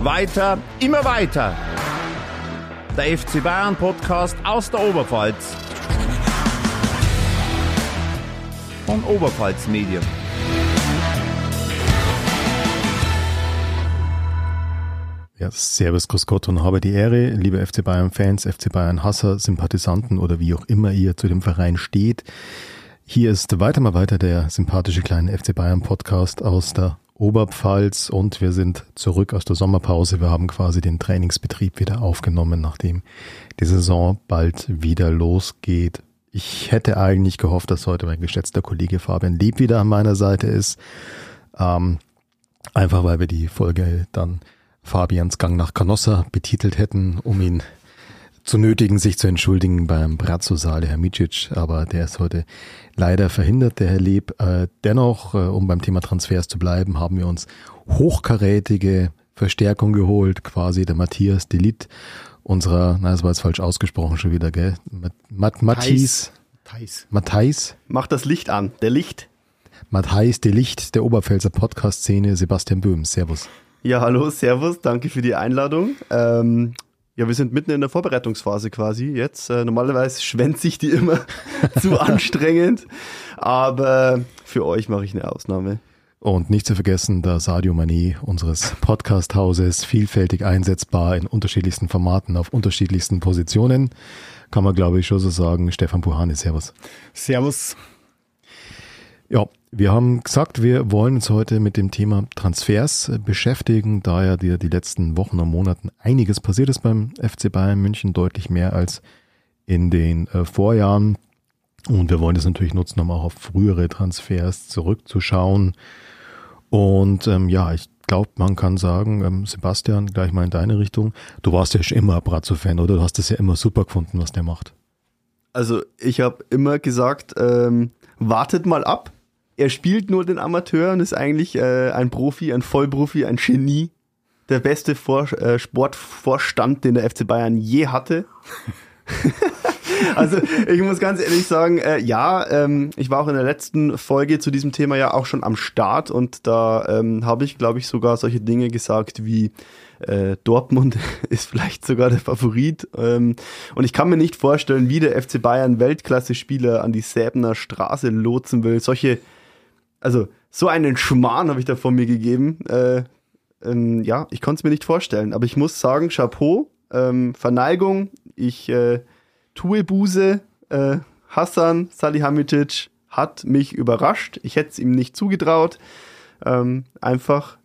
Weiter, immer weiter. Der FC Bayern Podcast aus der Oberpfalz. Von Oberpfalz Medien. Ja, Servus, Grüß Gott und habe die Ehre, liebe FC Bayern Fans, FC Bayern Hasser, Sympathisanten oder wie auch immer ihr zu dem Verein steht. Hier ist weiter mal weiter der sympathische kleine FC Bayern Podcast aus der Oberpfalz und wir sind zurück aus der Sommerpause. Wir haben quasi den Trainingsbetrieb wieder aufgenommen, nachdem die Saison bald wieder losgeht. Ich hätte eigentlich gehofft, dass heute mein geschätzter Kollege Fabian Lieb wieder an meiner Seite ist. Ähm, einfach weil wir die Folge dann Fabians Gang nach Canossa betitelt hätten, um ihn zu nötigen, sich zu entschuldigen beim Brazzo-Saal, der Herr Micic, aber der ist heute leider verhindert, der Herr Leb. Äh, dennoch, äh, um beim Thema Transfers zu bleiben, haben wir uns hochkarätige Verstärkung geholt, quasi der Matthias Delit, unserer, na, das war jetzt falsch ausgesprochen schon wieder, gell? Mat Matthias. Matthijs. Mach das Licht an, der Licht. Matthijs Delicht der Oberpfälzer Podcast-Szene, Sebastian Böhm. Servus. Ja, hallo, Servus, danke für die Einladung. Ähm, ja, wir sind mitten in der Vorbereitungsphase quasi jetzt. Äh, normalerweise schwänze ich die immer zu anstrengend, aber für euch mache ich eine Ausnahme. Und nicht zu vergessen, der Sadio Mané unseres Podcast-Hauses, vielfältig einsetzbar in unterschiedlichsten Formaten, auf unterschiedlichsten Positionen. Kann man, glaube ich, schon so sagen. Stefan Puhane, Servus. Servus. Ja, wir haben gesagt, wir wollen uns heute mit dem Thema Transfers beschäftigen, da ja die, die letzten Wochen und Monaten einiges passiert ist beim FC Bayern München, deutlich mehr als in den äh, Vorjahren. Und wir wollen das natürlich nutzen, um auch auf frühere Transfers zurückzuschauen. Und ähm, ja, ich glaube, man kann sagen, ähm, Sebastian, gleich mal in deine Richtung, du warst ja schon immer Brazzo-Fan, oder? Du hast es ja immer super gefunden, was der macht. Also ich habe immer gesagt, ähm, wartet mal ab, er spielt nur den Amateur und ist eigentlich äh, ein Profi, ein Vollprofi, ein Genie. Der beste Vor äh, Sportvorstand, den der FC Bayern je hatte. also ich muss ganz ehrlich sagen, äh, ja, ähm, ich war auch in der letzten Folge zu diesem Thema ja auch schon am Start und da ähm, habe ich, glaube ich, sogar solche Dinge gesagt wie äh, Dortmund ist vielleicht sogar der Favorit. Ähm, und ich kann mir nicht vorstellen, wie der FC Bayern Weltklasse-Spieler an die Säbener Straße lotsen will. Solche also so einen Schmarrn habe ich da von mir gegeben. Äh, ähm, ja, ich konnte es mir nicht vorstellen, aber ich muss sagen, Chapeau, ähm, Verneigung, ich äh, tue Buße, äh, Hassan Salihamidzic hat mich überrascht. Ich hätte es ihm nicht zugetraut. Ähm, einfach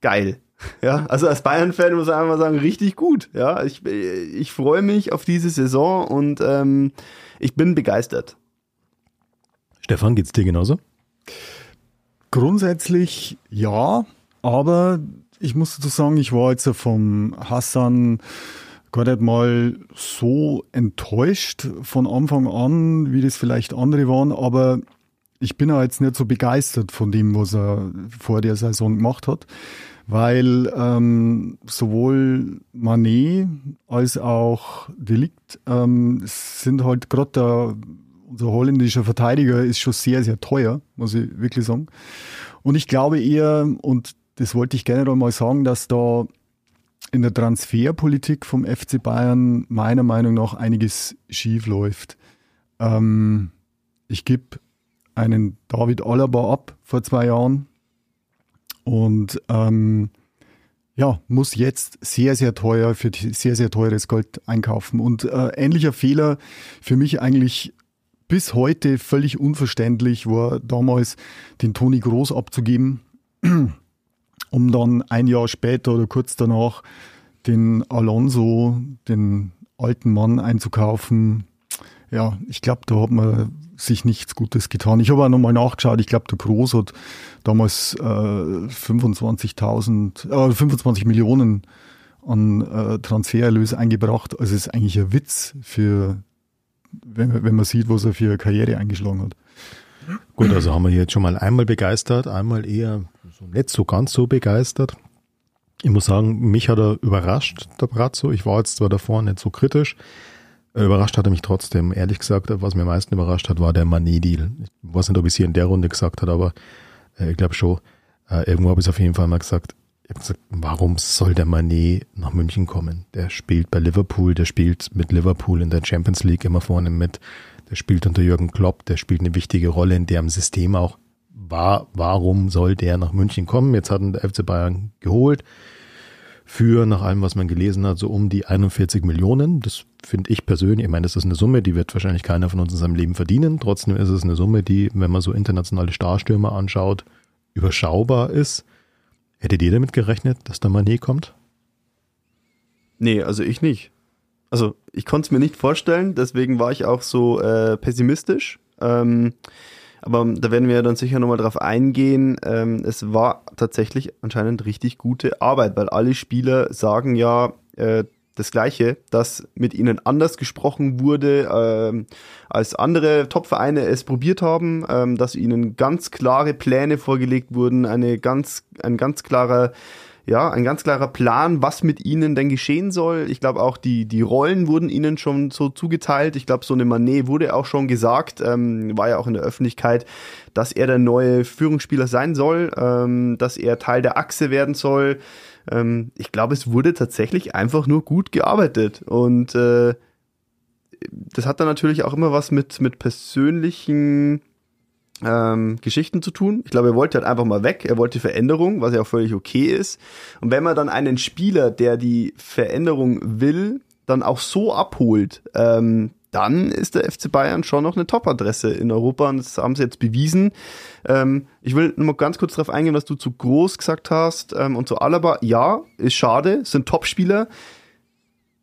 geil. Ja, also als Bayern-Fan muss ich einfach sagen, richtig gut. Ja, ich, ich freue mich auf diese Saison und ähm, ich bin begeistert. Stefan, geht's dir genauso? Grundsätzlich ja, aber ich muss dazu sagen, ich war jetzt vom Hassan gar nicht mal so enttäuscht von Anfang an, wie das vielleicht andere waren, aber ich bin auch jetzt nicht so begeistert von dem, was er vor der Saison gemacht hat, weil ähm, sowohl Manet als auch Delikt ähm, sind halt gerade der unser holländischer Verteidiger ist schon sehr, sehr teuer, muss ich wirklich sagen. Und ich glaube eher, und das wollte ich generell mal sagen, dass da in der Transferpolitik vom FC Bayern meiner Meinung nach einiges schief läuft. Ähm, ich gebe einen David Alaba ab vor zwei Jahren und ähm, ja, muss jetzt sehr, sehr teuer für sehr, sehr teures Gold einkaufen. Und äh, ähnlicher Fehler für mich eigentlich bis heute völlig unverständlich war, damals den Toni Groß abzugeben, um dann ein Jahr später oder kurz danach den Alonso, den alten Mann einzukaufen. Ja, ich glaube, da hat man sich nichts Gutes getan. Ich habe auch nochmal nachgeschaut. Ich glaube, der Groß hat damals äh, 25.000, äh, 25 Millionen an äh, Transfererlös eingebracht. Also es ist eigentlich ein Witz für wenn, wenn man sieht, was er für eine Karriere eingeschlagen hat. Gut, also haben wir jetzt schon mal einmal begeistert, einmal eher so nicht so ganz so begeistert. Ich muss sagen, mich hat er überrascht, der Brazzo. Ich war jetzt zwar davor nicht so kritisch. Überrascht hat er mich trotzdem. Ehrlich gesagt, was mir am meisten überrascht hat, war der Manet-Deal. Ich weiß nicht, ob ich es hier in der Runde gesagt habe, aber äh, ich glaube schon. Äh, irgendwo habe ich es auf jeden Fall mal gesagt. Gesagt, warum soll der Manet nach München kommen? Der spielt bei Liverpool, der spielt mit Liverpool in der Champions League immer vorne mit, der spielt unter Jürgen Klopp, der spielt eine wichtige Rolle in deren System auch. War, warum soll der nach München kommen? Jetzt hat ihn der FC Bayern geholt für, nach allem, was man gelesen hat, so um die 41 Millionen. Das finde ich persönlich, ich meine, das ist eine Summe, die wird wahrscheinlich keiner von uns in seinem Leben verdienen. Trotzdem ist es eine Summe, die, wenn man so internationale Starstürmer anschaut, überschaubar ist. Hättet ihr damit gerechnet, dass da Manet kommt? Nee, also ich nicht. Also ich konnte es mir nicht vorstellen, deswegen war ich auch so äh, pessimistisch. Ähm, aber da werden wir dann sicher nochmal drauf eingehen. Ähm, es war tatsächlich anscheinend richtig gute Arbeit, weil alle Spieler sagen ja äh, das Gleiche, dass mit ihnen anders gesprochen wurde, ähm, als andere Top-Vereine es probiert haben, ähm, dass ihnen ganz klare Pläne vorgelegt wurden, eine ganz, ein ganz klarer ja, ein ganz klarer Plan, was mit ihnen denn geschehen soll. Ich glaube auch die, die Rollen wurden ihnen schon so zugeteilt. Ich glaube, so eine Manet wurde auch schon gesagt, ähm, war ja auch in der Öffentlichkeit, dass er der neue Führungsspieler sein soll, ähm, dass er Teil der Achse werden soll. Ähm, ich glaube, es wurde tatsächlich einfach nur gut gearbeitet und äh, das hat dann natürlich auch immer was mit, mit persönlichen ähm, Geschichten zu tun. Ich glaube, er wollte halt einfach mal weg. Er wollte Veränderung, was ja auch völlig okay ist. Und wenn man dann einen Spieler, der die Veränderung will, dann auch so abholt, ähm, dann ist der FC Bayern schon noch eine Top-Adresse in Europa und das haben sie jetzt bewiesen. Ähm, ich will nur mal ganz kurz darauf eingehen, was du zu Groß gesagt hast ähm, und zu Alaba. Ja, ist schade, sind Top-Spieler,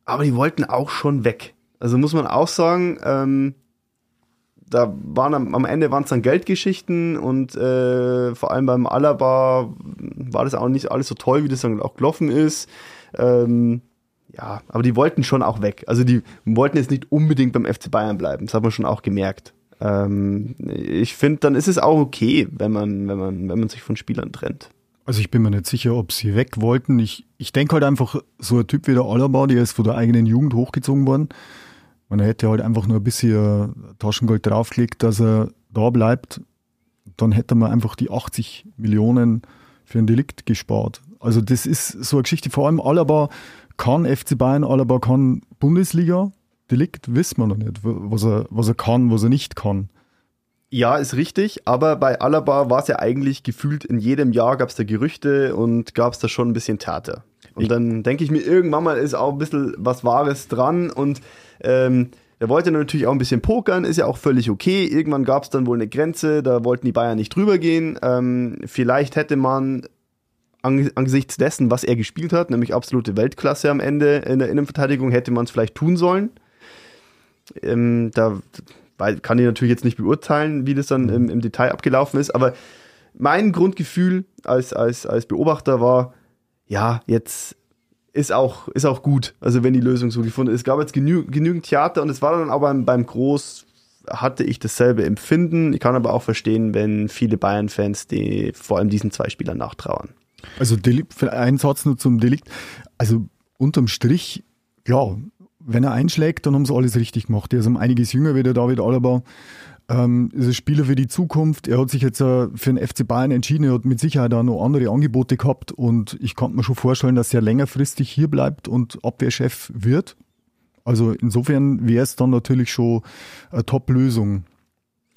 aber die wollten auch schon weg. Also muss man auch sagen, ähm, da waren am, am Ende waren es dann Geldgeschichten und äh, vor allem beim Alaba war das auch nicht alles so toll, wie das dann auch gelaufen ist. Ähm, ja, aber die wollten schon auch weg. Also die wollten jetzt nicht unbedingt beim FC Bayern bleiben. Das hat man schon auch gemerkt. Ähm, ich finde, dann ist es auch okay, wenn man, wenn man, wenn man sich von Spielern trennt. Also ich bin mir nicht sicher, ob sie weg wollten. Ich, ich denke halt einfach, so ein Typ wie der Alaba, der ist von der eigenen Jugend hochgezogen worden. Man hätte halt einfach nur ein bisschen Taschengeld draufgelegt, dass er da bleibt. Dann hätte man einfach die 80 Millionen für ein Delikt gespart. Also das ist so eine Geschichte. Vor allem Alaba kann FC Bayern, Alaba kann Bundesliga. Delikt wissen wir noch nicht, was er, was er kann, was er nicht kann. Ja, ist richtig, aber bei Alaba war es ja eigentlich gefühlt, in jedem Jahr gab es da Gerüchte und gab es da schon ein bisschen Theater. Und dann denke ich mir, irgendwann mal ist auch ein bisschen was Wahres dran und ähm, er wollte natürlich auch ein bisschen pokern, ist ja auch völlig okay. Irgendwann gab es dann wohl eine Grenze, da wollten die Bayern nicht drüber gehen. Ähm, vielleicht hätte man angesichts dessen, was er gespielt hat, nämlich absolute Weltklasse am Ende in der Innenverteidigung, hätte man es vielleicht tun sollen. Ähm, da kann ich natürlich jetzt nicht beurteilen, wie das dann im, im, Detail abgelaufen ist, aber mein Grundgefühl als, als, als Beobachter war, ja, jetzt ist auch, ist auch gut, also wenn die Lösung so gefunden ist. Es gab jetzt genü genügend Theater und es war dann aber beim, beim Groß hatte ich dasselbe Empfinden. Ich kann aber auch verstehen, wenn viele Bayern-Fans die vor allem diesen zwei Spielern nachtrauern. Also ein Satz nur zum Delikt. Also unterm Strich, ja, wenn er einschlägt, dann haben sie alles richtig gemacht. Er ist um einiges jünger wie der David Alaba. Ähm, ist ein Spieler für die Zukunft. Er hat sich jetzt äh, für den FC Bayern entschieden. Er hat mit Sicherheit auch noch andere Angebote gehabt und ich kann mir schon vorstellen, dass er längerfristig hier bleibt und Abwehrchef wird. Also insofern wäre es dann natürlich schon eine Top-Lösung.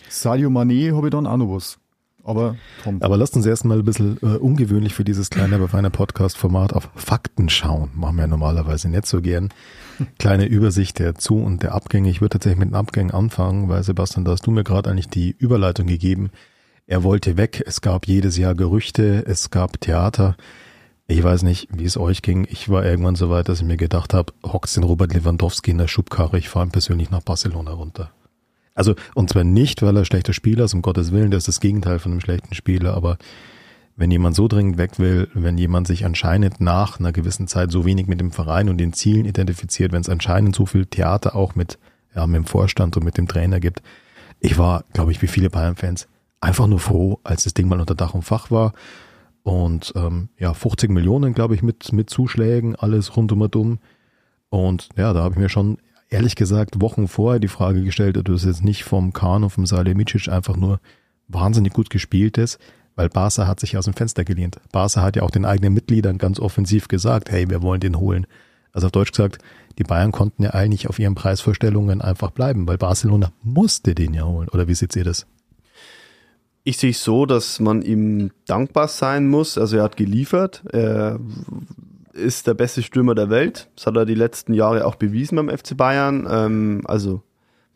Sadio Mané habe ich dann auch noch was. Aber, Tom. Aber lasst uns erstmal ein bisschen äh, ungewöhnlich für dieses kleine, aber feine Podcast-Format auf Fakten schauen. Machen wir normalerweise nicht so gern. Kleine Übersicht der Zu- und der Abgänge. Ich würde tatsächlich mit den Abgängen anfangen, weil Sebastian, da hast du mir gerade eigentlich die Überleitung gegeben. Er wollte weg. Es gab jedes Jahr Gerüchte. Es gab Theater. Ich weiß nicht, wie es euch ging. Ich war irgendwann so weit, dass ich mir gedacht habe, hockst den Robert Lewandowski in der Schubkarre. Ich fahre ihn persönlich nach Barcelona runter. Also, und zwar nicht, weil er schlechter Spieler ist, um Gottes Willen, das ist das Gegenteil von einem schlechten Spieler, aber wenn jemand so dringend weg will, wenn jemand sich anscheinend nach einer gewissen Zeit so wenig mit dem Verein und den Zielen identifiziert, wenn es anscheinend so viel Theater auch mit, ja, mit dem Vorstand und mit dem Trainer gibt. Ich war, glaube ich, wie viele Bayern-Fans, einfach nur froh, als das Ding mal unter Dach und Fach war. Und ähm, ja, 50 Millionen, glaube ich, mit, mit Zuschlägen, alles rundum und um. Und ja, da habe ich mir schon ehrlich gesagt Wochen vorher die Frage gestellt, ob das jetzt nicht vom Kahn und vom Salihamidzic einfach nur wahnsinnig gut gespielt ist. Weil Barca hat sich aus dem Fenster gelehnt. Barca hat ja auch den eigenen Mitgliedern ganz offensiv gesagt, hey, wir wollen den holen. Also auf Deutsch gesagt, die Bayern konnten ja eigentlich auf ihren Preisvorstellungen einfach bleiben, weil Barcelona musste den ja holen. Oder wie seht ihr das? Ich sehe es so, dass man ihm dankbar sein muss. Also er hat geliefert. Er ist der beste Stürmer der Welt. Das hat er die letzten Jahre auch bewiesen beim FC Bayern. Ähm, also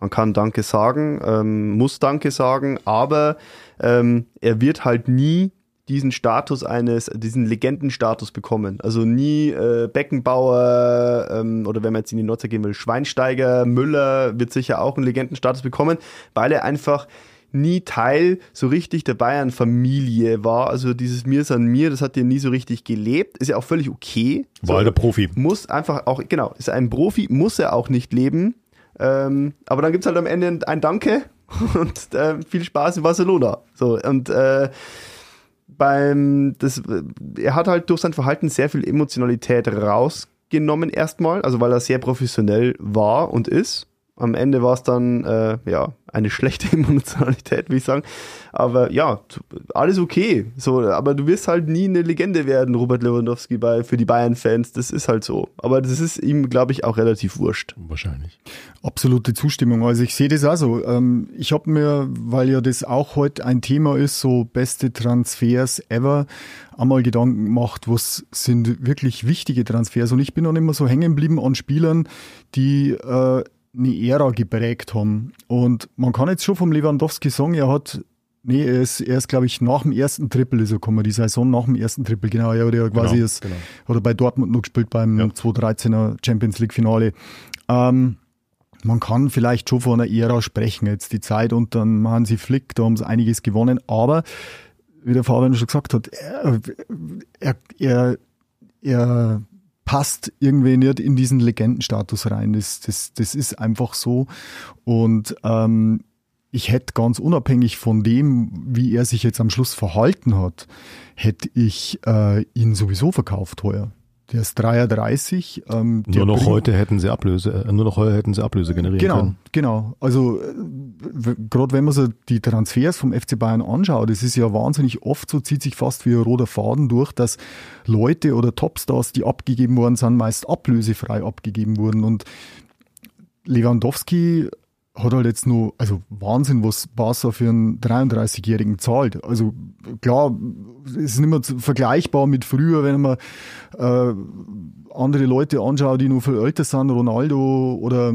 man kann Danke sagen, ähm, muss Danke sagen, aber ähm, er wird halt nie diesen Status eines, diesen Legendenstatus bekommen. Also nie äh, Beckenbauer ähm, oder wenn man jetzt in die Nutzer gehen will, Schweinsteiger, Müller wird sicher auch einen Legendenstatus bekommen, weil er einfach nie Teil so richtig der Bayern-Familie war. Also dieses Mir san mir, das hat er nie so richtig gelebt. Ist ja auch völlig okay. War so, der Profi. Muss einfach auch, genau, ist ein Profi, muss er auch nicht leben. Ähm, aber dann gibt's halt am Ende ein Danke und äh, viel Spaß in Barcelona. So, und äh, beim, das, er hat halt durch sein Verhalten sehr viel Emotionalität rausgenommen erstmal, also weil er sehr professionell war und ist. Am Ende war es dann, äh, ja, eine schlechte Emotionalität, würde ich sagen. Aber ja, alles okay. So, aber du wirst halt nie eine Legende werden, Robert Lewandowski, bei, für die Bayern-Fans. Das ist halt so. Aber das ist ihm, glaube ich, auch relativ wurscht. Wahrscheinlich. Absolute Zustimmung. Also ich sehe das auch so. Ähm, ich habe mir, weil ja das auch heute ein Thema ist, so beste Transfers ever, einmal Gedanken gemacht, was sind wirklich wichtige Transfers. Und ich bin dann immer so hängen geblieben an Spielern, die äh, eine Ära geprägt haben. Und man kann jetzt schon vom Lewandowski sagen, er hat, nee, er ist, er ist glaube ich, nach dem ersten Triple ist er gekommen, die Saison nach dem ersten Triple, genau, er hat ja quasi genau, ist, genau. hat er bei Dortmund noch gespielt beim ja. 2013er Champions League Finale. Ähm, man kann vielleicht schon von einer Ära sprechen, jetzt die Zeit unter Hansi Flick, da haben sie einiges gewonnen, aber wie der Fabian schon gesagt hat, er, er, er, er passt irgendwie nicht in diesen Legendenstatus rein. Das, das, das ist einfach so. Und ähm, ich hätte ganz unabhängig von dem, wie er sich jetzt am Schluss verhalten hat, hätte ich äh, ihn sowieso verkauft heuer. Der ist 33. Ähm, nur noch heute hätten sie Ablöse, äh, nur noch heute hätten sie Ablöse generieren genau, können. Genau, Also äh, gerade wenn man so die Transfers vom FC Bayern anschaut, das ist ja wahnsinnig oft so, zieht sich fast wie ein roter Faden durch, dass Leute oder Topstars, die abgegeben worden sind, meist ablösefrei abgegeben wurden. Und Lewandowski hat halt jetzt nur, also Wahnsinn, was Barca für einen 33-Jährigen zahlt. Also klar, es ist nicht mehr vergleichbar mit früher, wenn man äh, andere Leute anschaut, die nur viel älter sind, Ronaldo oder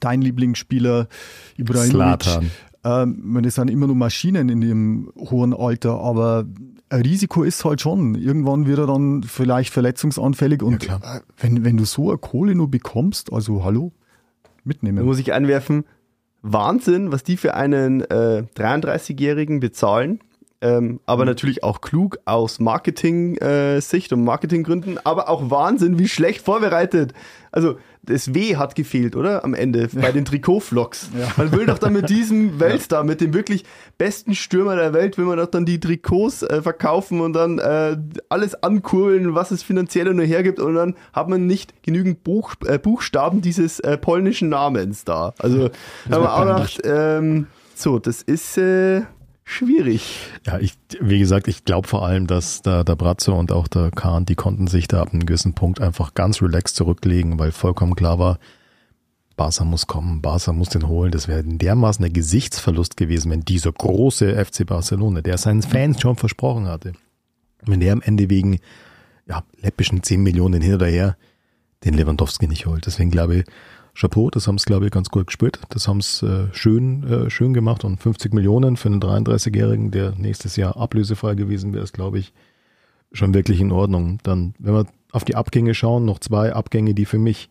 dein Lieblingsspieler Ibrahimovic. Ähm, das sind immer nur Maschinen in dem hohen Alter, aber ein Risiko ist halt schon. Irgendwann wird er dann vielleicht verletzungsanfällig und ja, wenn, wenn du so eine Kohle nur bekommst, also hallo, mitnehmen. Da muss ich anwerfen, Wahnsinn, was die für einen äh, 33-Jährigen bezahlen. Ähm, aber mhm. natürlich auch klug aus Marketing-Sicht äh, und Marketinggründen, aber auch Wahnsinn, wie schlecht vorbereitet. Also das W hat gefehlt, oder? Am Ende bei den Trikot-Vlogs. Ja. Man will doch dann mit diesem Weltstar, mit dem wirklich besten Stürmer der Welt, will man doch dann die Trikots äh, verkaufen und dann äh, alles ankurbeln, was es finanziell nur hergibt und dann hat man nicht genügend Buch, äh, Buchstaben dieses äh, polnischen Namens da. Also haben wir auch gedacht, ähm, so, das ist äh, schwierig. Ja, ich, wie gesagt, ich glaube vor allem, dass da der Bratzo und auch der Kahn, die konnten sich da ab einem gewissen Punkt einfach ganz relaxed zurücklegen, weil vollkommen klar war, Barca muss kommen, Barca muss den holen. Das wäre dermaßen ein Gesichtsverlust gewesen, wenn dieser große FC Barcelona, der seinen Fans schon versprochen hatte, wenn der am Ende wegen ja, läppischen 10 Millionen hin oder her den Lewandowski nicht holt. Deswegen glaube ich, Chapeau, das haben sie, glaube ich, ganz gut gespielt. Das haben sie äh, schön, äh, schön gemacht und 50 Millionen für einen 33-Jährigen, der nächstes Jahr ablösefrei gewesen wäre, ist, glaube ich, schon wirklich in Ordnung. Dann, wenn wir auf die Abgänge schauen, noch zwei Abgänge, die für mich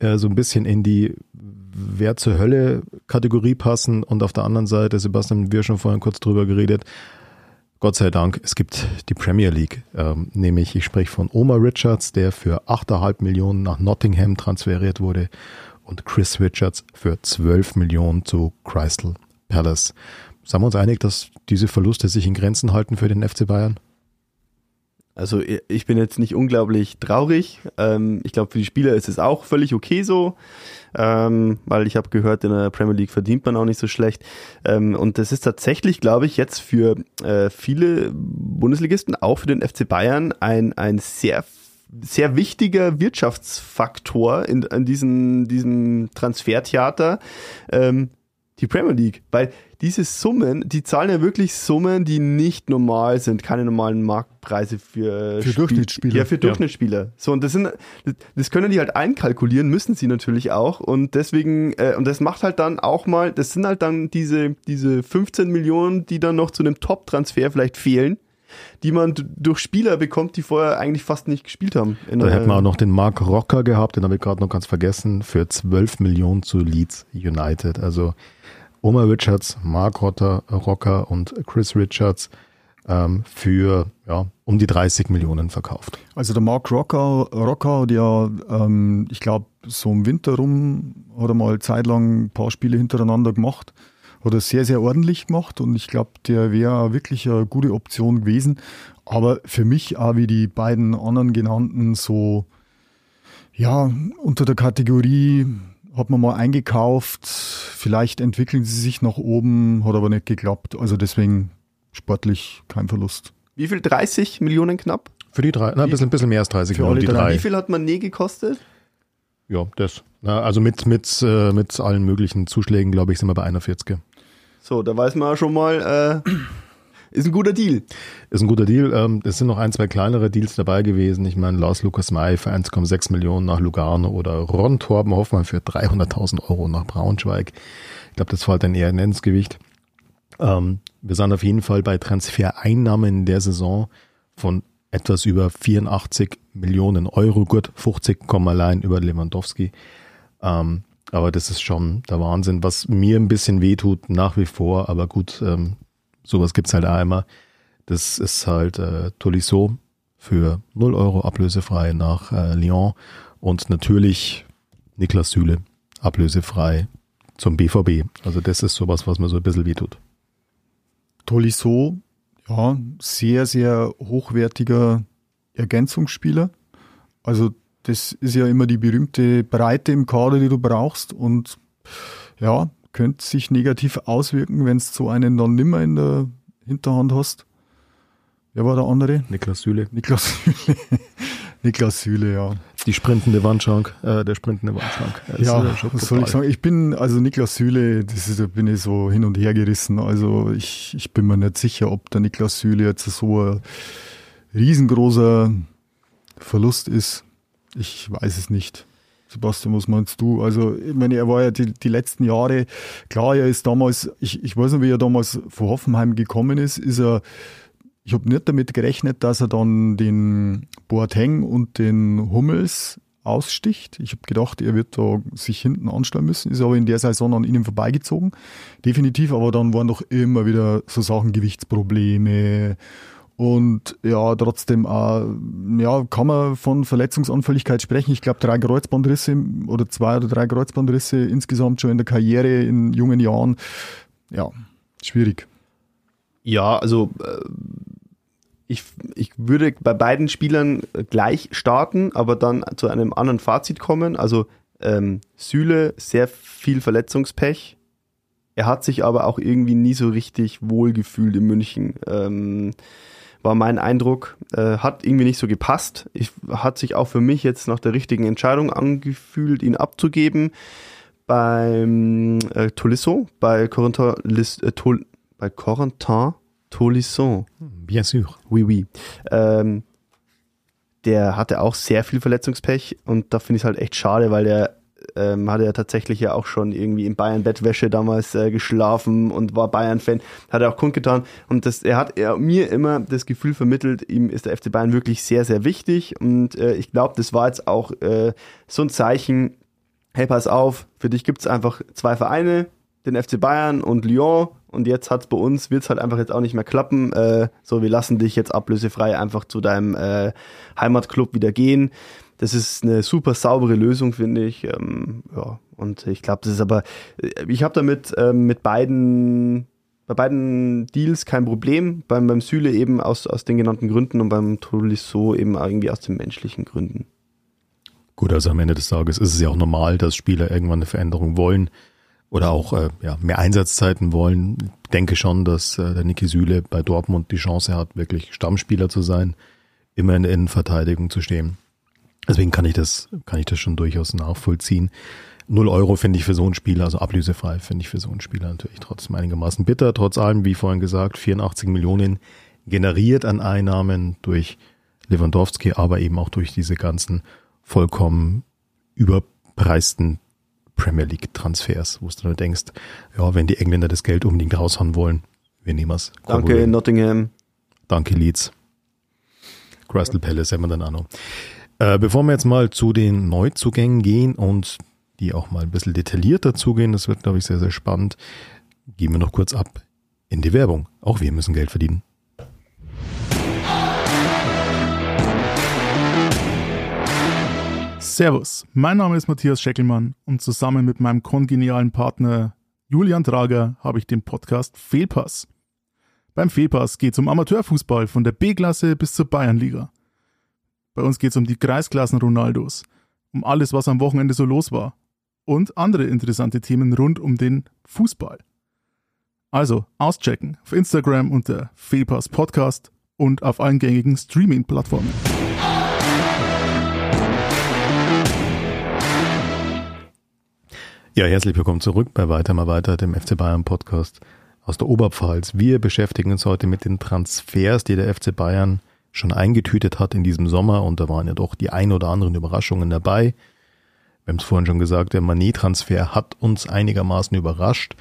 äh, so ein bisschen in die Wer zur Hölle Kategorie passen und auf der anderen Seite, Sebastian, wir schon vorhin kurz drüber geredet, Gott sei Dank, es gibt die Premier League, ähm, nämlich ich spreche von Omar Richards, der für 8,5 Millionen nach Nottingham transferiert wurde und Chris Richards für 12 Millionen zu Crystal Palace. Sind wir uns einig, dass diese Verluste sich in Grenzen halten für den FC Bayern? Also ich bin jetzt nicht unglaublich traurig. Ähm, ich glaube, für die Spieler ist es auch völlig okay so, ähm, weil ich habe gehört, in der Premier League verdient man auch nicht so schlecht. Ähm, und das ist tatsächlich, glaube ich, jetzt für äh, viele Bundesligisten, auch für den FC Bayern, ein, ein sehr sehr wichtiger Wirtschaftsfaktor in, in diesem, diesem Transfertheater, ähm, die Premier League. Weil diese Summen, die zahlen ja wirklich Summen, die nicht normal sind, keine normalen Marktpreise für, für Durchschnittsspieler. Ja, für Durchschnittsspieler. Ja. So, und das sind, das können die halt einkalkulieren, müssen sie natürlich auch. Und deswegen, äh, und das macht halt dann auch mal, das sind halt dann diese, diese 15 Millionen, die dann noch zu einem Top-Transfer vielleicht fehlen die man durch Spieler bekommt, die vorher eigentlich fast nicht gespielt haben. da hätten wir auch noch den Mark Rocker gehabt, den habe ich gerade noch ganz vergessen, für 12 Millionen zu Leeds United. Also Oma Richards, Mark Rotter, Rocker und Chris Richards ähm, für ja, um die 30 Millionen verkauft. Also der Mark Rocker, Rocker hat ja, ähm, ich glaube, so im Winter rum hat er mal zeitlang ein paar Spiele hintereinander gemacht. Hat er sehr, sehr ordentlich gemacht und ich glaube, der wäre wirklich eine gute Option gewesen. Aber für mich auch wie die beiden anderen genannten so, ja, unter der Kategorie hat man mal eingekauft, vielleicht entwickeln sie sich nach oben, hat aber nicht geklappt. Also deswegen sportlich kein Verlust. Wie viel? 30 Millionen knapp? Für die drei, na, ein bisschen, ein bisschen mehr als 30 Millionen. Die drei. Wie viel hat man nie gekostet? Ja, das. Na, also mit, mit, äh, mit allen möglichen Zuschlägen, glaube ich, sind wir bei 41. So, da weiß man schon mal, äh, ist ein guter Deal. Ist ein guter Deal. Ähm, es sind noch ein, zwei kleinere Deals dabei gewesen. Ich meine, Lars Lukas May für 1,6 Millionen nach Lugano oder Ron Torben Hoffmann für 300.000 Euro nach Braunschweig. Ich glaube, das fällt dann eher ins Gewicht. Ähm, wir sind auf jeden Fall bei Transfereinnahmen in der Saison von etwas über 84 Millionen Euro. Gut, 50 kommen allein über Lewandowski. Ähm, aber das ist schon der Wahnsinn, was mir ein bisschen wehtut nach wie vor. Aber gut, ähm, sowas gibt's halt immer. Das ist halt äh, Tolisso für 0 Euro ablösefrei nach äh, Lyon und natürlich Niklas Süle ablösefrei zum BVB. Also das ist sowas, was mir so ein bisschen wehtut. Tolisso, ja, sehr, sehr hochwertiger Ergänzungsspieler. Also das ist ja immer die berühmte Breite im Kader, die du brauchst und ja, könnte sich negativ auswirken, wenn es so einen dann nimmer in der Hinterhand hast. Wer war der andere? Niklas Süle. Niklas Süle. Niklas Süle, ja. Die sprintende Wandschrank, äh, der sprintende Wandschrank. Ja, ja was soll ich sagen? Ich bin, also Niklas Süle, das ist, da bin ich so hin und her gerissen. Also ich, ich bin mir nicht sicher, ob der Niklas Süle jetzt so ein riesengroßer Verlust ist. Ich weiß es nicht. Sebastian, was meinst du? Also, ich meine, er war ja die, die letzten Jahre, klar, er ist damals, ich, ich weiß nicht, wie er damals von Hoffenheim gekommen ist, ist er, ich habe nicht damit gerechnet, dass er dann den Boateng und den Hummels aussticht. Ich habe gedacht, er wird da sich hinten anstellen müssen, ist aber in der Saison an ihnen vorbeigezogen. Definitiv, aber dann waren doch immer wieder so Sachen, Gewichtsprobleme und ja, trotzdem äh, ja, kann man von Verletzungsanfälligkeit sprechen. Ich glaube, drei Kreuzbandrisse oder zwei oder drei Kreuzbandrisse insgesamt schon in der Karriere in jungen Jahren. Ja, schwierig. Ja, also äh, ich, ich würde bei beiden Spielern gleich starten, aber dann zu einem anderen Fazit kommen. Also ähm, Süle, sehr viel Verletzungspech. Er hat sich aber auch irgendwie nie so richtig wohl gefühlt in München. Ähm, war mein Eindruck. Äh, hat irgendwie nicht so gepasst. Ich, hat sich auch für mich jetzt nach der richtigen Entscheidung angefühlt, ihn abzugeben. Beim äh, Tolisso, bei Corentin, äh, Tol, bei Corentin Tolisso. Bien sûr. Oui, oui. Ähm, der hatte auch sehr viel Verletzungspech und da finde ich es halt echt schade, weil der ähm, hatte ja tatsächlich ja auch schon irgendwie in Bayern Bettwäsche damals äh, geschlafen und war Bayern-Fan, hat er auch kundgetan. Und das, er hat er, mir immer das Gefühl vermittelt, ihm ist der FC Bayern wirklich sehr, sehr wichtig. Und äh, ich glaube, das war jetzt auch äh, so ein Zeichen, hey, pass auf, für dich gibt es einfach zwei Vereine, den FC Bayern und Lyon. Und jetzt hat's bei uns, wird's halt einfach jetzt auch nicht mehr klappen. Äh, so, wir lassen dich jetzt ablösefrei einfach zu deinem äh, Heimatclub wieder gehen. Das ist eine super saubere Lösung, finde ich. Ähm, ja, und ich glaube, das ist aber, äh, ich habe damit ähm, mit beiden bei beiden Deals kein Problem. Beim, beim Süle eben aus, aus den genannten Gründen und beim Tolisso eben irgendwie aus den menschlichen Gründen. Gut, also am Ende des Tages ist es ja auch normal, dass Spieler irgendwann eine Veränderung wollen oder auch äh, ja, mehr Einsatzzeiten wollen. Ich denke schon, dass äh, der Niki Süle bei Dortmund die Chance hat, wirklich Stammspieler zu sein, immer in der Innenverteidigung zu stehen. Deswegen kann ich das, kann ich das schon durchaus nachvollziehen. Null Euro finde ich für so einen Spieler, also ablösefrei finde ich für so einen Spieler natürlich trotzdem einigermaßen bitter. Trotz allem, wie vorhin gesagt, 84 Millionen generiert an Einnahmen durch Lewandowski, aber eben auch durch diese ganzen vollkommen überpreisten Premier League Transfers, wo du dann denkst, ja, wenn die Engländer das Geld unbedingt raushauen wollen, wir nehmen es. Danke, Nottingham. Danke, Leeds. Crystal Palace haben wir dann auch noch. Äh, bevor wir jetzt mal zu den Neuzugängen gehen und die auch mal ein bisschen detaillierter zugehen. Das wird, glaube ich, sehr, sehr spannend. Gehen wir noch kurz ab in die Werbung. Auch wir müssen Geld verdienen. Servus, mein Name ist Matthias Scheckelmann und zusammen mit meinem kongenialen Partner Julian Trager habe ich den Podcast Fehlpass. Beim Fehlpass geht es um Amateurfußball von der B-Klasse bis zur Bayernliga. Bei uns geht es um die Kreisklassen Ronaldos, um alles, was am Wochenende so los war und andere interessante Themen rund um den Fußball. Also auschecken auf Instagram unter Fehlpass Podcast und auf allen gängigen Streaming-Plattformen. Ja, herzlich willkommen zurück bei Weiter mal weiter, dem FC Bayern Podcast aus der Oberpfalz. Wir beschäftigen uns heute mit den Transfers, die der FC Bayern schon eingetütet hat in diesem Sommer und da waren ja doch die ein oder anderen Überraschungen dabei. Wir haben es vorhin schon gesagt, der Manet-Transfer hat uns einigermaßen überrascht.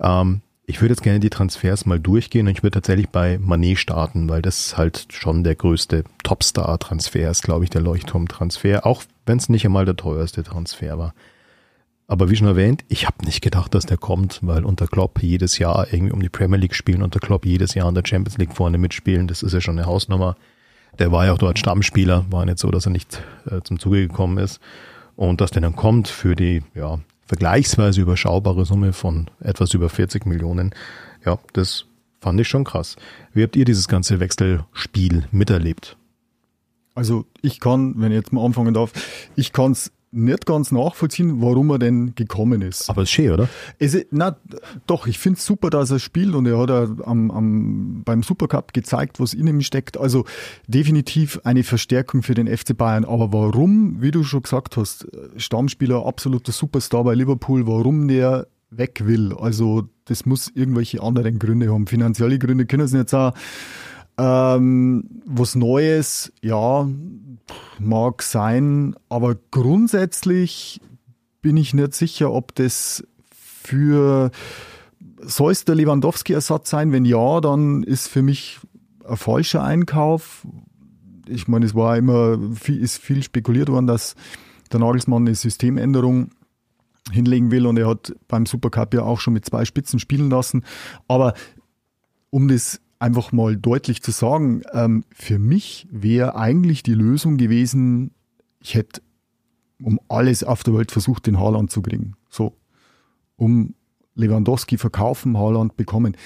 Ähm, ich würde jetzt gerne die Transfers mal durchgehen und ich würde tatsächlich bei Manet starten, weil das halt schon der größte Topstar-Transfer ist, glaube ich, der Leuchtturm-Transfer, auch wenn es nicht einmal der teuerste Transfer war. Aber wie schon erwähnt, ich habe nicht gedacht, dass der kommt, weil unter Klopp jedes Jahr irgendwie um die Premier League spielen, unter Klopp jedes Jahr in der Champions League vorne mitspielen, das ist ja schon eine Hausnummer. Der war ja auch dort Stammspieler, war nicht so, dass er nicht äh, zum Zuge gekommen ist. Und dass der dann kommt für die ja, vergleichsweise überschaubare Summe von etwas über 40 Millionen, ja, das fand ich schon krass. Wie habt ihr dieses ganze Wechselspiel miterlebt? Also ich kann, wenn ich jetzt mal anfangen darf, ich kann es nicht ganz nachvollziehen, warum er denn gekommen ist. Aber ist schön, oder? Es, na, doch, ich finde es super, dass er spielt und er hat am, am, beim Supercup gezeigt, was in ihm steckt. Also definitiv eine Verstärkung für den FC Bayern. Aber warum, wie du schon gesagt hast, Stammspieler, absoluter Superstar bei Liverpool, warum der weg will? Also das muss irgendwelche anderen Gründe haben. Finanzielle Gründe können es nicht sein. Ähm, was Neues, ja, mag sein, aber grundsätzlich bin ich nicht sicher, ob das für soll es der Lewandowski-Ersatz sein? Wenn ja, dann ist für mich ein falscher Einkauf. Ich meine, es war immer viel, ist viel spekuliert worden, dass der Nagelsmann eine Systemänderung hinlegen will und er hat beim Supercup ja auch schon mit zwei Spitzen spielen lassen. Aber um das einfach mal deutlich zu sagen, ähm, für mich wäre eigentlich die Lösung gewesen, ich hätte um alles auf der Welt versucht, den Haaland zu kriegen. So, um Lewandowski verkaufen, Haaland bekommen.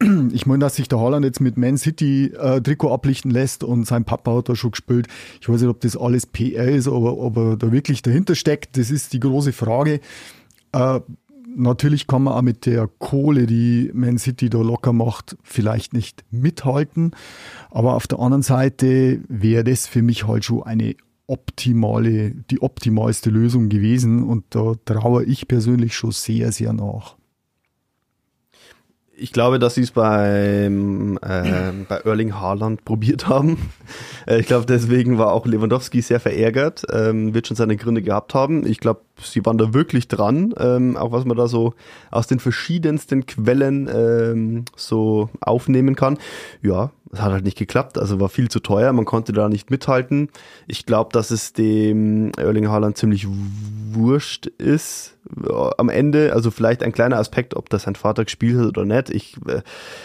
Ich meine, dass sich der Haaland jetzt mit Man City äh, Trikot ablichten lässt und sein Papa hat da schon gespielt. Ich weiß nicht, ob das alles PR ist, aber ob er da wirklich dahinter steckt, das ist die große Frage. Äh, natürlich kann man auch mit der Kohle, die Man City da locker macht, vielleicht nicht mithalten. Aber auf der anderen Seite wäre das für mich halt schon eine optimale, die optimalste Lösung gewesen. Und da traue ich persönlich schon sehr, sehr nach ich glaube, dass sie es beim äh, bei Erling Haaland probiert haben. Äh, ich glaube, deswegen war auch Lewandowski sehr verärgert. Ähm, wird schon seine Gründe gehabt haben. Ich glaube, sie waren da wirklich dran. Ähm, auch was man da so aus den verschiedensten Quellen ähm, so aufnehmen kann. Ja, es hat halt nicht geklappt. Also war viel zu teuer. Man konnte da nicht mithalten. Ich glaube, dass es dem Erling Haaland ziemlich wurscht ist am Ende, also vielleicht ein kleiner Aspekt, ob das sein Vater gespielt hat oder nicht. Ich äh,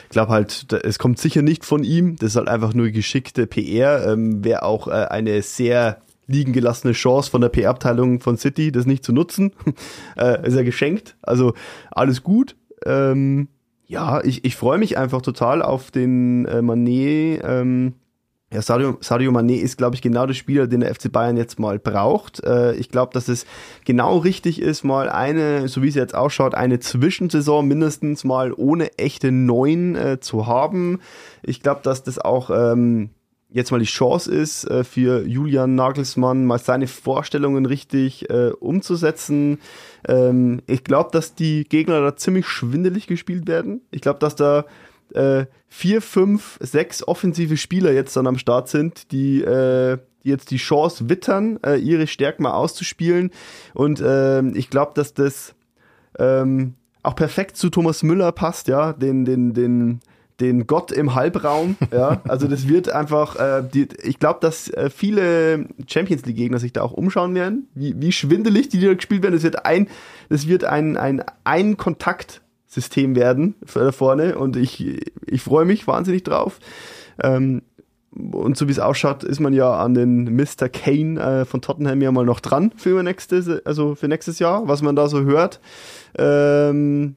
glaube halt, es kommt sicher nicht von ihm. Das ist halt einfach nur geschickte PR. Ähm, Wäre auch äh, eine sehr liegen gelassene Chance von der PR-Abteilung von City, das nicht zu nutzen. äh, ist ja geschenkt. Also alles gut. Ähm, Ja, ich, ich freue mich einfach total auf den äh, Manet. Ähm, ja, Sadio, Sadio Mané ist, glaube ich, genau der Spieler, den der FC Bayern jetzt mal braucht. Äh, ich glaube, dass es genau richtig ist, mal eine, so wie es jetzt ausschaut, eine Zwischensaison mindestens mal ohne echte Neun äh, zu haben. Ich glaube, dass das auch ähm, jetzt mal die Chance ist, äh, für Julian Nagelsmann mal seine Vorstellungen richtig äh, umzusetzen. Ähm, ich glaube, dass die Gegner da ziemlich schwindelig gespielt werden. Ich glaube, dass da äh, vier, fünf, sechs offensive Spieler jetzt dann am Start sind, die, äh, die jetzt die Chance wittern, äh, ihre Stärken mal auszuspielen. Und äh, ich glaube, dass das ähm, auch perfekt zu Thomas Müller passt, ja, den, den, den, den Gott im Halbraum, ja, also das wird einfach, äh, die, ich glaube, dass äh, viele Champions League Gegner sich da auch umschauen werden, wie, wie schwindelig die da gespielt werden. Das wird ein, das wird ein, ein, ein Kontakt System werden da vorne und ich, ich freue mich wahnsinnig drauf. Ähm, und so wie es ausschaut, ist man ja an den Mr. Kane äh, von Tottenham ja mal noch dran für nächstes, also für nächstes Jahr, was man da so hört. Ähm,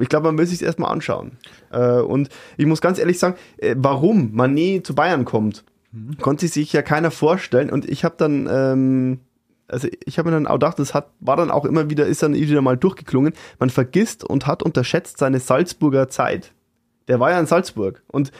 ich glaube, man will sich erstmal anschauen. Äh, und ich muss ganz ehrlich sagen, äh, warum Manet zu Bayern kommt, mhm. konnte sich ja keiner vorstellen. Und ich habe dann ähm, also ich habe mir dann auch gedacht, das hat, war dann auch immer wieder, ist dann wieder mal durchgeklungen. Man vergisst und hat unterschätzt seine Salzburger Zeit. Der war ja in Salzburg und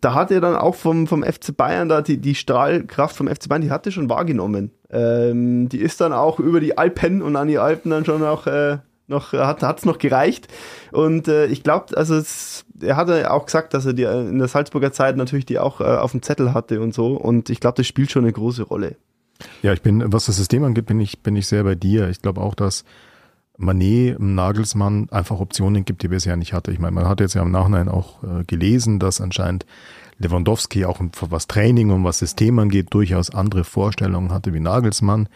da hat er dann auch vom, vom FC Bayern da die, die Strahlkraft vom FC Bayern, die hat er schon wahrgenommen. Ähm, die ist dann auch über die Alpen und an die Alpen dann schon auch äh, noch, hat es noch gereicht. Und äh, ich glaube, also es, er hatte auch gesagt, dass er die in der Salzburger Zeit natürlich die auch äh, auf dem Zettel hatte und so. Und ich glaube, das spielt schon eine große Rolle. Ja, ich bin, was das System angeht, bin ich, bin ich sehr bei dir. Ich glaube auch, dass Manet, Nagelsmann einfach Optionen gibt, die bisher nicht hatte. Ich meine, man hat jetzt ja im Nachhinein auch äh, gelesen, dass anscheinend Lewandowski auch was Training und was System angeht, durchaus andere Vorstellungen hatte wie Nagelsmann.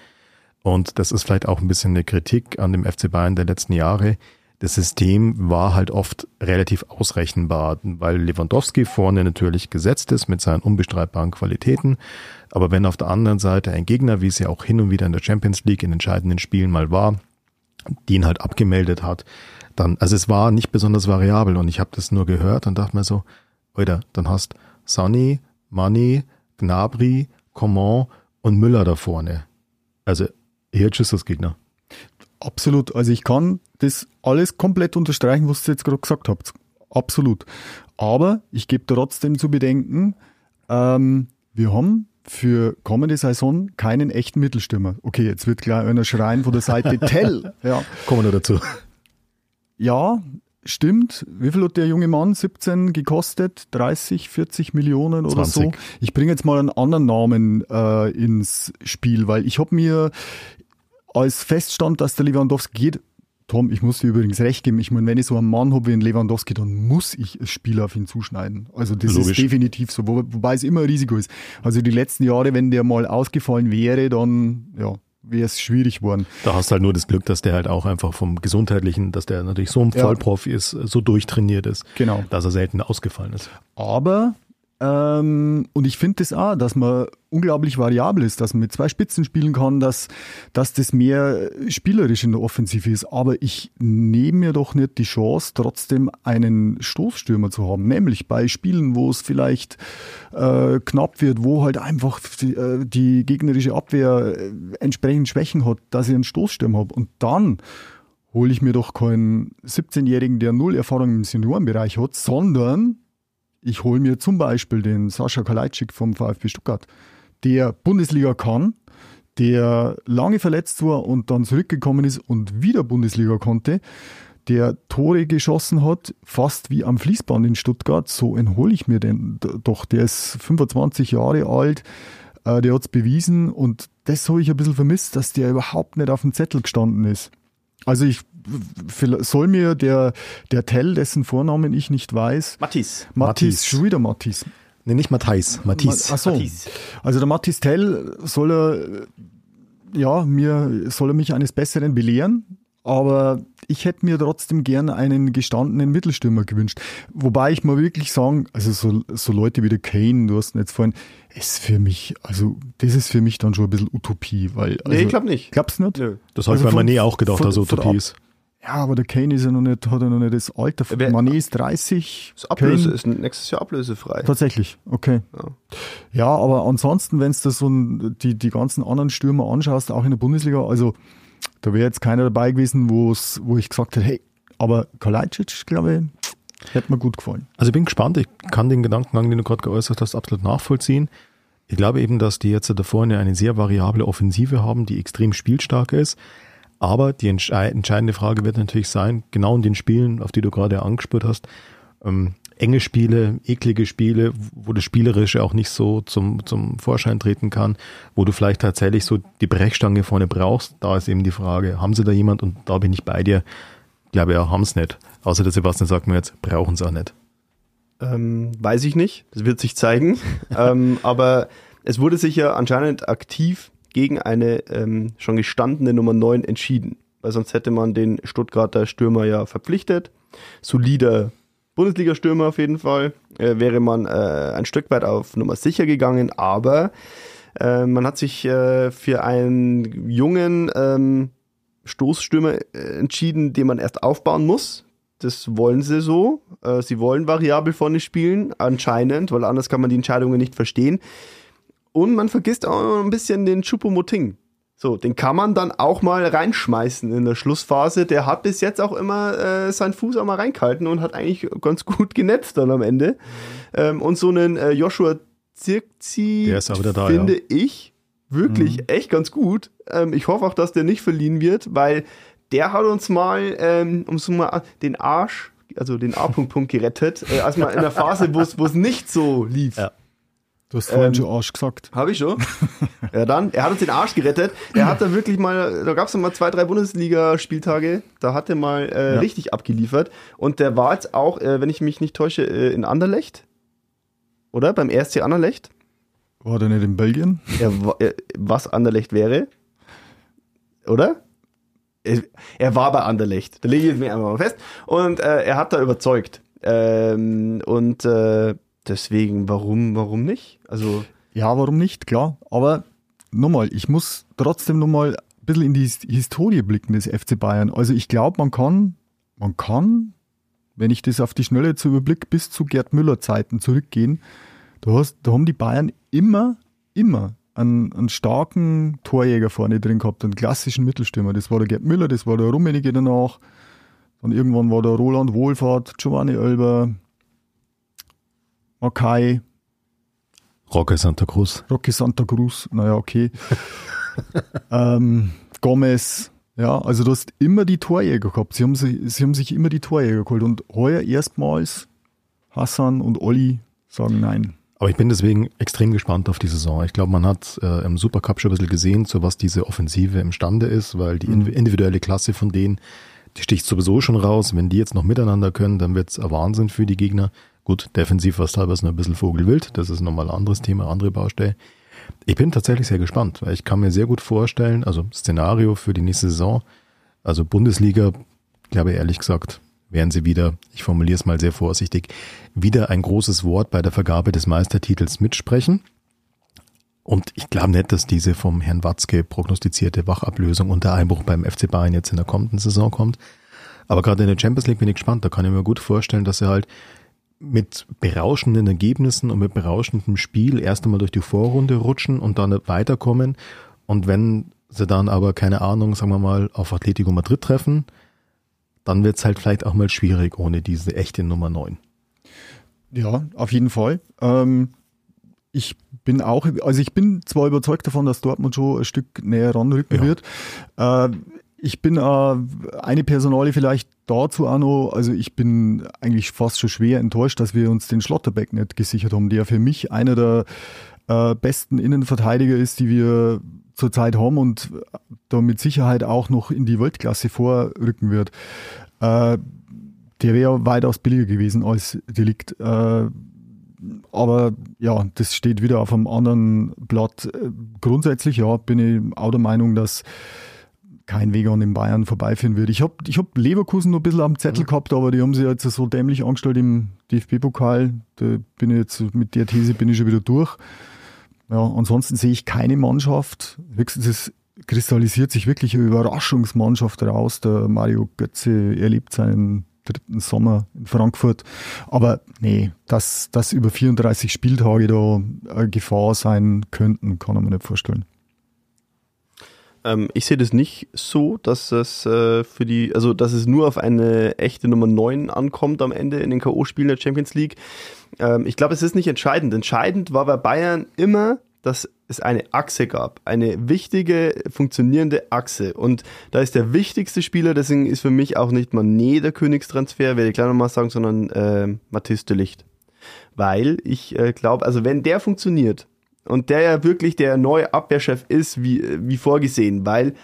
Und das ist vielleicht auch ein bisschen eine Kritik an dem FC Bayern der letzten Jahre. Das System war halt oft relativ ausrechenbar, weil Lewandowski vorne natürlich gesetzt ist mit seinen unbestreitbaren Qualitäten aber wenn auf der anderen Seite ein Gegner, wie es ja auch hin und wieder in der Champions League in entscheidenden Spielen mal war, die ihn halt abgemeldet hat, dann, also es war nicht besonders variabel und ich habe das nur gehört und dachte mir so, Alter, dann hast Sonny, Money, Gnabry, Coman und Müller da vorne. Also hier ist das Gegner. Absolut. Also ich kann das alles komplett unterstreichen, was ihr jetzt gerade gesagt habt. Absolut. Aber ich gebe trotzdem zu bedenken, ähm, wir haben für kommende Saison keinen echten Mittelstürmer. Okay, jetzt wird klar einer schreien von der Seite Tell. Ja. Kommen wir dazu. Ja, stimmt. Wie viel hat der junge Mann 17 gekostet? 30, 40 Millionen oder 20. so? Ich bringe jetzt mal einen anderen Namen äh, ins Spiel, weil ich habe mir als feststand, dass der Lewandowski geht, Tom, ich muss dir übrigens recht geben. Ich meine, wenn ich so einen Mann habe wie einen Lewandowski, dann muss ich das Spiel auf ihn zuschneiden. Also das Logisch. ist definitiv so, wo, wobei es immer ein Risiko ist. Also die letzten Jahre, wenn der mal ausgefallen wäre, dann ja, wäre es schwierig geworden. Da hast du halt nur das Glück, dass der halt auch einfach vom Gesundheitlichen, dass der natürlich so ein Vollprofi ja. ist, so durchtrainiert ist, genau. dass er selten ausgefallen ist. Aber ähm, und ich finde das auch, dass man unglaublich variabel ist, dass man mit zwei Spitzen spielen kann, dass, dass das mehr spielerisch in der Offensive ist. Aber ich nehme mir doch nicht die Chance, trotzdem einen Stoßstürmer zu haben. Nämlich bei Spielen, wo es vielleicht äh, knapp wird, wo halt einfach die, äh, die gegnerische Abwehr äh, entsprechend Schwächen hat, dass ich einen Stoßstürmer habe. Und dann hole ich mir doch keinen 17-Jährigen, der null Erfahrung im Seniorenbereich hat, sondern ich hole mir zum Beispiel den Sascha Kalajdzic vom VfB Stuttgart, der Bundesliga kann, der lange verletzt war und dann zurückgekommen ist und wieder Bundesliga konnte, der Tore geschossen hat, fast wie am Fließband in Stuttgart. So einen hole ich mir den doch. Der ist 25 Jahre alt, äh, der hat es bewiesen und das habe ich ein bisschen vermisst, dass der überhaupt nicht auf dem Zettel gestanden ist. Also ich soll mir der, der Tell, dessen Vornamen ich nicht weiß. Mattis. Mattis, schon wieder Mattis. Nee, nicht Matthijs, Mattis. Ach so. Also der Mattis Tell soll er, ja, mir, soll er mich eines Besseren belehren. Aber ich hätte mir trotzdem gern einen gestandenen Mittelstürmer gewünscht. Wobei ich mal wirklich sagen, also so, so Leute wie der Kane, du hast ihn jetzt vorhin, ist für mich, also das ist für mich dann schon ein bisschen Utopie, weil. Also, nee, ich glaube nicht. Glaubst du nicht? Nö. Das habe also ich bei Mané auch gedacht, dass Utopie ist. Ja, aber der Kane ist ja noch nicht, hat ja noch nicht das Alter. Wer- Mané ist 30. Ist, Ablöse, Kane- ist nächstes Jahr ablösefrei. Tatsächlich, okay. Ja. Ja, aber ansonsten, wenn du das so ein, die, die ganzen anderen Stürmer anschaust, auch in der Bundesliga, also da wäre jetzt keiner dabei gewesen, wo's, wo ich gesagt hätte, hey, aber Kalajdzic, glaube ich, hätte mir gut gefallen. Also ich bin gespannt, ich kann den Gedankengang, den du gerade geäußert hast, absolut nachvollziehen. Ich glaube eben, dass die jetzt da vorne eine sehr variable Offensive haben, die extrem spielstark ist. Aber die entschei- entscheidende Frage wird natürlich sein, genau in den Spielen, auf die du gerade angespürt hast, ähm, enge Spiele, eklige Spiele, wo das Spielerische auch nicht so zum, zum Vorschein treten kann, wo du vielleicht tatsächlich so die Brechstange vorne brauchst, da ist eben die Frage, haben sie da jemand? Und da bin ich bei dir. Glaube, ja, haben es nicht. Außer der Sebastian sagt mir jetzt, brauchen es auch nicht. Ähm, weiß ich nicht, das wird sich zeigen. ähm, aber es wurde sich ja anscheinend aktiv gegen eine ähm, schon gestandene Nummer 9 entschieden. Weil sonst hätte man den Stuttgarter Stürmer ja verpflichtet. Solider Bundesliga-Stürmer auf jeden Fall. Äh, wäre man äh, ein Stück weit auf Nummer sicher gegangen, aber äh, man hat sich äh, für einen jungen ähm, Stoßstürmer äh, entschieden, den man erst aufbauen muss. Das wollen sie so. Äh, sie wollen variabel vorne spielen, anscheinend, weil anders kann man die Entscheidungen nicht verstehen. Und man vergisst auch noch ein bisschen den Choupo-Moting. So, den kann man dann auch mal reinschmeißen in der Schlussphase. Der hat bis jetzt auch immer äh, seinen Fuß auch mal reingehalten und hat eigentlich ganz gut genetzt dann am Ende. Ähm, und so einen äh, Joshua Zirkzi da, finde ja. ich wirklich echt ganz gut. Ähm, ich hoffe auch, dass der nicht verliehen wird, weil der hat uns mal, ähm, um so mal den Arsch, also den A-Punkt gerettet, äh, als mal in der Phase, wo es wo es nicht so lief. Ja. Du hast vorhin Ähm, schon Arsch gesagt. Habe ich schon. ja, dann, er hat uns den Arsch gerettet. Er hat da wirklich mal, da gab es mal zwei, drei Bundesliga-Spieltage, da hat er mal äh, Ja. richtig abgeliefert. Und der war jetzt auch, äh, wenn ich mich nicht täusche, äh, in Anderlecht. Oder? Beim RSC Anderlecht. War der nicht in Belgien? Er, er, was Anderlecht wäre. Oder? Er, er war bei Anderlecht. Da lege ich es mir einfach mal fest. Und äh, er hat da überzeugt. Ähm, und äh, deswegen, warum, warum nicht? Also, Ja, warum nicht? Klar. Aber nochmal, ich muss trotzdem nochmal ein bisschen in die His- Historie blicken des FC Bayern. Also ich glaube, man kann, man kann, wenn ich das auf die Schnelle zu überblick, bis zu Gerd Müller Zeiten zurückgehen. Da, hast, da haben die Bayern immer, immer einen, einen starken Torjäger vorne drin gehabt, einen klassischen Mittelstürmer. Das war der Gerd Müller, das war der Rummenigge danach. Dann irgendwann war der Roland Wohlfahrt, Giovanni Oelber, Makai, Roque Santa Cruz. Rocky Santa Cruz, naja, okay. ähm, Gomez, ja, also du hast immer die Torjäger gehabt. Sie haben, sich, sie haben sich immer die Torjäger geholt und heuer erstmals Hassan und Olli sagen nein. Aber ich bin deswegen extrem gespannt auf die Saison. Ich glaube, man hat äh, im Supercup schon ein bisschen gesehen, zu was diese Offensive imstande ist, weil die indiv- individuelle Klasse von denen, die sticht sowieso schon raus. Wenn die jetzt noch miteinander können, dann wird's ein Wahnsinn für die Gegner. Gut, defensiv war es teilweise noch ein bisschen Vogelwild. Das ist nochmal ein anderes Thema, andere Baustelle. Ich bin tatsächlich sehr gespannt, weil ich kann mir sehr gut vorstellen, also Szenario für die nächste Saison, also Bundesliga, ich glaube ehrlich gesagt, werden sie wieder, ich formuliere es mal sehr vorsichtig, wieder ein großes Wort bei der Vergabe des Meistertitels mitsprechen. Und ich glaube nicht, dass diese vom Herrn Watzke prognostizierte Wachablösung und der Einbruch beim FC Bayern jetzt in der kommenden Saison kommt. Aber gerade in der Champions League bin ich gespannt. Da kann ich mir gut vorstellen, dass sie halt mit berauschenden Ergebnissen und mit berauschendem Spiel erst einmal durch die Vorrunde rutschen und dann weiterkommen. Und wenn sie dann aber, keine Ahnung, sagen wir mal, auf Atletico Madrid treffen, dann wird's halt vielleicht auch mal schwierig ohne diese echte Nummer 9. Ja, auf jeden Fall. Ähm, ich bin auch, also ich bin zwar überzeugt davon, dass Dortmund schon ein Stück näher ranrücken Ja. wird. Äh, ich bin äh, eine Personalie vielleicht dazu auch noch, also ich bin eigentlich fast schon schwer enttäuscht, dass wir uns den Schlotterbeck nicht gesichert haben, der für mich einer der äh, besten Innenverteidiger ist, die wir zurzeit haben und da mit Sicherheit auch noch in die Weltklasse vorrücken wird. Äh, der wäre weitaus billiger gewesen als Delikt. Äh, aber ja, das steht wieder auf einem anderen Blatt. Äh, Grundsätzlich ja, bin ich auch der Meinung, dass kein Weg an den Bayern vorbeiführen wird. Ich habe ich hab Leverkusen noch ein bisschen am Zettel gehabt, aber die haben sie jetzt so dämlich angestellt im DFB-Pokal. Da bin ich jetzt mit der These bin ich schon wieder durch. Ja, ansonsten sehe ich keine Mannschaft, höchstens das kristallisiert sich wirklich eine Überraschungsmannschaft raus. Der Mario Götze erlebt seinen dritten Sommer in Frankfurt. Aber nee, dass, dass über 34 Spieltage da eine Gefahr sein könnten, kann man mir nicht vorstellen. Ähm, ich sehe das nicht so, dass es äh, für die, also dass es nur auf eine echte Nummer 9 ankommt am Ende in den K.O.-Spielen der Champions League. Ähm, ich glaube, es ist nicht entscheidend. Entscheidend war bei Bayern immer, dass es eine Achse gab. Eine wichtige, funktionierende Achse. Und da ist der wichtigste Spieler, deswegen ist für mich auch nicht Mané der Königstransfer, werde ich gleich nochmal sagen, sondern äh, Mathis de Licht. Weil ich äh, glaube, also wenn der funktioniert, und der ja wirklich der neue Abwehrchef ist, wie, wie vorgesehen, weil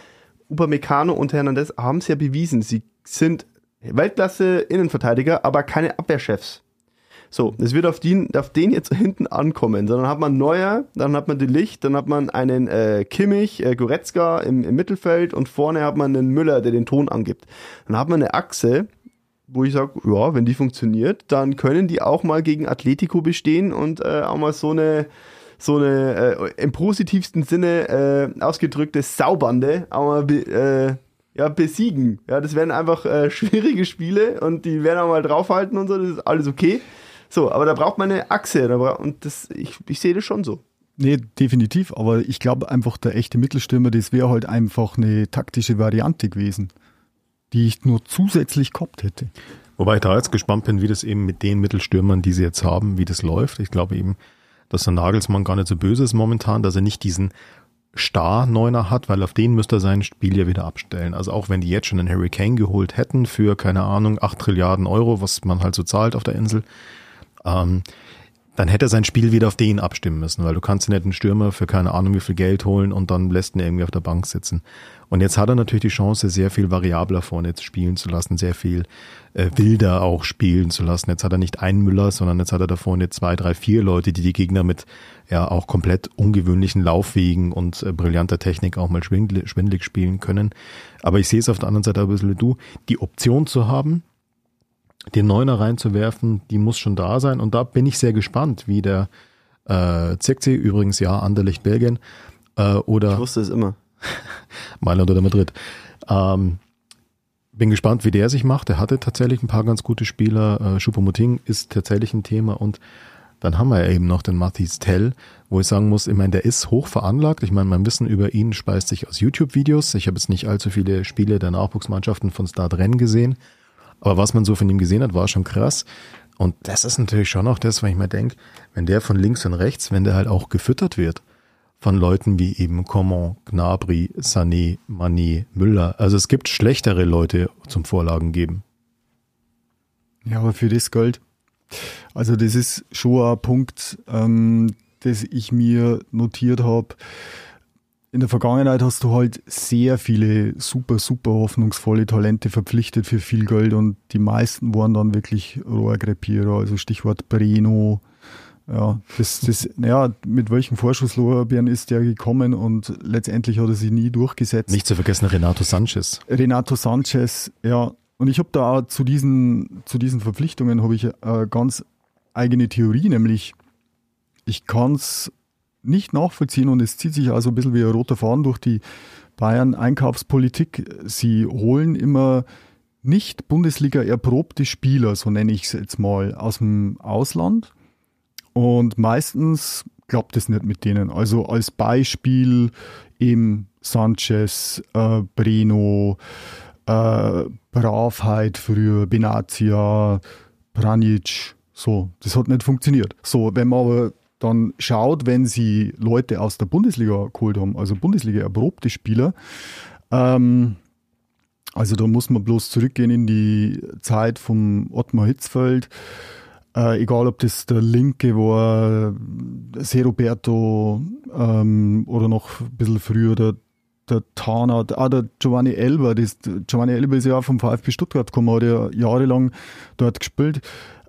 Upamecano und Hernandez haben es ja bewiesen. Sie sind Weltklasse Innenverteidiger, aber keine Abwehrchefs. So, es wird auf den, auf den jetzt hinten ankommen. Sondern hat man Neuer, dann hat man die Licht, dann hat man einen äh, Kimmich, äh, Goretzka im, im Mittelfeld und vorne hat man einen Müller, der den Ton angibt. Dann hat man eine Achse, wo ich sage, ja, wenn die funktioniert, dann können die auch mal gegen Atletico bestehen und äh, auch mal so eine so eine äh, im positivsten Sinne äh, ausgedrückte Saubande aber be, äh, ja, besiegen. Ja, das werden einfach äh, schwierige Spiele und die werden auch mal draufhalten und so, das ist alles okay. So, aber da braucht man eine Achse da bra und das, ich, ich sehe das schon so. Nee, definitiv, aber ich glaube einfach, der echte Mittelstürmer, das wäre halt einfach eine taktische Variante gewesen, die ich nur zusätzlich gehabt hätte. Wobei ich da jetzt gespannt bin, wie das eben mit den Mittelstürmern, die sie jetzt haben, wie das läuft. Ich glaube eben, dass der Nagelsmann gar nicht so böse ist momentan, dass er nicht diesen Star-Neuner hat, weil auf den müsste er sein Spiel ja wieder abstellen. Also auch wenn die jetzt schon einen Harry Kane geholt hätten für, keine Ahnung, 8 Trilliarden Euro, was man halt so zahlt auf der Insel, ähm, dann hätte er sein Spiel wieder auf den abstimmen müssen, weil du kannst nicht einen Stürmer für keine Ahnung wie viel Geld holen und dann lässt ihn irgendwie auf der Bank sitzen. Und jetzt hat er natürlich die Chance, sehr viel variabler vorne spielen zu lassen, sehr viel äh, wilder auch spielen zu lassen. Jetzt hat er nicht einen Müller, sondern jetzt hat er da vorne zwei, drei, vier Leute, die die Gegner mit ja auch komplett ungewöhnlichen Laufwegen und äh, brillanter Technik auch mal schwindlig, schwindlig spielen können. Aber ich sehe es auf der anderen Seite ein bisschen wie du, die Option zu haben, den Neuner reinzuwerfen, die muss schon da sein. Und da bin ich sehr gespannt, wie der äh, Zirkzee, übrigens ja, Anderlecht Belgien, äh, oder. Ich wusste es immer. Mailand oder Madrid. Ähm, bin gespannt, wie der sich macht. Er hatte tatsächlich ein paar ganz gute Spieler. Äh, Choupo-Moting ist tatsächlich ein Thema und dann haben wir eben noch den Mathis Tell, wo ich sagen muss, ich meine, der ist hoch veranlagt. Ich meine, mein Wissen über ihn speist sich aus YouTube-Videos. Ich habe jetzt nicht allzu viele Spiele der Nachwuchsmannschaften von Start Renn gesehen. Aber was man so von ihm gesehen hat, war schon krass. Und das ist natürlich schon auch das, wenn ich mir denke, wenn der von links und rechts, wenn der halt auch gefüttert wird von Leuten wie eben Coman, Gnabry, Sané, Mané, Müller. Also es gibt schlechtere Leute zum Vorlagen geben. Ja, aber für das Geld. Also das ist schon ein Punkt, ähm, das ich mir notiert habe in der Vergangenheit hast du halt sehr viele super, super hoffnungsvolle Talente verpflichtet für viel Geld und die meisten waren dann wirklich Rohrkrepierer, also Stichwort Breno. Ja, das, das, ja, mit welchen Vorschusslorbeeren ist der gekommen und letztendlich hat er sich nie durchgesetzt. Nicht zu vergessen Renato Sanchez. Renato Sanchez, ja. Und ich habe da auch zu diesen, zu diesen Verpflichtungen habe ich eine ganz eigene Theorie, nämlich ich kann es nicht nachvollziehen und es zieht sich also ein bisschen wie ein roter Faden durch die Bayern-Einkaufspolitik. Sie holen immer nicht Bundesliga erprobte Spieler, so nenne ich es jetzt mal, aus dem Ausland. Und meistens klappt es nicht mit denen. Also als Beispiel eben Sanchez, äh, Breno, äh, Bravheit früher, Benatia, Pranic, so, das hat nicht funktioniert. So, wenn man aber dann schaut, wenn sie Leute aus der Bundesliga geholt haben, also Bundesliga erprobte Spieler, ähm, also da muss man bloß zurückgehen in die Zeit vom Ottmar Hitzfeld, äh, egal ob das der Linke war, Se Roberto ähm, oder noch ein bisschen früher der, der Tana, ah, der Giovanni Elber, das, Giovanni Elber ist ja auch vom VfB Stuttgart gekommen, hat ja jahrelang dort gespielt.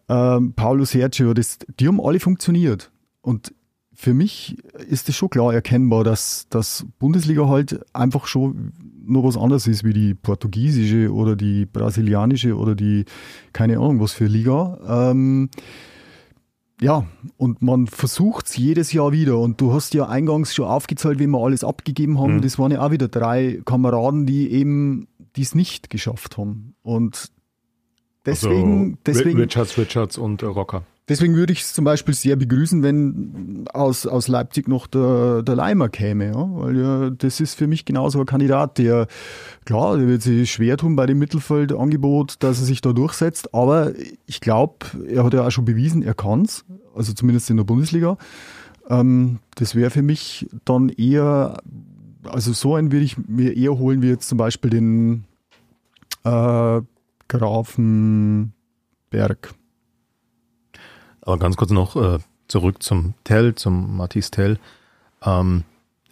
Ähm, Paulo Sergio, das, die haben alle funktioniert. Und für mich ist es schon klar erkennbar, dass das Bundesliga halt einfach schon nur was anderes ist wie die portugiesische oder die brasilianische oder die keine Ahnung was für Liga. Ähm, ja, und man versucht es jedes Jahr wieder. Und du hast ja eingangs schon aufgezählt, wie wir alles abgegeben haben. Mhm. Das waren ja auch wieder drei Kameraden, die eben dies nicht geschafft haben. Und deswegen, also, deswegen, Richards, Richards und Rocker. Deswegen würde ich es zum Beispiel sehr begrüßen, wenn aus, aus Leipzig noch der, der Leimer käme. Ja? Weil ja, das ist für mich genauso ein Kandidat, der, klar, der wird sich schwer tun bei dem Mittelfeldangebot, dass er sich da durchsetzt. Aber ich glaube, er hat ja auch schon bewiesen, er kann's. Also zumindest in der Bundesliga. Ähm, das wäre für mich dann eher, also so einen würde ich mir eher holen, wie jetzt zum Beispiel den äh, Grafenberg. Aber ganz kurz noch äh, zurück zum Tell, zum Matthias Tell. Ähm,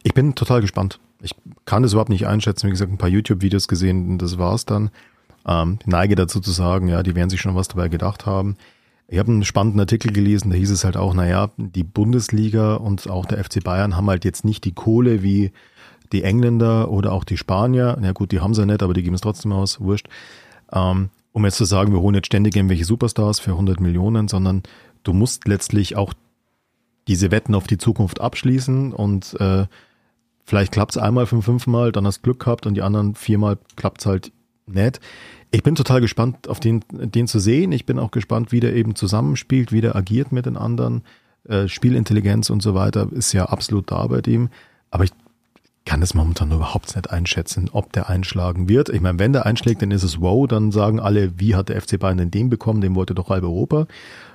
ich bin total gespannt. Ich kann das überhaupt nicht einschätzen. Wie gesagt, ein paar YouTube-Videos gesehen, das war's dann. Ähm, neige dazu zu sagen, ja, die werden sich schon was dabei gedacht haben. Ich habe einen spannenden Artikel gelesen, da hieß es halt auch, naja, die Bundesliga und auch der FC Bayern haben halt jetzt nicht die Kohle wie die Engländer oder auch die Spanier. Na gut, die haben sie ja nicht, aber die geben es trotzdem aus, wurscht. Ähm, um jetzt zu sagen, wir holen jetzt ständig irgendwelche Superstars für 100 Millionen, sondern du musst letztlich auch diese Wetten auf die Zukunft abschließen und äh, vielleicht klappt es einmal von fünfmal, dann hast Glück gehabt und die anderen viermal klappt es halt nicht. Ich bin total gespannt, auf den, den zu sehen. Ich bin auch gespannt, wie der eben zusammenspielt, wie der agiert mit den anderen. Äh, Spielintelligenz und so weiter ist ja absolut da bei dem. Aber ich kann es momentan überhaupt nicht einschätzen, ob der einschlagen wird. Ich meine, wenn der einschlägt, dann ist es wow, dann sagen alle, wie hat der FC Bayern denn den bekommen, den wollte doch halb Europa.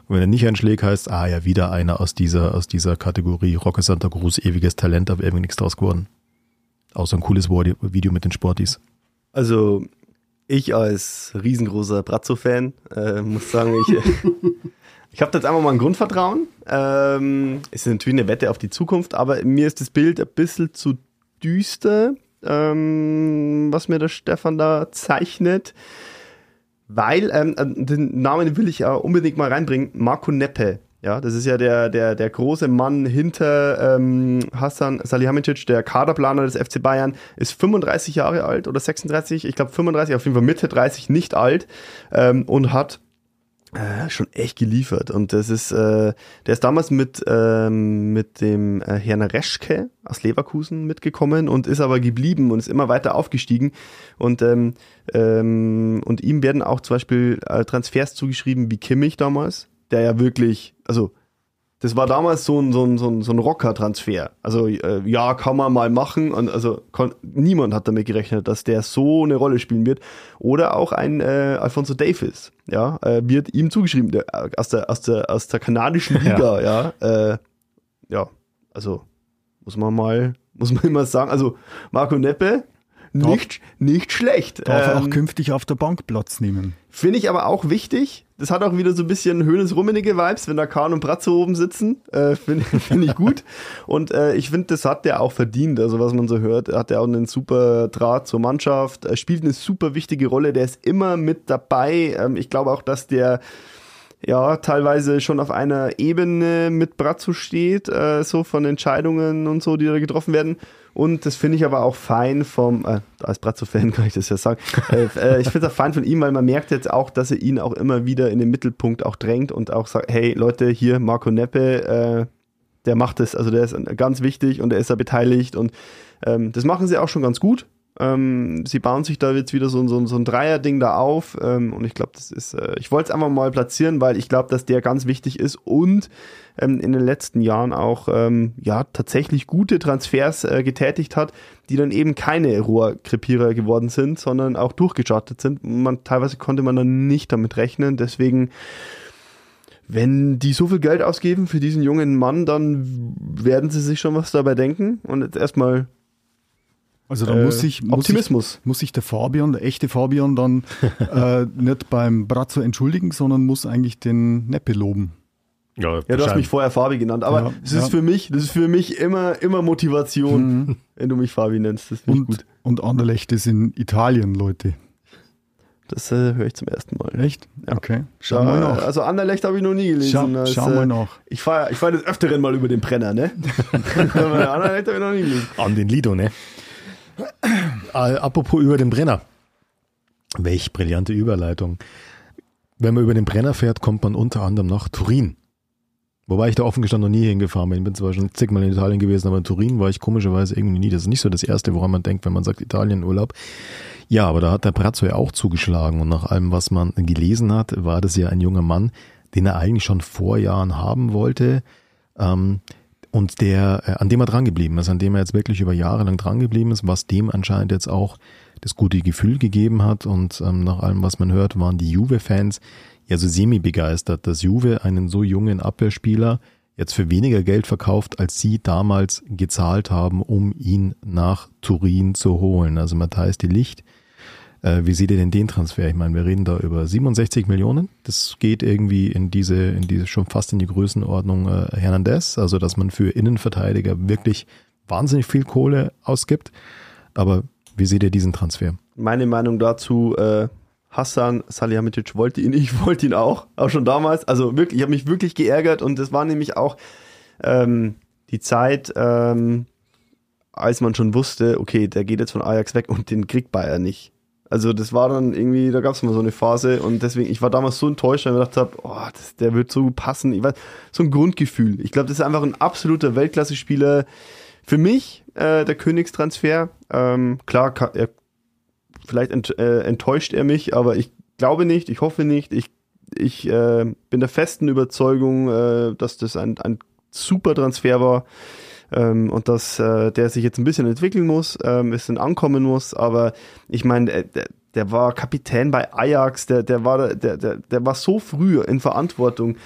Und wenn er nicht einschlägt, heißt, ah ja, wieder einer aus dieser, aus dieser Kategorie Rocke Santa Cruz, ewiges Talent, aber irgendwie nichts draus geworden. Außer ein cooles Video mit den Sportis. Also ich als riesengroßer Brazzo-Fan äh, muss sagen, ich, ich habe jetzt einfach mal ein Grundvertrauen. Ähm, es ist natürlich eine Wette auf die Zukunft, aber mir ist das Bild ein bisschen zu düster, ähm, was mir der Stefan da zeichnet. Weil, ähm, den Namen will ich ja unbedingt mal reinbringen, Marco Neppe. Ja, das ist ja der, der, der große Mann hinter ähm, Hassan Salihamidzic, der Kaderplaner des FC Bayern, ist 35 Jahre alt oder 36, ich glaube 35, auf jeden Fall Mitte 30, nicht alt. Ähm, und hat äh, schon echt geliefert. Und das ist, äh, der ist damals mit, ähm, mit dem äh, Herrn Reschke aus Leverkusen mitgekommen und ist aber geblieben und ist immer weiter aufgestiegen. Und, ähm, ähm, und ihm werden auch zum Beispiel äh, Transfers zugeschrieben wie Kimmich damals, der ja wirklich, also das war damals so ein, so ein, so ein, so ein Rocker-Transfer. Also äh, ja, kann man mal machen. Und also kon, niemand hat damit gerechnet, dass der so eine Rolle spielen wird. Oder auch ein äh, Alfonso Davis, ja, äh, wird ihm zugeschrieben, der, aus, der, aus, der, aus der kanadischen Liga, ja. Ja, äh, ja, also muss man mal, muss man immer sagen, also Marco Neppe, nicht, nicht schlecht. Darf er auch Ähm, künftig auf der Bank Platz nehmen. Finde ich aber auch wichtig. Das hat auch wieder so ein bisschen Höhnes Rummenige Vibes, wenn da Kahn und Bratzo oben sitzen. Äh, Finde find ich gut. Und äh, ich finde, das hat der auch verdient. Also was man so hört, hat er auch einen super Draht zur Mannschaft, er spielt eine super wichtige Rolle, der ist immer mit dabei. Ähm, ich glaube auch, dass der ja, teilweise schon auf einer Ebene mit Brazzo steht, äh, so von Entscheidungen und so, die da getroffen werden. Und das finde ich aber auch fein vom, äh, als Brazzo-Fan kann ich das ja sagen, äh, äh, ich finde es auch fein von ihm, weil man merkt jetzt auch, dass er ihn auch immer wieder in den Mittelpunkt auch drängt und auch sagt, hey Leute, hier Marco Neppe, äh, der macht es, also der ist ganz wichtig und er ist da beteiligt und ähm, das machen sie auch schon ganz gut. Ähm, sie bauen sich da jetzt wieder so, so, so ein Dreier-Ding da auf ähm, und ich glaube, das ist, äh, ich wollte es einfach mal platzieren, weil ich glaube, dass der ganz wichtig ist und ähm, in den letzten Jahren auch ähm, ja tatsächlich gute Transfers äh, getätigt hat, die dann eben keine Rohrkrepierer geworden sind, sondern auch durchgestartet sind. Man, teilweise konnte man dann nicht damit rechnen, deswegen wenn die so viel Geld ausgeben für diesen jungen Mann, dann werden sie sich schon was dabei denken. Und jetzt erstmal Also da äh, muss sich muss sich, Optimismus. muss sich der Fabian, der echte Fabian, dann äh, nicht beim Brazzo entschuldigen, sondern muss eigentlich den Neppe loben. Ja, Ja, du hast mich vorher Fabi genannt, aber Ja, es ist ja. für mich, das ist für mich immer, immer Motivation, wenn du mich Fabi nennst. Das ich Und, gut. und Anderlecht ist in Italien, Leute. Das äh, höre ich zum ersten Mal. Echt? Ja. Okay. Schau mal nach. Also Anderlecht habe ich noch nie gelesen. Schau, Das, schau äh, mal nach. Ich fahre ich fahr des Öfteren mal über den Brenner, ne? Aber Anderlecht habe ich noch nie gelesen. An den Lido, ne? Äh, apropos über den Brenner. Welch brillante Überleitung. Wenn man über den Brenner fährt, kommt man unter anderem nach Turin. Wobei ich da offen gestanden noch nie hingefahren bin. Ich bin zwar schon zigmal in Italien gewesen, aber in Turin war ich komischerweise irgendwie nie. Das ist nicht so das Erste, woran man denkt, wenn man sagt Italienurlaub. Ja, aber da hat der Brazzo ja auch zugeschlagen und nach allem, was man gelesen hat, war das ja ein junger Mann, den er eigentlich schon vor Jahren haben wollte ähm, und der, äh, an dem er drangeblieben ist, an dem er jetzt wirklich über Jahre lang drangeblieben ist, was dem anscheinend jetzt auch das gute Gefühl gegeben hat und ähm, nach allem, was man hört, waren die Juve-Fans ja so semi-begeistert, dass Juve einen so jungen Abwehrspieler jetzt für weniger Geld verkauft, als sie damals gezahlt haben, um ihn nach Turin zu holen. Also Matthias die Licht, wie seht ihr denn den Transfer? Ich meine, wir reden da über 67 Millionen. Das geht irgendwie in diese, in diese schon fast in die Größenordnung äh, Hernandez, also dass man für Innenverteidiger wirklich wahnsinnig viel Kohle ausgibt. Aber wie seht ihr diesen Transfer? Meine Meinung dazu, äh, Hassan Salihamidzic wollte ihn, ich wollte ihn auch, auch schon damals. Also wirklich, ich habe mich wirklich geärgert und das war nämlich auch ähm, die Zeit, ähm, als man schon wusste, okay, der geht jetzt von Ajax weg und den kriegt Bayern nicht. Also das war dann irgendwie, da gab es mal so eine Phase und deswegen, ich war damals so enttäuscht, weil ich gedacht habe, oh, der wird so passen. Ich weiß, so ein Grundgefühl. Ich glaube, das ist einfach ein absoluter Weltklasse-Spieler. Für mich äh, der Königstransfer. Ähm, klar, er vielleicht ent, äh, enttäuscht er mich, aber ich glaube nicht, ich hoffe nicht. Ich, ich äh, bin der festen Überzeugung, äh, dass das ein, ein super Transfer war ähm, und dass äh, der sich jetzt ein bisschen entwickeln muss, ähm, ein bisschen ankommen muss. Aber ich meine, äh, der, war Kapitän bei Ajax, der, der, war, der, der, der war so früh in Verantwortung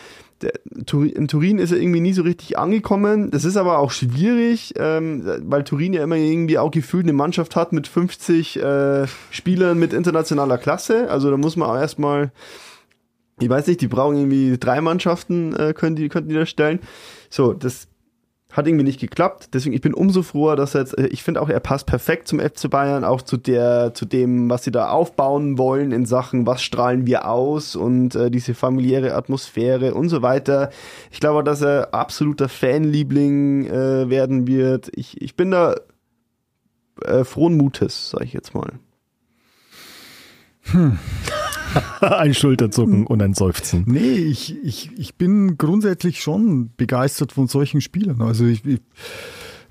der, in Turin ist er irgendwie nie so richtig angekommen. Das ist aber auch schwierig, ähm, weil Turin ja immer irgendwie auch gefühlt eine Mannschaft hat mit 50 äh, Spielern mit internationaler Klasse. Also da muss man auch erstmal, ich weiß nicht, die brauchen irgendwie drei Mannschaften, äh, können die, könnten die da stellen. So, das hat irgendwie nicht geklappt. Deswegen, ich bin umso froher, dass er jetzt, äh, ich finde auch, er passt perfekt zum FC Bayern, auch zu der, zu dem, was sie da aufbauen wollen in Sachen, was strahlen wir aus und äh, diese familiäre Atmosphäre und so weiter. Ich glaube, dass er absoluter Fanliebling äh, werden wird. Ich, ich bin da äh, frohen Mutes, sage ich jetzt mal. Hm. ein Schulterzucken und ein Seufzen. Nee, ich, ich, ich bin grundsätzlich schon begeistert von solchen Spielern. Also ich, ich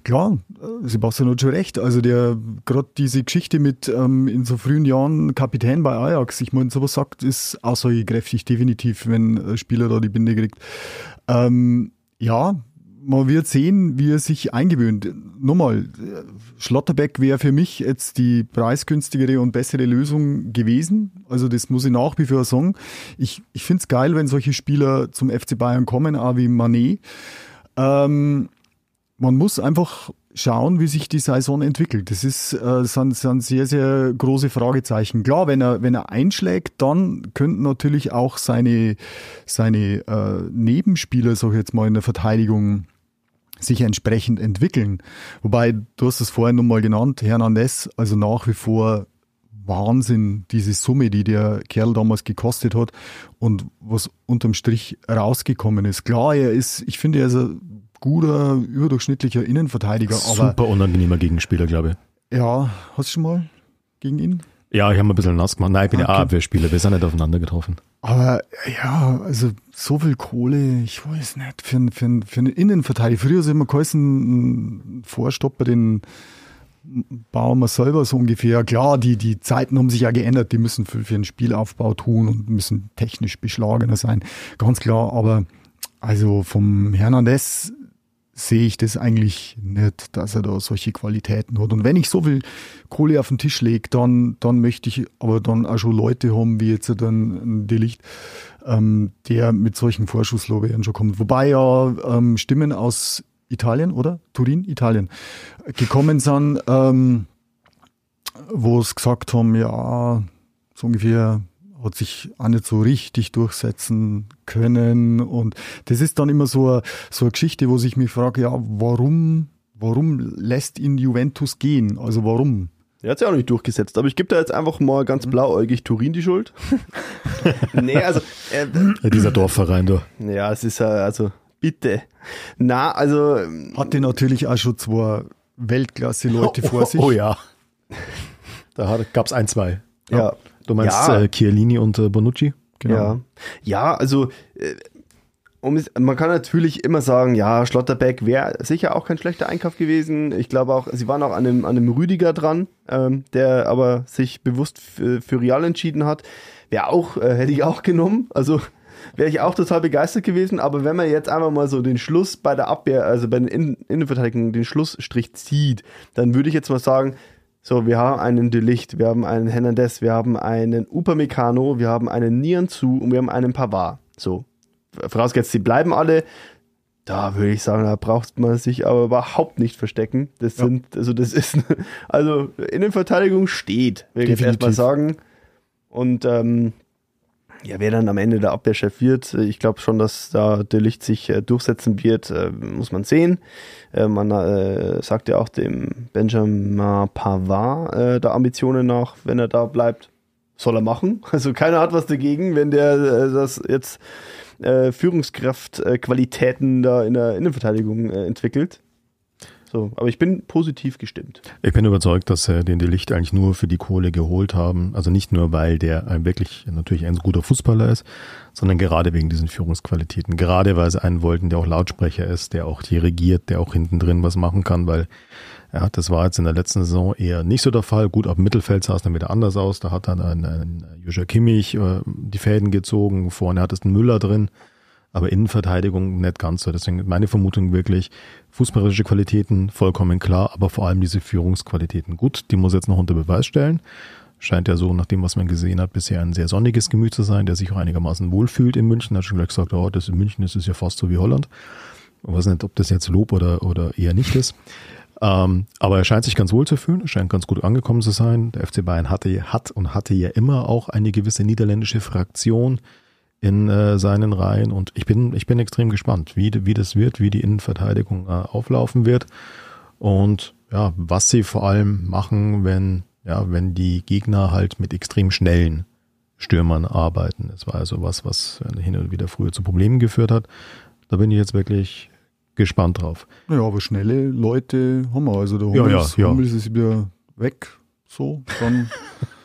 klar, Sebastian hat schon recht. Also der gerade diese Geschichte mit ähm, in so frühen Jahren Kapitän bei Ajax, ich meine, sowas sagt, ist aussagekräftig, definitiv, wenn ein Spieler da die Binde kriegt. Ähm, ja, man wird sehen, wie er sich eingewöhnt. Nochmal, Schlotterbeck wäre für mich jetzt die preisgünstigere und bessere Lösung gewesen. Also das muss ich nach wie vor sagen. Ich, ich finde es geil, wenn solche Spieler zum FC Bayern kommen, auch wie Manet. Ähm, man muss einfach schauen, wie sich die Saison entwickelt. Das ist äh, sind, sind sehr, sehr große Fragezeichen. Klar, wenn er, wenn er einschlägt, dann könnten natürlich auch seine, seine äh, Nebenspieler, sag ich jetzt mal, in der Verteidigung sich entsprechend entwickeln. Wobei, du hast es vorhin nochmal genannt, Hernandez, also nach wie vor Wahnsinn, diese Summe, die der Kerl damals gekostet hat und was unterm Strich rausgekommen ist. Klar, er ist, ich finde, er ist ein guter, überdurchschnittlicher Innenverteidiger. Super unangenehmer Gegenspieler, glaube ich. Ja, hast du schon mal gegen ihn? Ja, ich habe ein bisschen nass gemacht. Nein, ich bin okay. ja Abwehrspieler, wir sind nicht aufeinander getroffen. Aber ja, also so viel Kohle, ich weiß nicht, für, für, für einen Innenverteidiger. Früher ist immer geheißen, Vorstopper, den bauen wir selber so ungefähr. Klar, die, die Zeiten haben sich ja geändert, die müssen für, für einen Spielaufbau tun und müssen technisch beschlagener sein, ganz klar. Aber also vom Hernandez sehe ich das eigentlich nicht, dass er da solche Qualitäten hat. Und wenn ich so viel Kohle auf den Tisch lege, dann, dann möchte ich aber dann auch schon Leute haben, wie jetzt dann Delicht, ähm, der mit solchen Vorschusslorbeeren schon kommt. Wobei ja ähm, Stimmen aus Italien, oder? Turin, Italien, gekommen sind, ähm, wo es gesagt haben, ja, so ungefähr hat sich auch nicht so richtig durchsetzen können. Und das ist dann immer so eine, so eine Geschichte, wo sich mich frage, ja, warum, warum lässt ihn Juventus gehen? Also warum? Er hat sich auch nicht durchgesetzt, aber ich gebe da jetzt einfach mal ganz mhm. blauäugig Turin die Schuld. nee, also. Äh, Dieser Dorfverein da. Ja, es ist ja, also, bitte. Na, also. Hatte natürlich auch schon zwei Weltklasse-Leute oh, vor sich. Oh, ja. Da gab es ein, zwei. Ja. ja. Du meinst ja. äh, Chiellini und äh, Bonucci? Genau. Ja, ja also äh, um man kann natürlich immer sagen, ja, Schlotterbeck wäre sicher auch kein schlechter Einkauf gewesen. Ich glaube auch, sie waren auch an einem, an einem Rüdiger dran, ähm, der aber sich bewusst für, für Real entschieden hat. Wäre auch, äh, hätte ich auch genommen. Also wäre ich auch total begeistert gewesen. Aber wenn man jetzt einfach mal so den Schluss bei der Abwehr, also bei den Innen Innenverteidigungen, den Schlussstrich zieht, dann würde ich jetzt mal sagen, so, wir haben einen Delicht, wir haben einen Hernandez, wir haben einen Upamecano, wir haben einen Nianzu und wir haben einen Pavard. So, vorausgesetzt, sie bleiben alle. Da würde ich sagen, da braucht man sich aber überhaupt nicht verstecken. Das Ja. sind, also das ist, also Innenverteidigung steht, will ich jetzt erstmal sagen. Und ähm, ja, wer dann am Ende der Abwehrchef wird, äh, ich glaube schon, dass da der Licht sich äh, durchsetzen wird, äh, muss man sehen. Äh, man äh, sagt ja auch dem Benjamin Pavard äh, da Ambitionen nach, wenn er da bleibt, soll er machen. Also keiner hat was dagegen, wenn der das jetzt Führungskraftqualitäten da in der Innenverteidigung entwickelt. So, aber ich bin positiv gestimmt. Ich bin überzeugt, dass sie den Delicht eigentlich nur für die Kohle geholt haben. Also nicht nur, weil der ein wirklich natürlich ein guter Fußballer ist, sondern gerade wegen diesen Führungsqualitäten. Gerade weil sie einen wollten, der auch Lautsprecher ist, der auch dirigiert, der auch hinten drin was machen kann, weil ja, das war jetzt in der letzten Saison eher nicht so der Fall. Gut, auf dem Mittelfeld sah es dann wieder anders aus. Da hat dann ein, ein Joshua Kimmich äh, die Fäden gezogen. Vorne hat es einen Müller drin. Aber Innenverteidigung nicht ganz so. Deswegen meine Vermutung wirklich, fußballerische Qualitäten vollkommen klar, aber vor allem diese Führungsqualitäten. Gut, die muss jetzt noch unter Beweis stellen. Scheint ja so, nach dem, was man gesehen hat, bisher ein sehr sonniges Gemüt zu sein, der sich auch einigermaßen wohlfühlt in München. Hat schon gleich gesagt, oh, das in München ist ja fast so wie Holland. Ich weiß nicht, ob das jetzt Lob oder, oder eher nicht ist. Ähm, aber er scheint sich ganz wohl zu fühlen, scheint ganz gut angekommen zu sein. Der FC Bayern hatte, hat und hatte ja immer auch eine gewisse niederländische Fraktion in äh, seinen Reihen und ich bin, ich bin extrem gespannt, wie, wie das wird, wie die Innenverteidigung äh, auflaufen wird und ja, was sie vor allem machen, wenn, ja, wenn die Gegner halt mit extrem schnellen Stürmern arbeiten. Das war also was, was hin und wieder früher zu Problemen geführt hat. Da bin ich jetzt wirklich gespannt drauf. Ja, aber schnelle Leute haben wir. Also der Ja, Hummels, ja, ja. Hummels ist wieder weg. So, dann.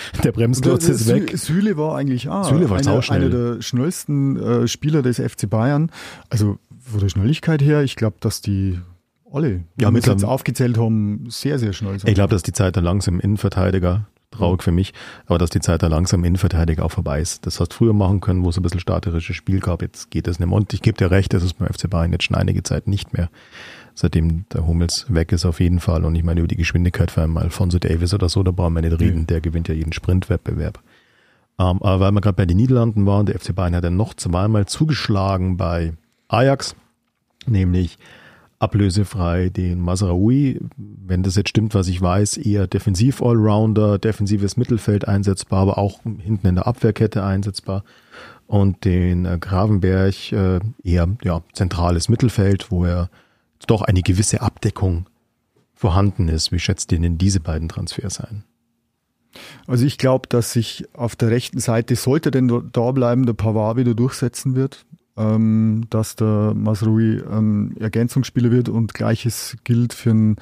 Der Bremsklotz ist weg. Sü- Süle war eigentlich auch Süle war einer, einer der schnellsten äh, Spieler des FC Bayern. Also von der Schnelligkeit her, ich glaube, dass die alle, Ja, die wir mit jetzt aufgezählt haben, sehr, sehr schnell sind. Ich glaube, dass die Zeit da langsam Innenverteidiger, traurig für mich, aber dass die Zeit da langsam Innenverteidiger auch vorbei ist. Das hast du früher machen können, wo es ein bisschen statisches Spiel gab. Jetzt geht es nicht mehr. Und ich gebe dir recht, das ist beim FC Bayern jetzt schon einige Zeit nicht mehr. Seitdem der Hummels weg ist auf jeden Fall. Und ich meine, über die Geschwindigkeit von einem Alfonso Davis oder so, da brauchen wir nicht reden. Der gewinnt ja jeden Sprintwettbewerb. Ähm, aber weil wir gerade bei den Niederlanden waren, der FC Bayern hat dann noch zweimal zugeschlagen bei Ajax, nämlich ablösefrei den Masraoui, wenn das jetzt stimmt, was ich weiß, eher Defensiv-Allrounder, defensives Mittelfeld einsetzbar, aber auch hinten in der Abwehrkette einsetzbar. Und den äh, Gravenberg äh, eher ja, zentrales Mittelfeld, wo er doch eine gewisse Abdeckung vorhanden ist. Wie schätzt ihr denn diese beiden Transfers ein? Also ich glaube, dass sich auf der rechten Seite, sollte denn da bleiben, der Pavard wieder durchsetzen wird, ähm, dass der Masrui ähm, Ergänzungsspieler wird und gleiches gilt für den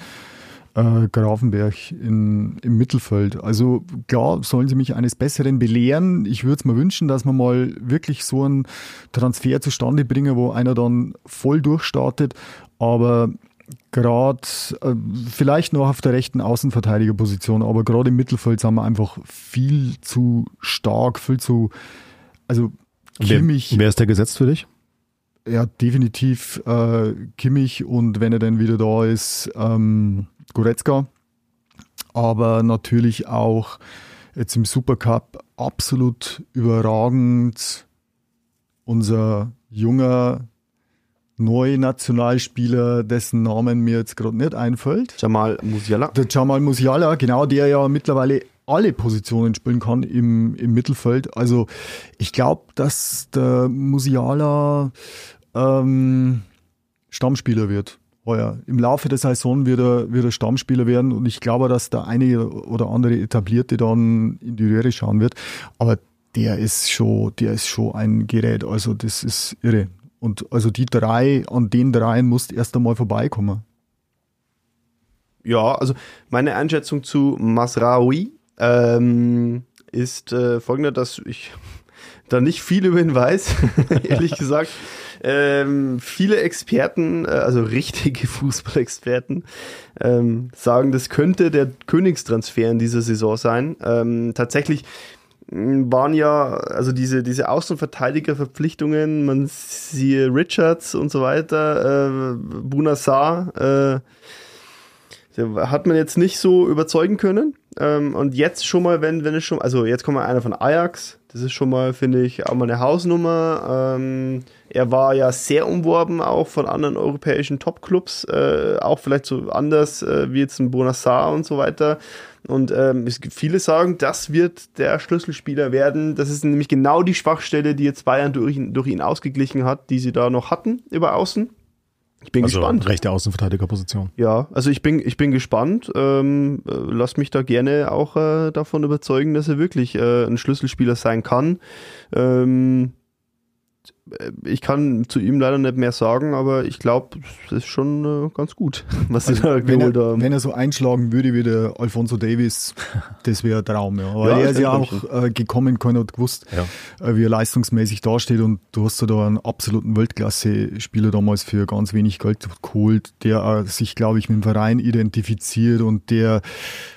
äh, Grafenberg in, im Mittelfeld. Also klar, sollen sie mich eines Besseren belehren. Ich würde es mir wünschen, dass man mal wirklich so einen Transfer zustande bringen, wo einer dann voll durchstartet, aber gerade äh, vielleicht noch auf der rechten Außenverteidigerposition, aber gerade im Mittelfeld sind wir einfach viel zu stark, viel zu also Wer, Kimmich, wer ist der gesetzt für dich? ja definitiv äh, Kimmich und wenn er dann wieder da ist, ähm, Goretzka, aber natürlich auch jetzt im Supercup absolut überragend unser junger Neunationalspieler, dessen Namen mir jetzt gerade nicht einfällt. Jamal Musiala. Der Jamal Musiala, genau, der ja mittlerweile alle Positionen spielen kann im, im Mittelfeld. Also ich glaube, dass der Musiala ähm, Stammspieler wird. Heuer. Im Laufe der Saison wird er, wird er Stammspieler werden und ich glaube, dass der eine oder andere Etablierte dann in die Röhre schauen wird. Aber der ist schon, der ist schon ein Gerät. Also das ist irre. Und also die drei, an den dreien musst erst einmal vorbeikommen. Ja, also meine Einschätzung zu Masraoui ähm, ist äh, folgende, dass ich da nicht viel über ihn weiß, ehrlich gesagt. Ähm, viele Experten, äh, also richtige Fußballexperten, ähm, sagen, das könnte der Königstransfer in dieser Saison sein. Ähm, tatsächlich waren ja, also diese, diese Außenverteidigerverpflichtungen, man siehe Richards und so weiter, äh, Bunassar, äh, hat man jetzt nicht so überzeugen können. Ähm, und jetzt schon mal, wenn, wenn es schon, also jetzt kommt mal einer von Ajax, das ist schon mal, finde ich, auch mal eine Hausnummer. Ähm, er war ja sehr umworben, auch von anderen europäischen Topclubs, äh, auch vielleicht so anders äh, wie jetzt ein Bonassar und so weiter. Und ähm, es gibt viele sagen, das wird der Schlüsselspieler werden. Das ist nämlich genau die Schwachstelle, die jetzt Bayern durch durch ihn ausgeglichen hat, die sie da noch hatten über Außen. Ich bin also gespannt. rechte Außenverteidigerposition. Ja, also ich bin, ich bin gespannt. Ähm, äh, lass mich da gerne auch äh, davon überzeugen, dass er wirklich äh, ein Schlüsselspieler sein kann. Ähm, äh, ich kann zu ihm leider nicht mehr sagen, aber ich glaube, es ist schon äh, ganz gut, was sie da Also, Wenn er, geholt haben. wenn er so einschlagen würde wie der Alfonso Davis, das wäre ein Traum. Ja. Weil Ja, er ist ja auch äh, gekommen, keiner hat gewusst, Ja. äh, wie er leistungsmäßig dasteht und du hast ja da einen absoluten Weltklasse-Spieler damals für ganz wenig Geld geholt, der äh, sich, glaube ich, mit dem Verein identifiziert und der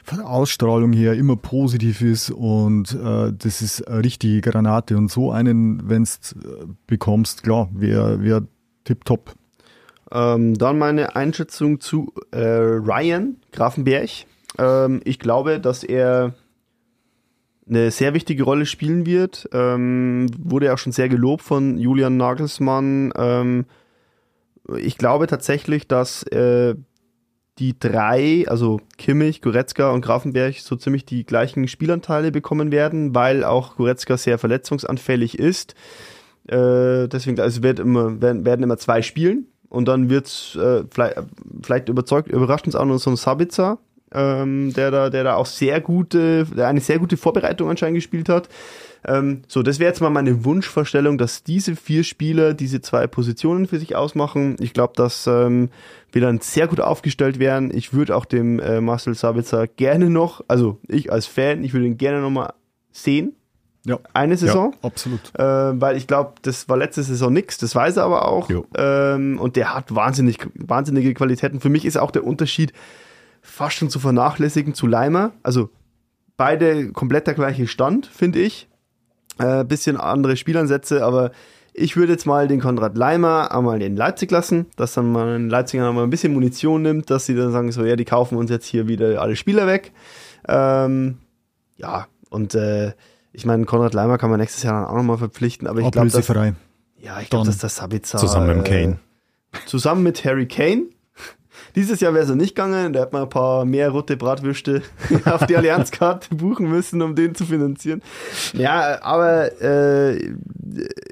von der Ausstrahlung her immer positiv ist und äh, das ist eine richtige Granate und so einen, wenn du bekommst, klar, wäre wär tipptopp. Ähm, dann meine Einschätzung zu äh, Ryan Grafenberg. Ähm, ich glaube, dass er eine sehr wichtige Rolle spielen wird. Ähm, wurde auch schon sehr gelobt von Julian Nagelsmann. Ähm, ich glaube tatsächlich, dass äh, die drei, also Kimmich, Goretzka und Grafenberg, so ziemlich die gleichen Spielanteile bekommen werden, weil auch Goretzka sehr verletzungsanfällig ist. Äh, deswegen, also wird immer, werden, werden immer zwei spielen und dann wird's äh, vielleicht, vielleicht überzeugt, überrascht uns auch noch so ein Sabitzer, ähm, der da, der da auch sehr gute, der eine sehr gute Vorbereitung anscheinend gespielt hat. Ähm, so, das wäre jetzt mal meine Wunschvorstellung, dass diese vier Spieler diese zwei Positionen für sich ausmachen. Ich glaube, dass ähm, wir dann sehr gut aufgestellt wären. Ich würde auch dem äh, Marcel Sabitzer gerne noch, also ich als Fan, ich würde ihn gerne noch mal sehen. Ja. Eine Saison. Ja, absolut. Äh, weil ich glaube, das war letzte Saison nix, das weiß er aber auch. Ähm, und der hat wahnsinnig, wahnsinnige Qualitäten. Für mich ist auch der Unterschied fast schon zu vernachlässigen zu Leimer. Also beide komplett der gleiche Stand, finde ich. Äh, bisschen andere Spielansätze, aber ich würde jetzt mal den Konrad Leimer einmal in Leipzig lassen, dass dann mal ein Leipziger mal ein bisschen Munition nimmt, dass sie dann sagen so, ja, die kaufen uns jetzt hier wieder alle Spieler weg. Ähm, ja, und äh, ich meine, Konrad Leimer kann man nächstes Jahr dann auch nochmal verpflichten, aber ich glaube, dass, Ablösefrei. ja, ich glaube, dass der Sabitzer Zusammen mit äh, Kane. Zusammen mit Harry Kane. Dieses Jahr wäre es ja nicht gegangen, da hätte man ein paar mehr rote Bratwürste auf die Allianzkarte buchen müssen, um den zu finanzieren. Ja, aber äh,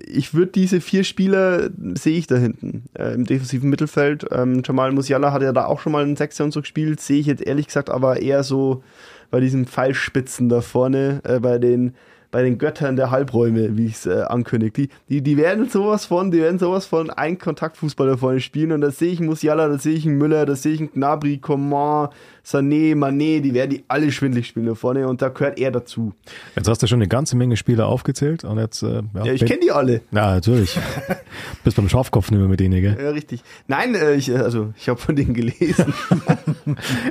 ich würde diese vier Spieler sehe ich da hinten äh, im defensiven Mittelfeld. Ähm, Jamal Musiala hat ja da auch schon mal einen Sechser und so gespielt, sehe ich jetzt ehrlich gesagt aber eher so bei diesen Pfeilspitzen da vorne, äh, bei den bei den Göttern der Halbräume, wie ich es äh, ankündigt. Die, die, die werden sowas von, die werden sowas von ein Kontaktfußball da vorne spielen und da sehe ich einen Musiala, da sehe ich einen Müller, da sehe ich einen Gnabry, Coman, Sané, Mané, die werden die alle schwindlig spielen da vorne und da gehört er dazu. Jetzt hast du schon eine ganze Menge Spieler aufgezählt und jetzt, äh, Ja, ich kenne die alle. Ja, natürlich. Bist beim Schafkopf nicht mehr mit denen, gell? Ja, richtig. Nein, äh, ich, äh, also ich habe von denen gelesen.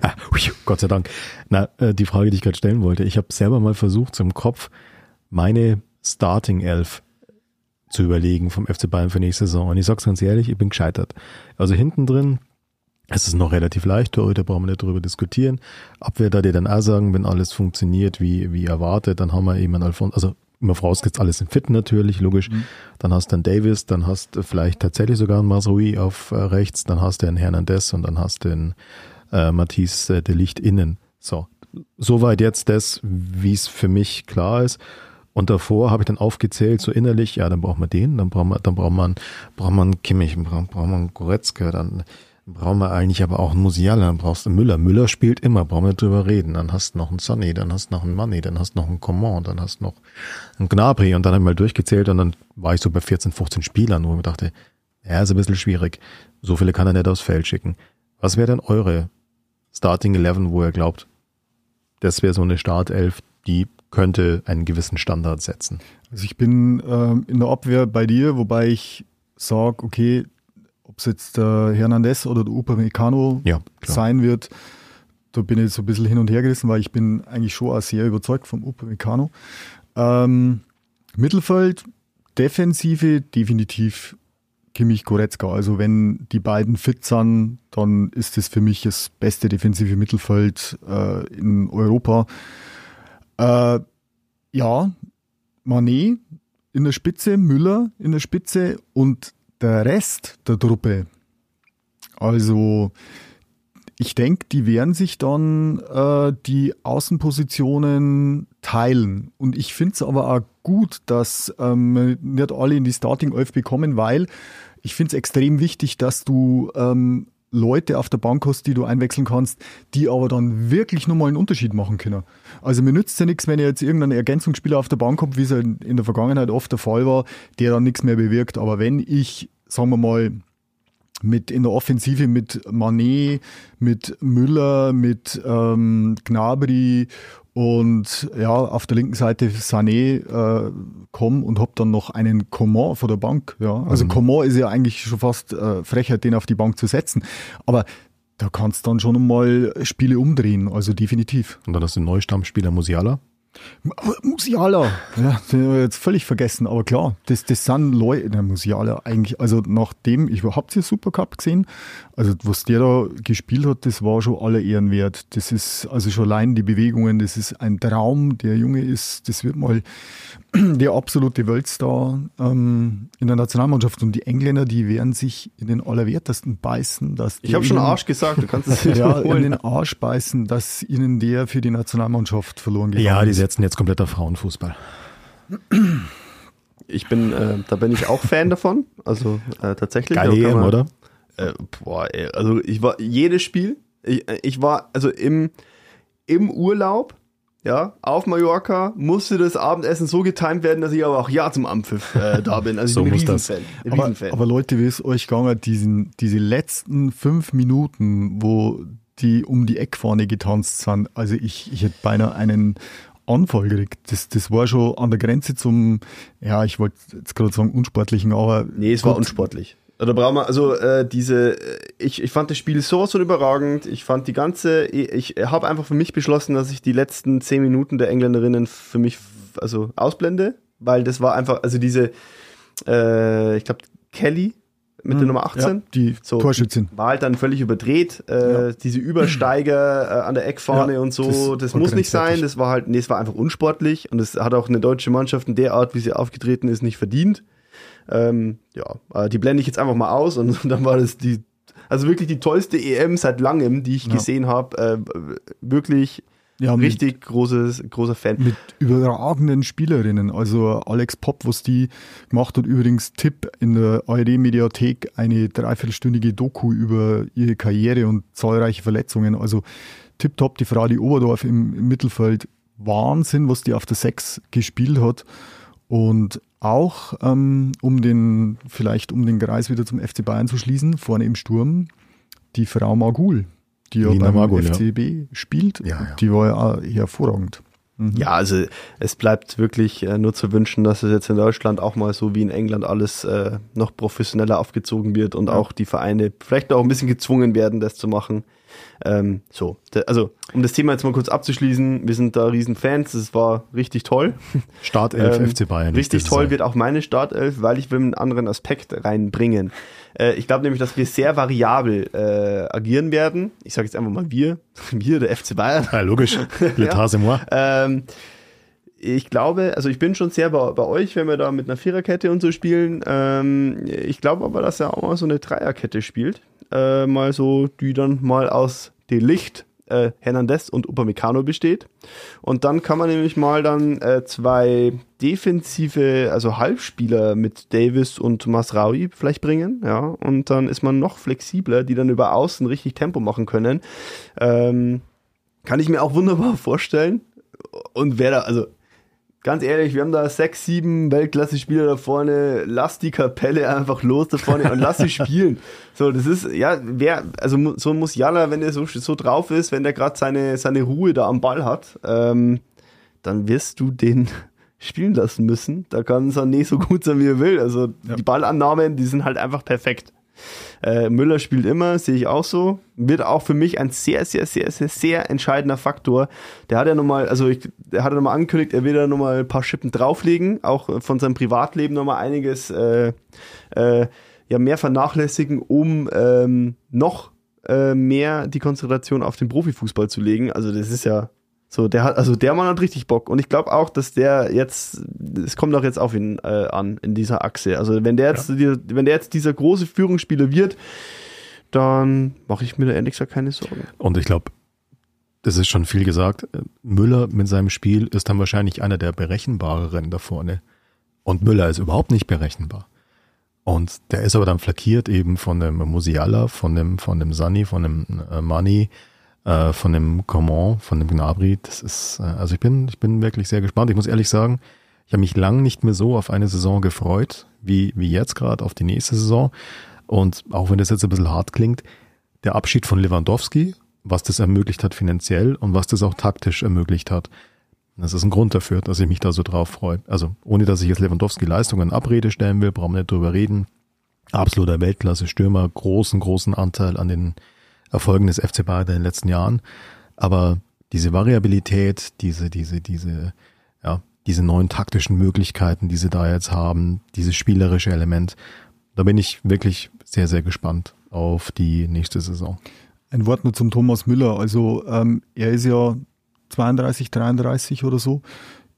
Ah, hui, Gott sei Dank. Na, äh, die Frage, die ich gerade stellen wollte. Ich habe selber mal versucht, zum Kopf meine Starting Elf zu überlegen vom FC Bayern für nächste Saison. Und ich sag's ganz ehrlich, ich bin gescheitert. Also hinten drin, es ist noch relativ leicht, heute brauchen wir nicht drüber diskutieren. Abwehr da dir dann auch sagen, wenn alles funktioniert wie, wie erwartet, dann haben wir eben einen Alphonse, also immer vorausgesetzt, alles im Fit natürlich, logisch. Dann hast du einen Davis, dann hast du vielleicht tatsächlich sogar einen Masrui auf äh, rechts, dann hast du einen Hernandez und dann hast du den äh, Matisse äh, de Licht innen. So, soweit jetzt das, wie es für mich klar ist. Und davor habe ich dann aufgezählt, so innerlich, ja, dann braucht man den, dann braucht man, dann braucht man, braucht man Kimmich, dann braucht, braucht man Goretzka, dann brauchen wir eigentlich aber auch einen Musiala, dann brauchst du Müller. Müller spielt immer, brauchen wir drüber reden. Dann hast du noch einen Sonny, dann hast du noch einen Money, dann hast du noch einen Coman, dann hast du noch einen Gnabry und dann habe ich mal durchgezählt und dann war ich so bei 14, 15 Spielern, wo ich mir dachte, ja, ist ein bisschen schwierig. So viele kann er nicht aufs Feld schicken. Was wäre denn eure Starting Eleven, wo ihr glaubt, das wäre so eine Startelf, die könnte einen gewissen Standard setzen? Also ich bin ähm, in der Abwehr bei dir, wobei ich sage, okay, ob es jetzt der Hernandez oder der Upamecano Ja, sein wird, da bin ich so ein bisschen hin und her gerissen, weil ich bin eigentlich schon auch sehr überzeugt vom Upamecano. Ähm, Mittelfeld, Defensive definitiv Kimmich Goretzka. Also wenn die beiden fit sind, dann ist das für mich das beste defensive Mittelfeld äh, in Europa. Äh, ja, Manet in der Spitze, Müller in der Spitze und der Rest der Truppe. Also ich denke, die werden sich dann äh, die Außenpositionen teilen. Und ich finde es aber auch gut, dass ähm, nicht alle in die Starting 11 bekommen, weil ich finde es extrem wichtig, dass du ähm, Leute auf der Bank hast, die du einwechseln kannst, die aber dann wirklich nochmal einen Unterschied machen können. Also mir nützt ja nichts, wenn ich jetzt irgendeinen Ergänzungsspieler auf der Bank habe, wie es ja in in der Vergangenheit oft der Fall war, der dann nichts mehr bewirkt. Aber wenn ich, sagen wir mal, mit in der Offensive mit Manet, mit Müller, mit ähm, Gnabry und ja, auf der linken Seite Sané äh, komme und hab dann noch einen Coman vor der Bank. Ja. Also Coman ist ja eigentlich schon fast äh, Frechheit, den auf die Bank zu setzen. Aber da kannst du dann schon mal Spiele umdrehen, also definitiv. Und dann hast du den Neustammspieler Musiala. Musiala, ja, den haben wir jetzt völlig vergessen, aber klar, das, das sind Leute, der Musiala eigentlich, also nachdem, ich habt ihr Supercup gesehen, also was der da gespielt hat, das war schon aller Ehren wert. Das ist, also schon allein die Bewegungen, das ist ein Traum, der Junge ist, das wird mal der absolute Weltstar ähm, in der Nationalmannschaft und die Engländer, die werden sich in den Allerwertesten beißen, dass Ich habe schon Arsch gesagt, du kannst es ja, in den Arsch beißen, dass ihnen der für die Nationalmannschaft verloren gegangen Ja, die setzen jetzt komplett auf Frauenfußball. Ich bin, äh, da bin ich auch Fan davon. Also äh, tatsächlich. Geile Da kann EM, man- oder? Äh, boah, ey, also ich war jedes Spiel, ich, ich war also im, im Urlaub, ja, auf Mallorca, musste das Abendessen so getimt werden, dass ich aber auch ja zum Ampfiff äh, da bin. Also So ich bin ein. Riesenfan. Ein Aber, Riesenfan. aber Leute, wie ist euch gegangen, diesen, diese letzten fünf Minuten, wo die um die Eckfahne getanzt sind, also ich, ich hätte beinahe einen Anfall gekriegt. Das, das war schon an der Grenze zum, ja, ich wollte jetzt gerade sagen unsportlichen, aber Nee, es war gut, unsportlich. Da brauchen wir, also äh, diese, äh, ich, ich fand das Spiel sowas von überragend. Ich fand die ganze, ich habe einfach für mich beschlossen, dass ich die letzten zehn Minuten der Engländerinnen für mich also ausblende, weil das war einfach, also diese, äh, ich glaube, Kelly mit der Nummer 18. ja, die So, Torschützin. War halt dann völlig überdreht. Äh, Diese Übersteiger äh, an der Eckfahne Ja, und so, das das, muss nicht sein. Das war halt, nee, es war einfach unsportlich und es hat auch eine deutsche Mannschaft in der Art, wie sie aufgetreten ist, nicht verdient. Ähm, ja, äh, die blende ich jetzt einfach mal aus und, dann war das die, also wirklich die tollste EM seit langem, die ich Ja. gesehen habe. Äh, wirklich Ja, richtig großes, großer Fan. mit überragenden Spielerinnen. Also Alex Popp, was die gemacht hat, übrigens Tipp in der ARD-Mediathek eine dreiviertelstündige Doku über ihre Karriere und zahlreiche Verletzungen. Also tipptopp, die Frau, die Oberdorf im, im Mittelfeld. Wahnsinn, was die auf der Sechs gespielt hat. Und auch, ähm, um den, vielleicht um den Kreis wieder zum FC Bayern zu schließen, vorne im Sturm, die Frau Magul, die ja Lina beim Magul, ja. FCB spielt. Ja, ja. Die war ja hervorragend. Ja, also es bleibt wirklich äh, nur zu wünschen, dass es jetzt in Deutschland auch mal so wie in England alles äh, noch professioneller aufgezogen wird und auch die Vereine vielleicht auch ein bisschen gezwungen werden, das zu machen. Ähm, so, also um das Thema jetzt mal kurz abzuschließen, wir sind da riesen Fans, es war richtig toll. Startelf Ähm, FC Bayern. Richtig toll ein- wird auch meine Startelf, weil ich will einen anderen Aspekt reinbringen. Äh, ich glaube nämlich, dass wir sehr variabel äh, agieren werden. Ich sage jetzt einfach mal wir, wir, der FC Bayern. Ja, logisch. L'état c'est moi. Ähm, ich glaube, also ich bin schon sehr bei, bei euch, wenn wir da mit einer Viererkette und so spielen. Ähm, ich glaube aber, dass er auch mal so eine Dreierkette spielt. Äh, mal so, die dann mal aus De Licht, äh, Hernandez und Upamecano besteht. Und dann kann man nämlich mal dann äh, zwei defensive, also Halbspieler mit Davis und Masraoui vielleicht bringen, ja. Und dann ist man noch flexibler, die dann über Außen richtig Tempo machen können. Ähm, kann ich mir auch wunderbar vorstellen. Und wer da, also ganz ehrlich, wir haben da sechs, sieben Weltklasse-Spieler da vorne. Lass die Kapelle einfach los da vorne und lass sie spielen. So, das ist, ja, wer, also so muss Jalla, wenn der so, so drauf ist, wenn der gerade seine, seine Ruhe da am Ball hat, ähm, dann wirst du den spielen lassen müssen. Da kann Sané so gut sein, wie er will. Also Ja. die Ballannahmen, die sind halt einfach perfekt. Äh, Müller spielt immer, sehe ich auch so. Wird auch für mich ein sehr, sehr, sehr, sehr, sehr entscheidender Faktor. Der hat ja nochmal, also ich, der hat ja nochmal angekündigt, er will da nochmal ein paar Schippen drauflegen, auch von seinem Privatleben nochmal einiges äh, äh, ja, mehr vernachlässigen, um ähm, noch äh, mehr die Konzentration auf den Profifußball zu legen. Also das ist ja so, der hat, also der Mann hat richtig Bock. Und ich glaube auch, dass der jetzt, es kommt auch jetzt auf ihn äh, an, in dieser Achse. Also wenn der jetzt, die, wenn der jetzt dieser große Führungsspieler wird, dann mache ich mir da ehrlich gesagt keine Sorgen. Und ich glaube, das ist schon viel gesagt. Müller mit seinem Spiel ist dann wahrscheinlich einer der berechenbareren da vorne. Und Müller ist überhaupt nicht berechenbar. Und der ist aber dann flankiert eben von dem Musiala, von dem, von dem Sani, von dem äh, Mani, äh, von dem Coman, von dem Gnabry. Das ist, äh, also ich bin, ich bin wirklich sehr gespannt. Ich muss ehrlich sagen, ich habe mich lang nicht mehr so auf eine Saison gefreut, wie, wie jetzt gerade auf die nächste Saison. Und auch wenn das jetzt ein bisschen hart klingt, der Abschied von Lewandowski, was das ermöglicht hat finanziell und was das auch taktisch ermöglicht hat. Das ist ein Grund dafür, dass ich mich da so drauf freue. Also ohne, dass ich jetzt Lewandowski Leistungen in Abrede stellen will, brauchen wir nicht drüber reden. Absoluter Weltklasse-Stürmer, großen, großen Anteil an den Erfolgen des FC Bayern in den letzten Jahren. Aber diese Variabilität, diese, diese, diese, ja, diese neuen taktischen Möglichkeiten, die sie da jetzt haben, dieses spielerische Element, da bin ich wirklich sehr, sehr gespannt auf die nächste Saison. Ein Wort nur zum Thomas Müller. Also ähm, er ist ja 32, 33 oder so.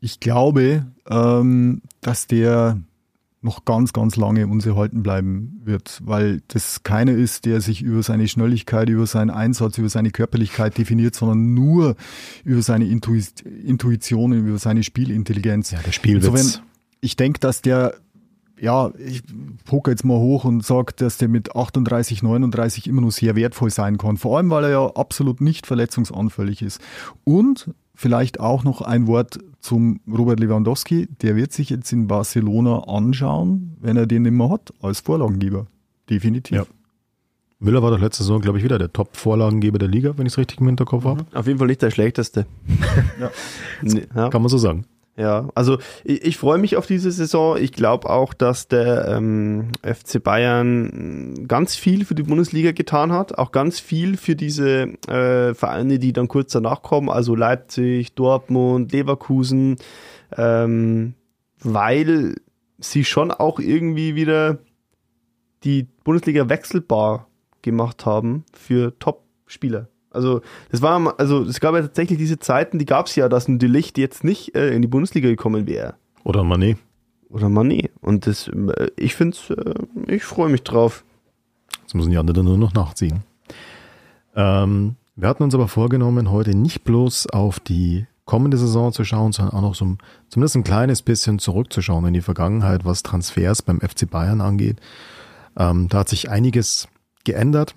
Ich glaube, ähm, dass der noch ganz, ganz lange uns erhalten bleiben wird, weil das keiner ist, der sich über seine Schnelligkeit, über seinen Einsatz, über seine Körperlichkeit definiert, sondern nur über seine Intuit Intuition, über seine Spielintelligenz. Ja, der Spielwitz. Insofern, ich denke, dass der, ja, ich poker jetzt mal hoch und sage, dass der mit 38, 39 immer noch sehr wertvoll sein kann. Vor allem, weil er ja absolut nicht verletzungsanfällig ist. Und vielleicht auch noch ein Wort zum Robert Lewandowski. Der wird sich jetzt in Barcelona anschauen, wenn er den immer hat, als Vorlagengeber. Definitiv. Ja. Müller war doch letzte Saison, glaube ich, wieder der Top-Vorlagengeber der Liga, wenn ich es richtig im Hinterkopf habe. Auf jeden Fall nicht der schlechteste. Ja. Kann man so sagen. Ja, also ich, ich freue mich auf diese Saison. Ich glaube auch, dass der ähm, FC Bayern ganz viel für die Bundesliga getan hat, auch ganz viel für diese äh, Vereine, die dann kurz danach kommen, also Leipzig, Dortmund, Leverkusen, ähm, weil sie schon auch irgendwie wieder die Bundesliga wechselbar gemacht haben für Top-Spieler. Also das war, also es gab ja tatsächlich diese Zeiten, die gab es ja, dass ein Delicht jetzt nicht äh, in die Bundesliga gekommen wäre. Oder Mané. Oder Mané. Und das, äh, ich finde äh, ich freue mich drauf. Jetzt müssen die anderen nur noch nachziehen. Ähm, wir hatten uns aber vorgenommen, heute nicht bloß auf die kommende Saison zu schauen, sondern auch noch so ein, zumindest ein kleines bisschen zurückzuschauen in die Vergangenheit, was Transfers beim FC Bayern angeht. Ähm, da hat sich einiges geändert.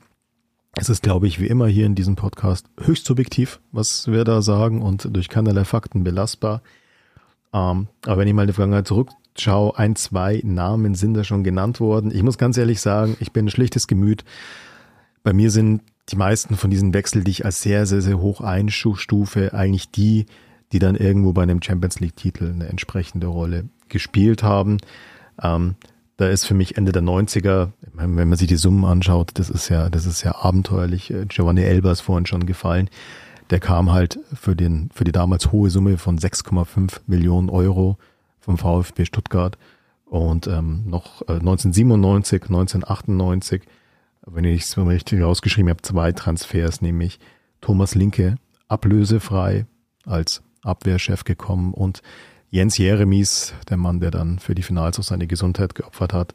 Es ist, glaube ich, wie immer hier in diesem Podcast höchst subjektiv, was wir da sagen und durch keinerlei Fakten belastbar. Ähm, aber wenn ich mal in die Vergangenheit zurückschaue, ein, zwei Namen sind da schon genannt worden. Ich muss ganz ehrlich sagen, ich bin ein schlichtes Gemüt. Bei mir sind die meisten von diesen Wechseln, die ich als sehr, sehr, sehr hoch einstufe, eigentlich die, die dann irgendwo bei einem Champions League-Titel eine entsprechende Rolle gespielt haben. Ähm, da ist für mich Ende der 90er, ich meine, wenn man sich die Summen anschaut, das ist ja, das ist ja abenteuerlich. Äh, Giovanni Elber ist vorhin schon gefallen. Der kam halt für den, für die damals hohe Summe von 6,5 Millionen Euro vom VfB Stuttgart und ähm, noch äh, 1997, 1998, wenn ich es richtig rausgeschrieben habe, zwei Transfers, nämlich Thomas Linke ablösefrei als Abwehrchef gekommen und Jens Jeremies, der Mann, der dann für die Finals auch seine Gesundheit geopfert hat,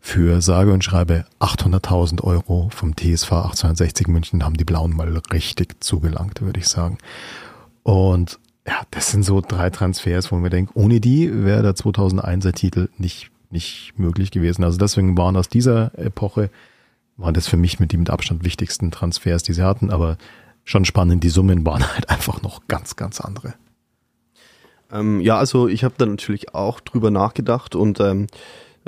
für sage und schreibe 800.000 Euro vom TSV 1860 München haben die Blauen mal richtig zugelangt, würde ich sagen. Und ja, das sind so drei Transfers, wo man denkt, ohne die wäre der 2001er Titel nicht, nicht möglich gewesen. Also deswegen waren aus dieser Epoche, waren das für mich mit die mit Abstand wichtigsten Transfers, die sie hatten, aber schon spannend, die Summen waren halt einfach noch ganz, ganz andere. Ähm, ja, also ich habe da natürlich auch drüber nachgedacht und ähm,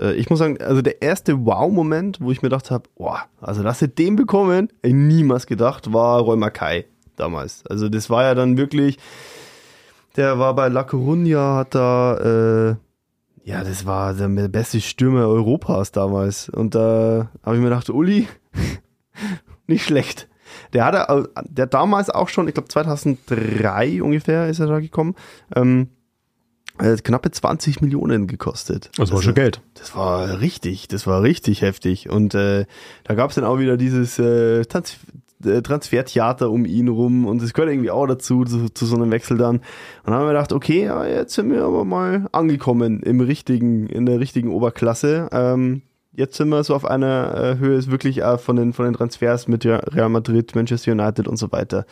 äh, ich muss sagen, also der erste Wow-Moment, wo ich mir gedacht habe, boah, also dass sie den bekommen, niemals gedacht, war Roy Mackay damals. Also das war ja dann wirklich, Der war bei La Coruña, hat da, äh, ja, das war der beste Stürmer Europas damals. Und da habe ich mir gedacht, Uli, nicht schlecht. Der hatte, der damals auch schon, ich glaube 2003 ungefähr ist er da gekommen, ähm, äh, knappe 20 Millionen gekostet. Das war also, schon Geld. Das war richtig, das war richtig heftig. Und äh, da gab es dann auch wieder dieses äh, Trans äh, Transfertheater um ihn rum und das gehört irgendwie auch dazu, zu, zu so einem Wechsel dann. Und dann haben wir gedacht, okay, ja, jetzt sind wir aber mal angekommen im richtigen, in der richtigen Oberklasse. Ähm, jetzt sind wir so auf einer äh, Höhe, ist wirklich äh, von, den, von den Transfers mit Real Madrid, Manchester United und so weiter.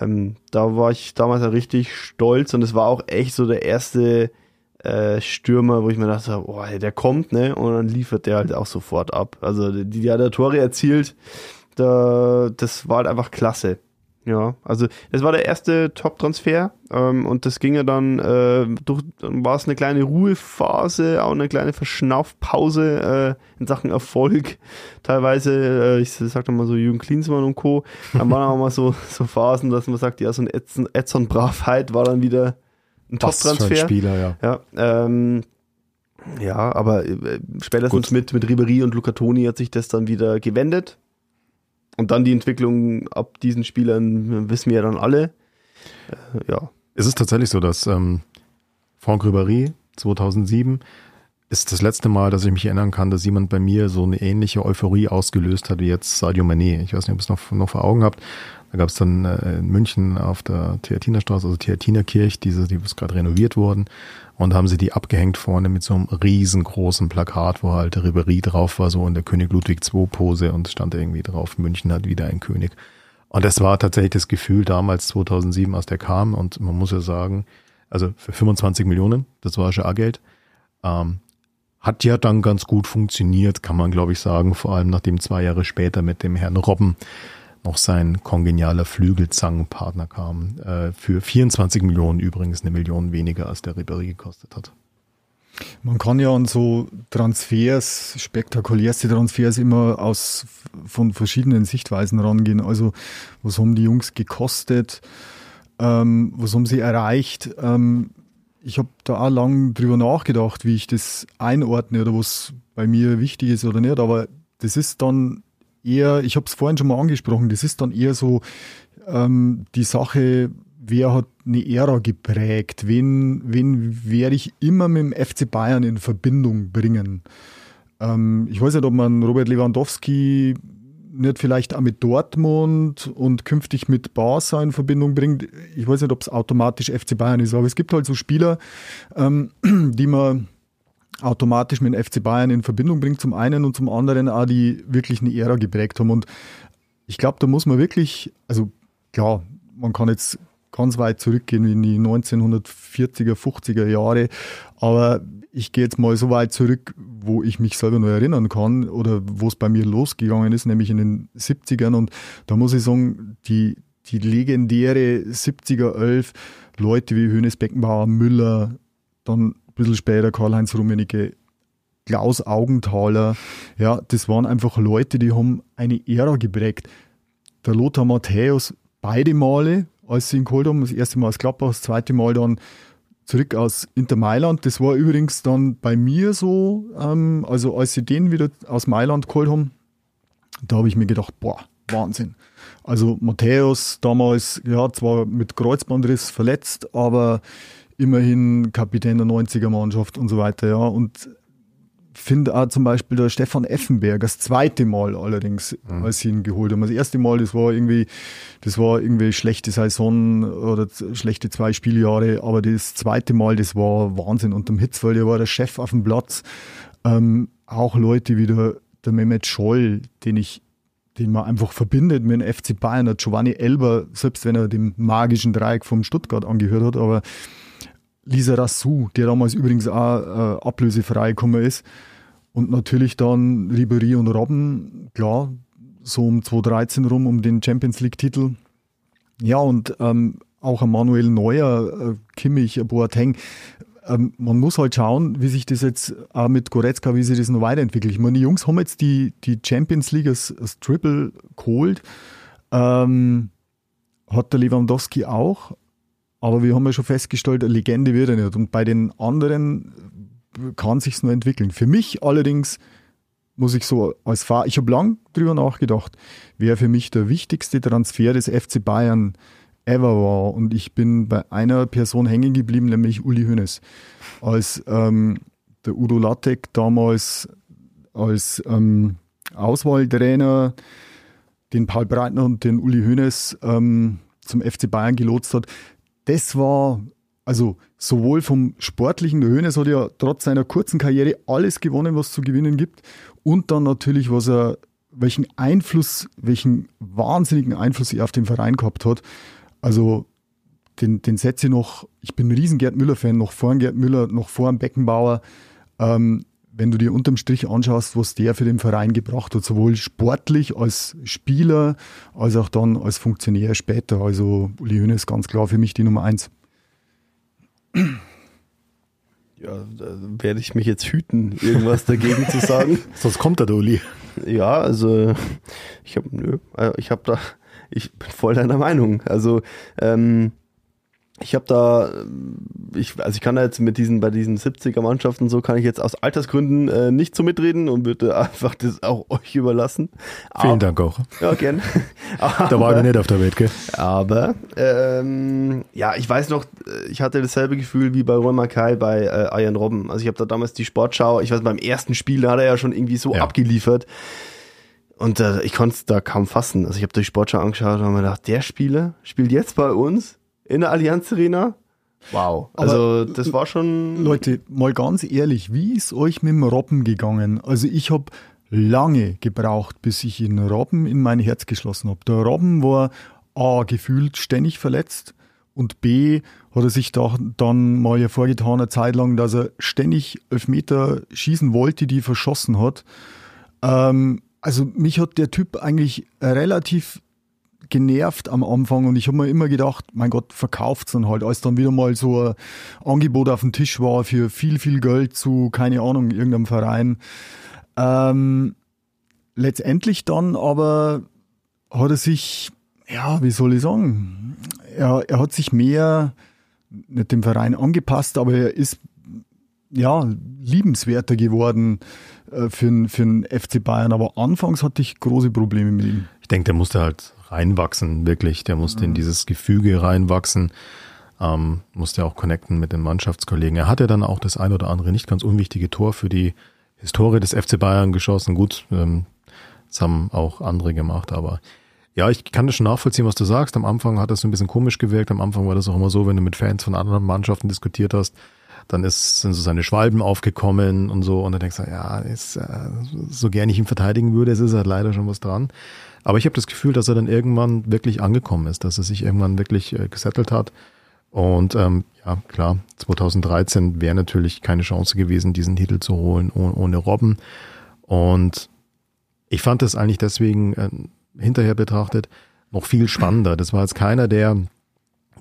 Ähm, da war ich damals ja richtig stolz und es war auch echt so der erste äh, Stürmer, wo ich mir dachte, oh, der kommt, ne? Und dann liefert der halt auch sofort ab. Also die, die hat der Tore erzielt, da, das war halt einfach klasse. Ja, also das war der erste Top-Transfer ähm, und das ging ja dann äh, durch, dann war es eine kleine Ruhephase, auch eine kleine Verschnaufpause äh, in Sachen Erfolg. Teilweise, äh, ich sag mal so Jürgen Klinsmann und Co. Dann waren auch mal so, so Phasen, dass man sagt, ja, so ein Edson, Edson Bravheit war dann wieder ein Top-Transfer. Spieler, ja. Ja, ähm, ja aber äh, spätestens Gut. mit, mit Ribery und Luca Toni hat sich das dann wieder gewendet. Und dann die Entwicklung ab diesen Spielern wissen wir ja dann alle. Äh, ja. Es ist tatsächlich so, dass ähm, Franck Ribéry 2007 ist das letzte Mal, dass ich mich erinnern kann, dass jemand bei mir so eine ähnliche Euphorie ausgelöst hat wie jetzt Sadio Mané. Ich weiß nicht, ob ihr es noch, noch vor Augen habt. Da gab es dann äh, in München auf der Theatinerstraße, also Theatinerkirche, diese, die ist gerade renoviert worden. Und haben sie die abgehängt vorne mit so einem riesengroßen Plakat, wo halt der Ribery drauf war, so in der König Ludwig II Pose und stand irgendwie drauf, München hat wieder ein König. Und das war tatsächlich das Gefühl damals 2007, als der kam. Und man muss ja sagen, also für 25 Millionen, das war schon A-Geld, ähm, hat ja dann ganz gut funktioniert, kann man glaube ich sagen, vor allem nachdem zwei Jahre später mit dem Herrn Robben noch sein kongenialer Flügelzangenpartner kam. Äh, für 24 Millionen übrigens eine Million weniger, als der Ribéry gekostet hat. Man kann ja an so Transfers, spektakulärste Transfers immer aus von verschiedenen Sichtweisen rangehen. Also was haben die Jungs gekostet? Ähm, was haben sie erreicht? Ähm, ich habe da auch lang drüber nachgedacht, wie ich das einordne oder was bei mir wichtig ist oder nicht. Aber das ist dann eher, ich habe es vorhin schon mal angesprochen, das ist dann eher so ähm, die Sache, wer hat eine Ära geprägt, wen, wen werde ich immer mit dem FC Bayern in Verbindung bringen. Ähm, ich weiß nicht, ob man Robert Lewandowski nicht vielleicht auch mit Dortmund und künftig mit Barca in Verbindung bringt. Ich weiß nicht, ob es automatisch FC Bayern ist, aber es gibt halt so Spieler, ähm, die man automatisch mit dem FC Bayern in Verbindung bringt, zum einen und zum anderen auch die wirklich eine Ära geprägt haben. Und ich glaube, da muss man wirklich, also klar, man kann jetzt ganz weit zurückgehen in die 1940er, 50er Jahre, aber ich gehe jetzt mal so weit zurück, wo ich mich selber noch erinnern kann oder wo es bei mir losgegangen ist, nämlich in den 70ern. Und da muss ich sagen, die, die legendäre 70er 11 Leute wie Hönes Beckenbauer, Müller, dann bisschen später Karl-Heinz Rummenigge, Klaus Augenthaler. Ja, das waren einfach Leute, die haben eine Ära geprägt. Der Lothar Matthäus beide Male, als sie ihn geholt haben, das erste Mal als Klappbach, das zweite Mal dann zurück aus Inter Mailand. Das war übrigens dann bei mir so, ähm, also als sie den wieder aus Mailand geholt haben, da habe ich mir gedacht, boah, Wahnsinn. Also Matthäus damals, ja, zwar mit Kreuzbandriss verletzt, aber immerhin Kapitän der 90er Mannschaft und so weiter, ja. Und finde auch zum Beispiel der Stefan Effenberg, das zweite Mal allerdings, mhm. als sie ihn geholt haben. Das erste Mal, das war irgendwie, das war irgendwie schlechte Saison oder schlechte zwei Spieljahre, aber das zweite Mal, das war Wahnsinn. Und dem Hitzfeld, der war der Chef auf dem Platz. Ähm, auch Leute wie der, der Mehmet Scholl, den ich den man einfach verbindet mit dem FC Bayern, der Giovanni Elber, selbst wenn er dem magischen Dreieck vom Stuttgart angehört hat, aber Lisa Rassou, der damals übrigens auch äh, ablösefrei gekommen ist. Und natürlich dann Ribery und Robben, klar, so um 2013 rum, um den Champions League-Titel. Ja, und ähm, auch ein Manuel Neuer, äh, Kimmich, Boateng. Ähm, man muss halt schauen, wie sich das jetzt auch mit Goretzka, wie sich das noch weiterentwickelt. Ich meine, die Jungs haben jetzt die, die Champions League als, als Triple geholt. Ähm, hat der Lewandowski auch. Aber wir haben ja schon festgestellt, eine Legende wird er nicht. Und bei den anderen kann sich's nur entwickeln. Für mich allerdings muss ich so als Fahrer, ich habe lang drüber nachgedacht, wer für mich der wichtigste Transfer des FC Bayern ever war. Und ich bin bei einer Person hängen geblieben, nämlich Uli Hoeneß. Als ähm, der Udo Lattek damals als ähm, Auswahltrainer den Paul Breitner und den Uli Hoeneß ähm, zum FC Bayern gelotst hat. Das war also sowohl vom Sportlichen, der Hoeneß hat ja trotz seiner kurzen Karriere alles gewonnen, was zu gewinnen gibt. Und dann natürlich, was er, welchen Einfluss, welchen wahnsinnigen Einfluss er auf den Verein gehabt hat. Also den, den setze ich noch, ich bin ein riesen Gerd Müller-Fan, noch vor Gerd Müller, noch vor Beckenbauer. Ähm, wenn du dir unterm Strich anschaust, was der für den Verein gebracht hat, sowohl sportlich als Spieler, als auch dann als Funktionär später. Also Uli Hoeneß ist ganz klar für mich die Nummer eins. Ja, da werde ich mich jetzt hüten, irgendwas dagegen zu sagen. Sonst kommt der Uli. Ja, also ich habe nö, äh, ich habe da, ich bin voll deiner Meinung. Also ähm, ich habe da, ich, also ich kann da jetzt mit diesen, bei diesen 70er Mannschaften so, kann ich jetzt aus Altersgründen äh, nicht so mitreden und würde einfach das auch euch überlassen. Vielen Dank auch. Ja, gern. da war ich nicht auf der Welt, gell? Aber, ähm, ja, ich weiß noch, ich hatte dasselbe Gefühl wie bei Roy Mackay bei äh, Ian Robben. Also ich habe da damals die Sportschau, ich weiß, beim ersten Spiel da hat er ja schon irgendwie so Ja. abgeliefert. Und äh, ich konnte es da kaum fassen. Also ich habe die Sportschau angeschaut und habe mir gedacht, der Spieler spielt jetzt bei uns in der Allianz Arena. Wow. Also das war schon. Leute, mal ganz ehrlich, wie ist euch mit dem Robben gegangen? Also ich habe lange gebraucht, bis ich in Robben in mein Herz geschlossen habe. Der Robben war A, gefühlt ständig verletzt und B, hat er sich da, dann mal hervorgetan, eine Zeit lang, dass er ständig Elfmeter schießen wollte, die er verschossen hat. Ähm, also mich hat der Typ eigentlich relativ genervt am Anfang und ich habe mir immer gedacht, mein Gott, verkauft's dann halt, als dann wieder mal so ein Angebot auf dem Tisch war für viel, viel Geld zu, keine Ahnung, irgendeinem Verein. Ähm, letztendlich dann aber hat er sich, ja, wie soll ich sagen, er, er hat sich mehr nicht dem Verein angepasst, aber er ist ja liebenswerter geworden äh, für, für den FC Bayern. Aber anfangs hatte ich große Probleme mit ihm. Ich denke, der musste halt reinwachsen, wirklich. Der musste in dieses Gefüge reinwachsen, ähm, musste auch connecten mit den Mannschaftskollegen. Er hatte dann auch das ein oder andere nicht ganz unwichtige Tor für die Historie des FC Bayern geschossen. Gut, ähm, das haben auch andere gemacht, aber ja, ich kann das schon nachvollziehen, was du sagst. Am Anfang hat das so ein bisschen komisch gewirkt. Am Anfang war das auch immer so, wenn du mit Fans von anderen Mannschaften diskutiert hast, dann ist, sind so seine Schwalben aufgekommen und so. Und dann denkst du, ja, ist, äh, so gern ich ihn verteidigen würde, es ist halt leider schon was dran. Aber ich habe das Gefühl, dass er dann irgendwann wirklich angekommen ist, dass er sich irgendwann wirklich äh, gesettelt hat. Und ähm, ja, klar, 2013 wäre natürlich keine Chance gewesen, diesen Titel zu holen ohne, ohne Robben. Und ich fand das eigentlich deswegen äh, hinterher betrachtet noch viel spannender. Das war jetzt keiner, der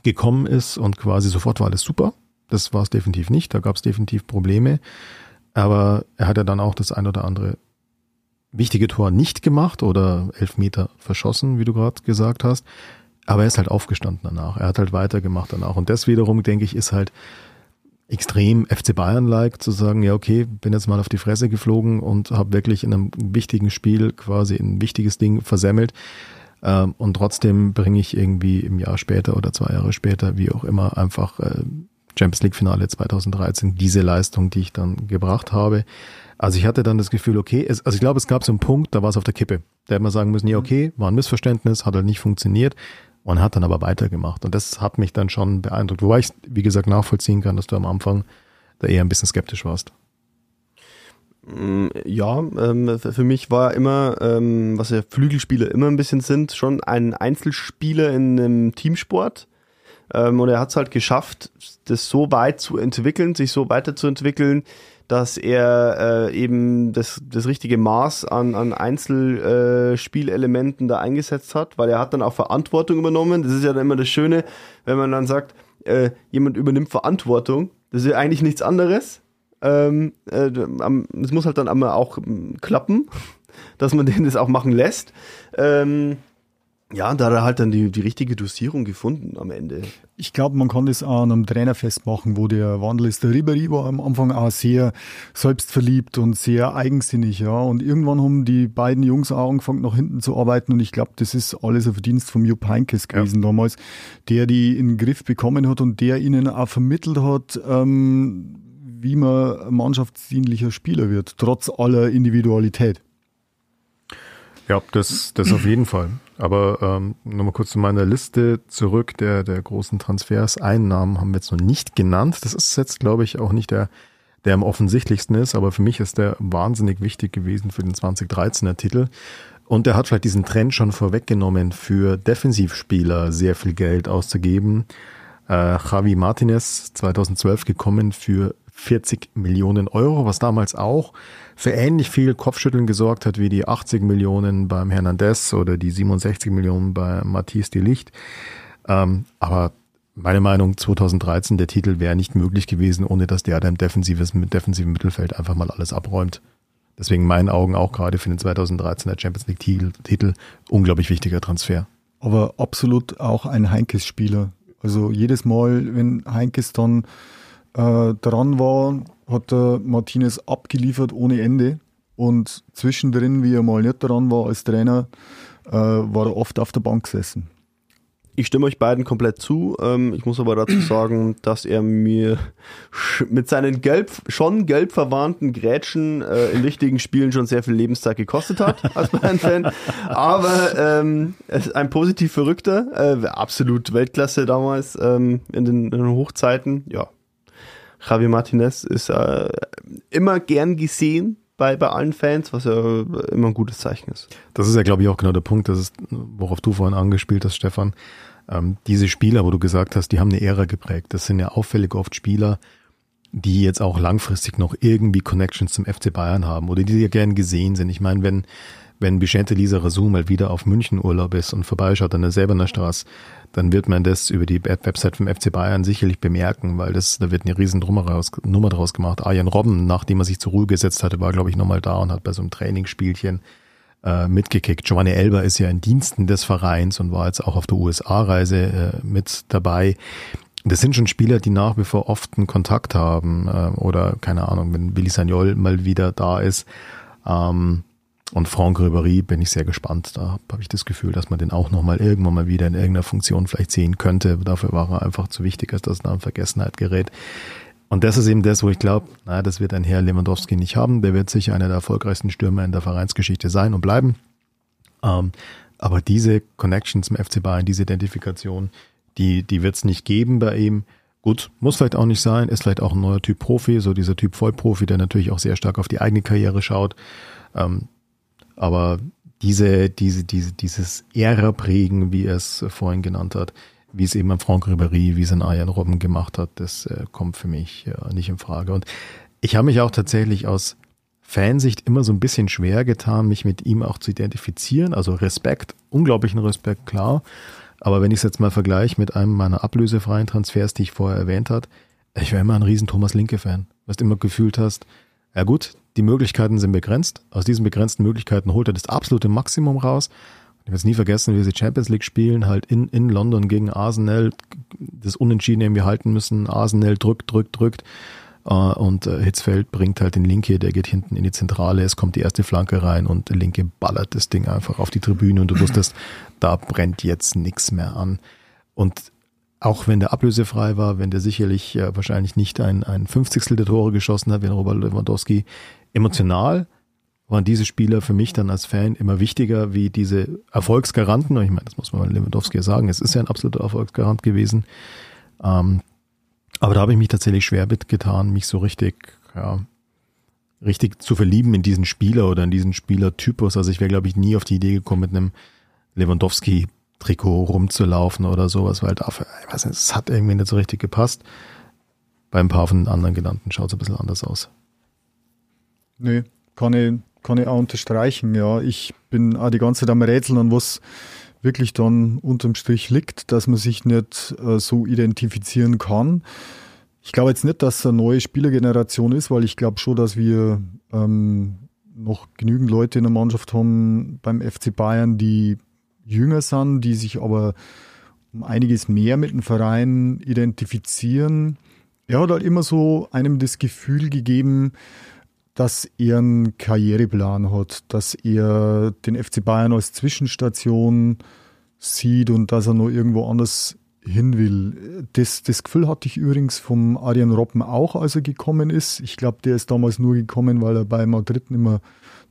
gekommen ist und quasi sofort war alles super. Das war es definitiv nicht. Da gab es definitiv Probleme. Aber er hat ja dann auch das ein oder andere wichtige Tor nicht gemacht oder elf Meter verschossen, wie du gerade gesagt hast. Aber er ist halt aufgestanden danach. Er hat halt weitergemacht danach. Und das wiederum, denke ich, ist halt extrem FC Bayern-like zu sagen, ja, okay, bin jetzt mal auf die Fresse geflogen und habe wirklich in einem wichtigen Spiel quasi ein wichtiges Ding versemmelt. Ähm, und trotzdem bringe ich irgendwie im Jahr später oder zwei Jahre später, wie auch immer, einfach äh, Champions League Finale 2013, diese Leistung, die ich dann gebracht habe. Also ich hatte dann das Gefühl, okay, es, also ich glaube, es gab so einen Punkt, da war es auf der Kippe. Da hätte man sagen müssen, ja, okay, war ein Missverständnis, hat halt nicht funktioniert und hat dann aber weitergemacht. Und das hat mich dann schon beeindruckt. Wobei ich, wie gesagt, nachvollziehen kann, dass du am Anfang da eher ein bisschen skeptisch warst. Mm, Ja, ähm, für für mich war immer, ähm, was ja Flügelspieler immer ein bisschen sind, schon ein Einzelspieler in einem Teamsport. Ähm, und er hat es halt geschafft, das so weit zu entwickeln, sich so weiterzuentwickeln, dass er äh, eben das, das richtige Maß an, an Einzelspielelementen Spielelementen da eingesetzt hat, weil er hat dann auch Verantwortung übernommen. Das ist ja dann immer das Schöne, wenn man dann sagt, äh, jemand übernimmt Verantwortung. Das ist ja eigentlich nichts anderes. Ähm, äh, es muss halt dann einmal auch ähm, klappen, dass man den das auch machen lässt. Ähm, Ja, und da hat er halt dann die, die richtige Dosierung gefunden am Ende. Ich glaube, man kann das auch an einem Trainer festmachen, wo der Wandel ist. Der Ribéry war am Anfang auch sehr selbstverliebt und sehr eigensinnig, ja. Und irgendwann haben die beiden Jungs auch angefangen, nach hinten zu arbeiten. Und ich glaube, das ist alles ein Verdienst von Jupp Heynckes gewesen ja. damals, der die in den Griff bekommen hat und der ihnen auch vermittelt hat, ähm, wie man mannschaftsdienlicher Spieler wird, trotz aller Individualität. Ja, das, das auf jeden Fall. Aber ähm, nochmal kurz zu meiner Liste zurück der, der großen Transfers. Einen Namen haben wir jetzt noch nicht genannt. Das ist jetzt, glaube ich, auch nicht der, der am offensichtlichsten ist, aber für mich ist der wahnsinnig wichtig gewesen für den 2013er Titel. Und der hat vielleicht diesen Trend schon vorweggenommen, für Defensivspieler sehr viel Geld auszugeben. Äh, Javi Martinez 2012 gekommen für 40 Millionen Euro, was damals auch für ähnlich viel Kopfschütteln gesorgt hat wie die 80 Millionen beim Hernandez oder die 67 Millionen bei Mathias de Licht. Ähm, aber meine Meinung 2013, der Titel wäre nicht möglich gewesen, ohne dass der da im defensives, mit defensiven Mittelfeld einfach mal alles abräumt. Deswegen in meinen Augen auch gerade für den 2013er Champions League Titel, Titel unglaublich wichtiger Transfer. Aber absolut auch ein Heinkes-Spieler. Also jedes Mal, wenn Heinkes dann äh, dran war, hat der Martinez abgeliefert ohne Ende. Und zwischendrin, wie er mal nicht dran war als Trainer, äh, war er oft auf der Bank gesessen. Ich stimme euch beiden komplett zu. Ähm, ich muss aber dazu sagen, dass er mir mit seinen gelb, schon gelb verwarnten Grätschen äh, in wichtigen Spielen schon sehr viel Lebenszeit gekostet hat als Bayern-Fan. Aber ähm, ein positiv Verrückter, äh, absolut Weltklasse damals ähm, in, den, in den Hochzeiten. Ja, Javi Martinez ist äh, immer gern gesehen bei, bei allen Fans, was ja immer ein gutes Zeichen ist. Das ist ja, glaube ich, auch genau der Punkt, das ist, worauf du vorhin angespielt hast, Stefan. Ähm, diese Spieler, wo du gesagt hast, die haben eine Ära geprägt. Das sind ja auffällig oft Spieler, die jetzt auch langfristig noch irgendwie Connections zum FC Bayern haben oder die ja gern gesehen sind. Ich meine, wenn wenn Vicente Lisa Razou mal wieder auf München Urlaub ist und vorbeischaut an der Selberner Straße, dann wird man das über die Website vom FC Bayern sicherlich bemerken, weil das, da wird eine riesen Nummer draus gemacht. Arjen Robben, nachdem er sich zur Ruhe gesetzt hatte, war, glaube ich, nochmal da und hat bei so einem Trainingsspielchen äh, mitgekickt. Giovanni Elber ist ja in Diensten des Vereins und war jetzt auch auf der USA-Reise äh, mit dabei. Das sind schon Spieler, die nach wie vor oft einen Kontakt haben äh, oder keine Ahnung, wenn Willi Sagnol mal wieder da ist. Ähm, und Franck Ribéry bin ich sehr gespannt. Da habe ich das Gefühl, dass man den auch nochmal irgendwann mal wieder in irgendeiner Funktion vielleicht sehen könnte. Dafür war er einfach zu wichtig, als dass er in Vergessenheit gerät. Und das ist eben das, wo ich glaube, naja, das wird ein Herr Lewandowski nicht haben. Der wird sicher einer der erfolgreichsten Stürmer in der Vereinsgeschichte sein und bleiben. Ähm, aber diese Connection zum FC Bayern, diese Identifikation, die, die wird es nicht geben bei ihm. Gut, muss vielleicht auch nicht sein, ist vielleicht auch ein neuer Typ Profi, so dieser Typ Vollprofi, der natürlich auch sehr stark auf die eigene Karriere schaut. Ähm, aber diese, diese, diese, dieses Ära-Prägen, wie er es vorhin genannt hat, wie es eben ein Franck Ribéry, wie es ein Arjen Robben gemacht hat, das äh, kommt für mich äh, nicht in Frage. Und ich habe mich auch tatsächlich aus Fansicht immer so ein bisschen schwer getan, mich mit ihm auch zu identifizieren. Also Respekt, unglaublichen Respekt, klar. Aber wenn ich es jetzt mal vergleiche mit einem meiner ablösefreien Transfers, die ich vorher erwähnt hat, ich war immer ein riesen Thomas Linke-Fan, was du immer gefühlt hast, ja gut, die Möglichkeiten sind begrenzt. Aus diesen begrenzten Möglichkeiten holt er das absolute Maximum raus. Ich werde es nie vergessen, wie sie Champions League spielen, halt in, in London gegen Arsenal, das Unentschieden irgendwie halten müssen. Arsenal drückt, drückt, drückt. Äh, und äh, Hitzfeld bringt halt den Linke, der geht hinten in die Zentrale, es kommt die erste Flanke rein und der Linke ballert das Ding einfach auf die Tribüne und du wusstest, da brennt jetzt nichts mehr an. Und auch wenn der ablösefrei war, wenn der sicherlich äh, wahrscheinlich nicht ein, ein Fünfzigstel der Tore geschossen hat, wie Robert Lewandowski, emotional waren diese Spieler für mich dann als Fan immer wichtiger wie diese Erfolgsgaranten. Ich meine, das muss man Lewandowski ja sagen. Es ist ja ein absoluter Erfolgsgarant gewesen. Ähm, aber da habe ich mich tatsächlich schwer mitgetan, mich so richtig, ja, richtig zu verlieben in diesen Spieler oder in diesen Spielertypus. Also ich wäre, glaube ich, nie auf die Idee gekommen, mit einem Lewandowski-Trikot rumzulaufen oder sowas, weil dafür, ich weiß nicht, es hat irgendwie nicht so richtig gepasst. Bei ein paar von den anderen genannten schaut es ein bisschen anders aus. Nee, kann ich, kann ich auch unterstreichen. Ja, ich bin auch die ganze Zeit am Rätseln, an was wirklich dann unterm Strich liegt, dass man sich nicht äh, so identifizieren kann. Ich glaube jetzt nicht, dass es eine neue Spielergeneration ist, weil ich glaube schon, dass wir ähm, noch genügend Leute in der Mannschaft haben beim FC Bayern, die jünger sind, die sich aber um einiges mehr mit dem Verein identifizieren. Er hat halt immer so einem das Gefühl gegeben, dass er einen Karriereplan hat, dass er den FC Bayern als Zwischenstation sieht und dass er noch irgendwo anders hin will. Das, das Gefühl hatte ich übrigens vom Adrian Robben auch, als er gekommen ist. Ich glaube, der ist damals nur gekommen, weil er bei Madrid nicht mehr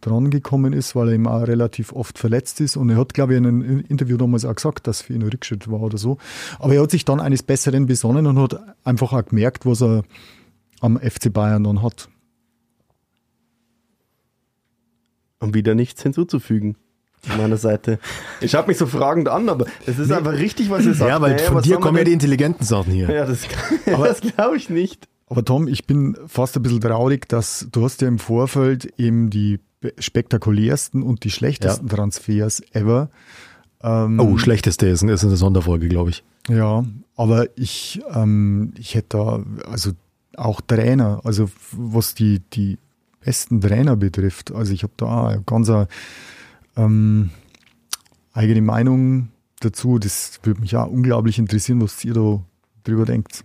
dran gekommen ist, weil er ihm auch relativ oft verletzt ist. Und er hat, glaube ich, in einem Interview damals auch gesagt, dass für ihn ein Rückschritt war oder so. Aber er hat sich dann eines Besseren besonnen und hat einfach auch gemerkt, was er am FC Bayern dann hat. Und wieder nichts hinzuzufügen von meiner Seite. Ich schaue mich so fragend an, aber es ist einfach richtig, was ihr sagt. Ja, weil Nee, von dir kommen ja die intelligenten Sachen hier. Ja, das, das glaube ich nicht. Aber Tom, ich bin fast ein bisschen traurig, dass du hast ja im Vorfeld eben die spektakulärsten und die schlechtesten Transfers ever. Ähm, Oh, schlechteste ist, ist eine Sonderfolge, glaube ich. Ja, aber ich, ähm, ich hätte da, also auch Trainer, also was die, die besten Trainer betrifft, also ich habe da ganz eine, ähm, eigene Meinung dazu. Das würde mich auch unglaublich interessieren, was ihr da drüber denkt.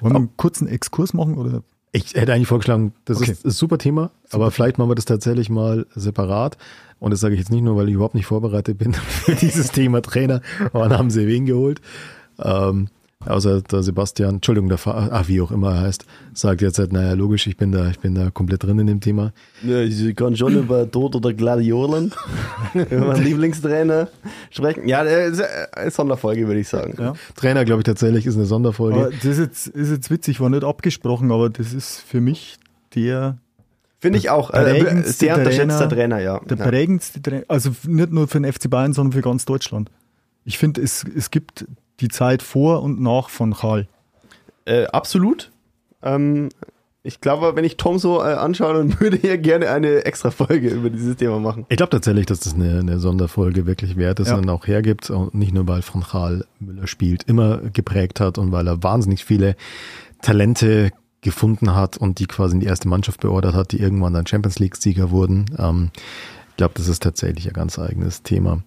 Wollen wir einen kurzen Exkurs machen oder? Ich hätte eigentlich vorgeschlagen, das Okay. ist ein super Thema, aber vielleicht machen wir das tatsächlich mal separat. Und das sage ich jetzt nicht nur, weil ich überhaupt nicht vorbereitet bin für dieses Thema Trainer. Wann haben sie wen geholt? Ähm, außer der Sebastian, Entschuldigung, der Fa ach, wie auch immer er heißt, sagt jetzt halt, naja, logisch, ich bin da, ich bin da komplett drin in dem Thema. Ja, ich kann schon über Tod oder Gladiolen, über meinen Lieblingstrainer sprechen. Ja, das ist eine Sonderfolge, würde ich sagen. Ja. Trainer, glaube ich, tatsächlich ist eine Sonderfolge. Aber das ist jetzt, ist jetzt witzig, war nicht abgesprochen, aber das ist für mich der, Finde ich auch. Äh, Prägendste sehr unterschätzter Trainer, Trainer, ja. der prägendste Trainer, also nicht nur für den FC Bayern, sondern für ganz Deutschland. Ich finde, es, es gibt die Zeit vor und nach von Karl. Äh, absolut. Ähm, ich glaube, wenn ich Tom so äh, anschaue, dann würde er gerne eine extra Folge über dieses Thema machen. Ich glaube tatsächlich, dass das eine, eine Sonderfolge wirklich wert ist Ja. und auch hergibt und nicht nur, weil Van Gaal Müller spielt, immer geprägt hat und weil er wahnsinnig viele Talente gefunden hat und die quasi in die erste Mannschaft beordert hat, die irgendwann dann Champions League Sieger wurden. Ähm, ich glaube, das ist tatsächlich ein ganz eigenes Thema.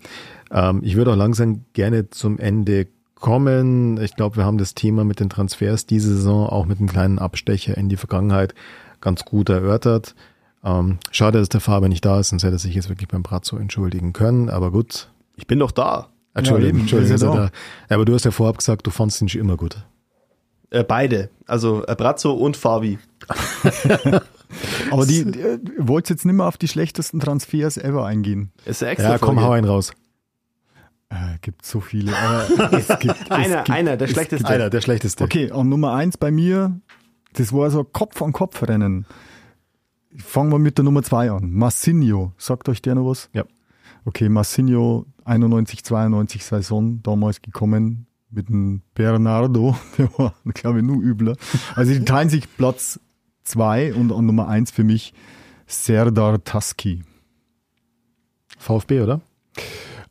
Ähm, ich würde auch langsam gerne zum Ende kommen. Ich glaube, wir haben das Thema mit den Transfers diese Saison auch mit einem kleinen Abstecher in die Vergangenheit ganz gut erörtert. Ähm, schade, dass der Fabian nicht da ist, sonst hätte er sich jetzt wirklich beim Brazzo entschuldigen können. Aber gut. Ich bin doch da. Entschuldigung, eben, Entschuldigung, er da. Ja, aber du hast ja vorab gesagt, du fandst ihn schon immer gut. Äh, beide. Also äh, Brazzo und Fabi. Aber die, die ihr wollt jetzt nicht mehr auf die schlechtesten Transfers ever eingehen. Ist eine extra Ja, komm, Folge. hau einen raus. Äh, gibt so viele. Aber es gibt, es Einer, gibt, einer, der es schlechteste. Einer, der schlechteste. Okay, und Nummer eins bei mir, das war so ein Kopf-an-Kopf-Rennen. Fangen wir mit der Nummer zwei an. Massinho, sagt euch der noch was? Ja. Okay, Massinho, 91, 92 Saison, damals gekommen mit dem Bernardo, der war, glaube ich, nur übler. Also die teilen sich Platz zwei und an Nummer eins für mich Serdar Taski. VfB, oder?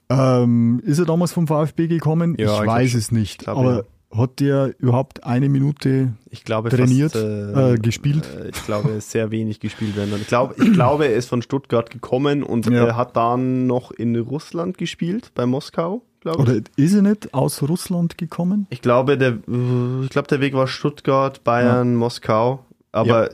Ähm, ist er damals vom VfB gekommen? Ja, ich, ich weiß es nicht. glaub, aber hat der überhaupt eine Minute glaube Trainiert, fast, äh, gespielt? Äh, ich glaube, sehr wenig gespielt werden. Ich glaube, ich glaube, er ist von Stuttgart gekommen und Ja. äh, hat dann noch in Russland gespielt, bei Moskau, glaube ich. Oder ist er nicht aus Russland gekommen? Ich glaube, der, äh, ich glaube, der Weg war Stuttgart, Bayern, Moskau. Aber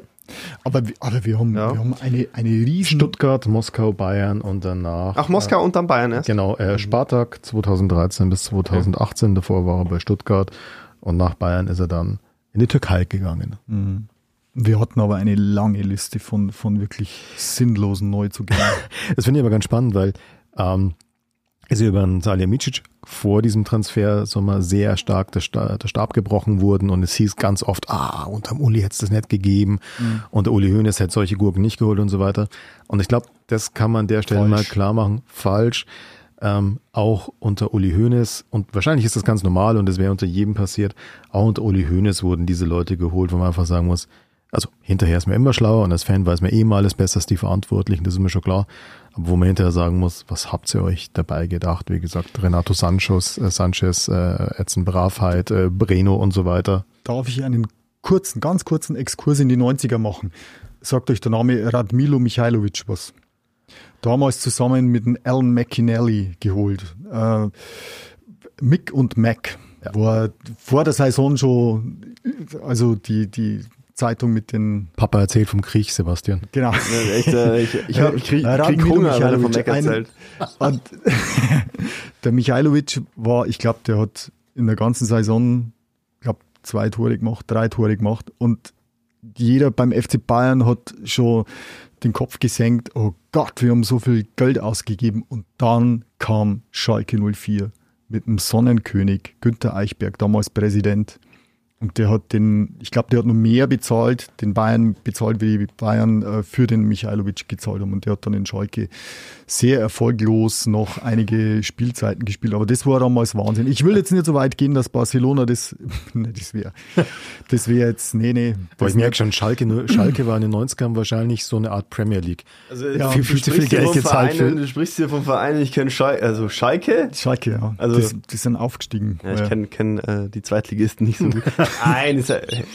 Aber, wir- aber wir haben, Ja. wir haben eine, eine riesen... Stuttgart, Moskau, Bayern und danach. ach, Moskau und dann Bayern erst. Genau, äh, Spartak 2013 bis 2018, davor war er bei Stuttgart und nach Bayern ist er dann in die Türkei gegangen. Mhm. Wir hatten aber eine lange Liste von, von wirklich sinnlosen Neuzugängen. Das finde ich aber ganz spannend, weil ähm, ist ja über einen Salihamidzic vor diesem Transfer Sommer sehr stark der, Sta der Stab gebrochen wurden und es hieß ganz oft, ah, unterm Uli hätte es das nicht gegeben und der Uli Hoeneß hätte solche Gurken nicht geholt und so weiter. Und ich glaube, das kann man an der Stelle Falsch. mal klar machen. Falsch. Ähm, auch unter Uli Hoeneß und wahrscheinlich ist das ganz normal und das wäre unter jedem passiert. Auch unter Uli Hoeneß wurden diese Leute geholt, wo man einfach sagen muss, also hinterher ist man immer schlauer und als Fan weiß man eh mal alles besser als die Verantwortlichen, das ist mir schon klar. Aber wo man hinterher sagen muss, was habt ihr euch dabei gedacht? Wie gesagt, Renato Sanchez, äh, Sanchez, äh, Edson Bravheit, äh, Breno und so weiter. Darf ich einen kurzen, ganz kurzen Exkurs in die 90er machen? Sagt euch der Name Radmilo Michailovic was? damals zusammen mit dem Alan McInally geholt. Äh, Mick und Mac ja. war vor der Saison schon, also die, die Zeitung mit den. Papa erzählt vom Krieg, Sebastian. Genau. Ja, echt, äh, ich ich, hab, ich krieg, krieg Hunger, wenn er vom Mac erzählt. Und der Michailovic war, ich glaube, der hat in der ganzen Saison, ich glaube, zwei Tore gemacht, drei Tore gemacht und jeder beim FC Bayern hat schon den Kopf gesenkt, oh Gott, wir haben so viel Geld ausgegeben und dann kam Schalke 04 mit dem Sonnenkönig Günther Eichberg, damals Präsident. Und der hat den, ich glaube, der hat noch mehr bezahlt, den Bayern bezahlt, wie die Bayern äh, für den Michailovic gezahlt haben. Und der hat dann in Schalke sehr erfolglos noch einige Spielzeiten gespielt. Aber das war damals Wahnsinn. Ich will jetzt nicht so weit gehen, dass Barcelona das, ne, das wäre, das wäre jetzt, nee, nee. Boah, ich merke schon, Schalke, Schalke war in den 90ern wahrscheinlich so eine Art Premier League. Also, ja, viel, viel zu viel Geld gezahlt. Vereinen, du sprichst hier vom Verein, ich kenne Schalke, also Schalke? Schalke, ja. Also, die, die sind aufgestiegen. Ja, ich kenne kenn, äh, die Zweitligisten nicht so gut. Nein,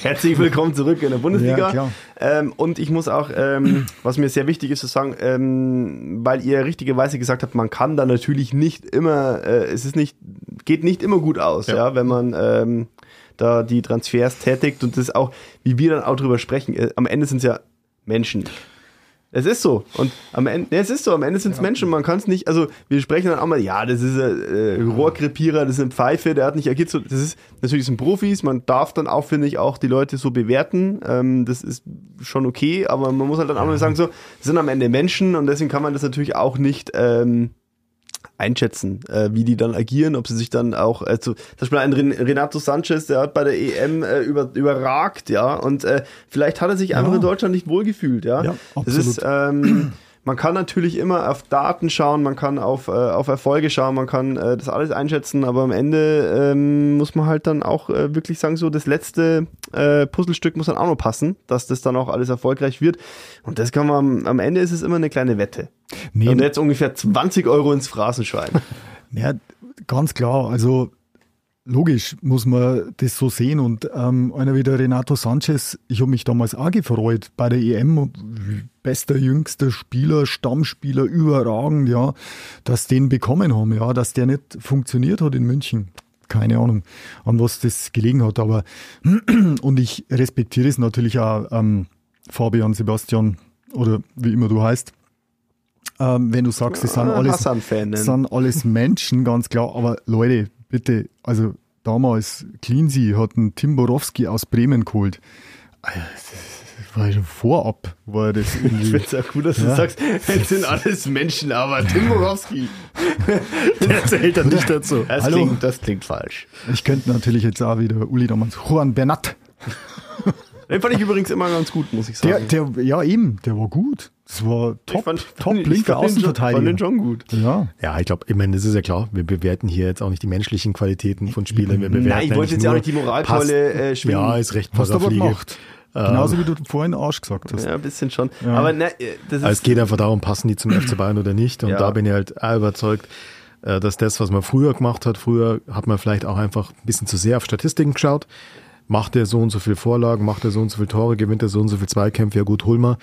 herzlich willkommen zurück in der Bundesliga. Ja, ähm, und ich muss auch, ähm, was mir sehr wichtig ist zu sagen, ähm, weil ihr richtigerweise gesagt habt, man kann da natürlich nicht immer, äh, es ist nicht, geht nicht immer gut aus, ja, ja wenn man ähm, da die Transfers tätigt und das auch, wie wir dann auch drüber sprechen, äh, am Ende sind es ja Menschen. Es ist so. Und am Ende, nee, es ist so, am Ende sind es ja. Menschen. Man kann es nicht, also wir sprechen dann auch mal, ja, das ist ein äh, Rohrkrepierer, das ist ein Pfeife, der hat nicht agiert. So, das ist natürlich sind Profis, man darf dann auch, finde ich, auch die Leute so bewerten. Ähm, das ist schon okay, aber man muss halt dann auch mal sagen, so, das sind am Ende Menschen und deswegen kann man das natürlich auch nicht ähm, einschätzen, äh, wie die dann agieren, ob sie sich dann auch, also zum Beispiel ein Renato Sanchez, der hat bei der EM äh, über, überragt, ja, und äh, vielleicht hat er sich einfach in Deutschland nicht wohlgefühlt, ja. ja absolut. Das ist, ähm, man kann natürlich immer auf Daten schauen, man kann auf, äh, auf Erfolge schauen, man kann äh, das alles einschätzen, aber am Ende ähm, muss man halt dann auch äh, wirklich sagen, so das letzte äh, Puzzlestück muss dann auch noch passen, dass das dann auch alles erfolgreich wird. Und das kann man, am Ende ist es immer eine kleine Wette. Nee, Und jetzt ungefähr 20 Euro ins Phrasenschwein. Ja, ganz klar. Also Logisch muss man das so sehen und ähm, einer wie der Renato Sanchez, ich habe mich damals auch gefreut bei der EM, bester, jüngster Spieler, Stammspieler, überragend, ja, dass den bekommen haben, ja, dass der nicht funktioniert hat in München. Keine Ahnung, an was das gelegen hat, aber und ich respektiere es natürlich auch, ähm, Fabian, Sebastian oder wie immer du heißt. Ähm, wenn du sagst, das sind alles, sind alles Menschen, ganz klar, aber Leute, bitte, also damals, Cleansea hat einen Tim Borowski aus Bremen geholt. Das war schon vorab, war das irgendwie. Ich finde es auch gut, dass ja. du sagst, es sind alles Menschen, aber Tim Borowski, der zählt dann nicht dazu. Das, Hallo. Klingt, das klingt falsch. Ich könnte natürlich jetzt auch wieder Uli damals, Juan Bernat. Den fand ich übrigens immer ganz gut, muss ich sagen. Der, der, ja, eben, der war gut. Das war top, fand, top linker Außenverteidiger. fand den schon gut. Ja, ja ich glaube, ich meine, das ist ja klar. Wir bewerten hier jetzt auch nicht die menschlichen Qualitäten von Spielern. Wir bewerten Nein, ich wollte jetzt ja auch nicht die Moralkeule äh, schwingen. Ja, ist recht Hast du aber gemacht. Genauso wie du vorhin Arsch gesagt hast. Ja, ein bisschen schon. Ja. Aber ne, das ist also es geht einfach darum, passen die zum FC Bayern oder nicht. Und ja. da bin ich halt auch überzeugt, äh, dass das, was man früher gemacht hat, früher hat man vielleicht auch einfach ein bisschen zu sehr auf Statistiken geschaut macht er so und so viel Vorlagen, macht er so und so viele Tore, gewinnt er so und so viel Zweikämpfe, ja gut, hol mal.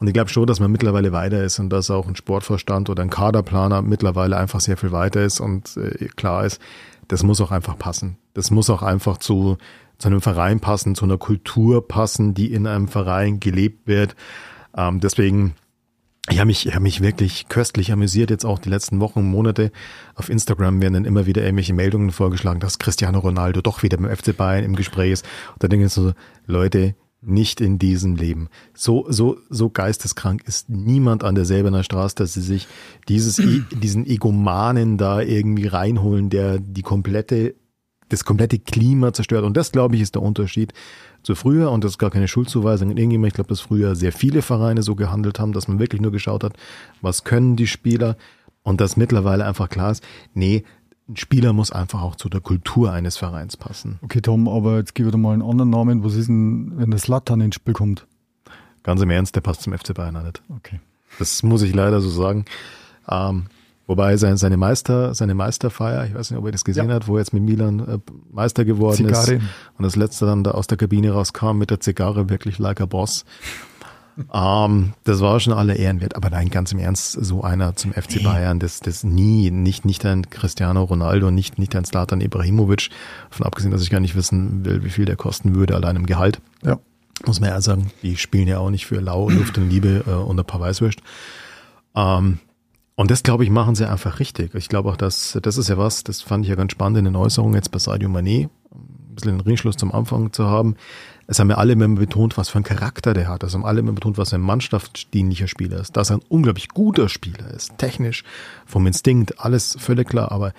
Und ich glaube schon, dass man mittlerweile weiter ist und dass auch ein Sportvorstand oder ein Kaderplaner mittlerweile einfach sehr viel weiter ist und äh, klar ist, das muss auch einfach passen. Das muss auch einfach zu, zu einem Verein passen, zu einer Kultur passen, die in einem Verein gelebt wird. Ähm, deswegen ich habe mich, ich hab mich wirklich köstlich amüsiert, jetzt auch die letzten Wochen, Monate. Auf Instagram werden dann immer wieder irgendwelche Meldungen vorgeschlagen, dass Cristiano Ronaldo doch wieder beim FC Bayern im Gespräch ist. Und da denke ich so, Leute, nicht in diesem Leben. So, so, so geisteskrank ist niemand an der Säbener Straße, dass sie sich dieses, diesen Egomanen da irgendwie reinholen, der die komplette, das komplette Klima zerstört. Und das, glaube ich, ist der Unterschied zu früher, und das ist gar keine Schuldzuweisung in irgendjemand, ich glaube, dass früher sehr viele Vereine so gehandelt haben, dass man wirklich nur geschaut hat, was können die Spieler und dass mittlerweile einfach klar ist, nee, ein Spieler muss einfach auch zu der Kultur eines Vereins passen. Okay, Tom, aber jetzt gib dir mal einen anderen Namen. Was ist denn, wenn der Slattern ins Spiel kommt? Ganz im Ernst, der passt zum FC Bayern nicht. Okay. Das muss ich leider so sagen. Ähm, Wobei seine, seine Meister, seine Meisterfeier, ich weiß nicht, ob ihr das gesehen ja. hat, wo er jetzt mit Milan äh, Meister geworden Zigarre. ist und das letzte dann da aus der Kabine rauskam mit der Zigarre, wirklich like a boss. Ähm, das war schon alle Ehrenwert. Aber nein, ganz im Ernst, so einer zum FC Bayern, das, das nie, nicht, nicht ein Cristiano Ronaldo, nicht, nicht ein Slatan Ibrahimovic. Von abgesehen, dass ich gar nicht wissen will, wie viel der kosten würde, allein im Gehalt. Ja. Muss man ja sagen, die spielen ja auch nicht für Lau, Luft und Liebe äh, und ein paar Weißwürst. Ähm, und das, glaube ich, machen sie einfach richtig. Ich glaube auch, dass das ist ja was, das fand ich ja ganz spannend in den Äußerungen jetzt bei Sadio Mané, ein bisschen den Ringschluss zum Anfang zu haben. Es haben ja alle immer betont, was für einen Charakter der hat. Es haben alle immer betont, was ein mannschaftsdienlicher Spieler ist. Dass er ein unglaublich guter Spieler ist. Technisch, vom Instinkt, alles völlig klar. Aber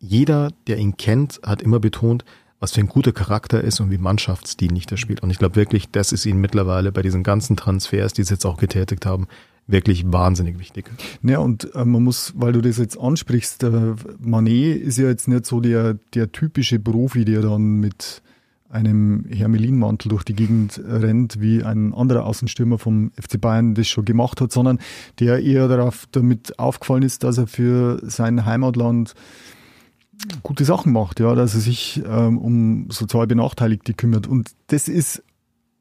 jeder, der ihn kennt, hat immer betont, was für ein guter Charakter ist und wie mannschaftsdienlich der spielt. Und ich glaube wirklich, das ist ihnen mittlerweile bei diesen ganzen Transfers, die sie jetzt auch getätigt haben, wirklich wahnsinnig wichtig. Ja, und äh, man muss, weil du das jetzt ansprichst, äh, Manet ist ja jetzt nicht so der, der typische Profi, der dann mit einem Hermelinmantel durch die Gegend rennt, wie ein anderer Außenstürmer vom FC Bayern das schon gemacht hat, sondern der eher darauf damit aufgefallen ist, dass er für sein Heimatland gute Sachen macht, ja, dass er sich ähm, um sozial Benachteiligte kümmert. Und das ist,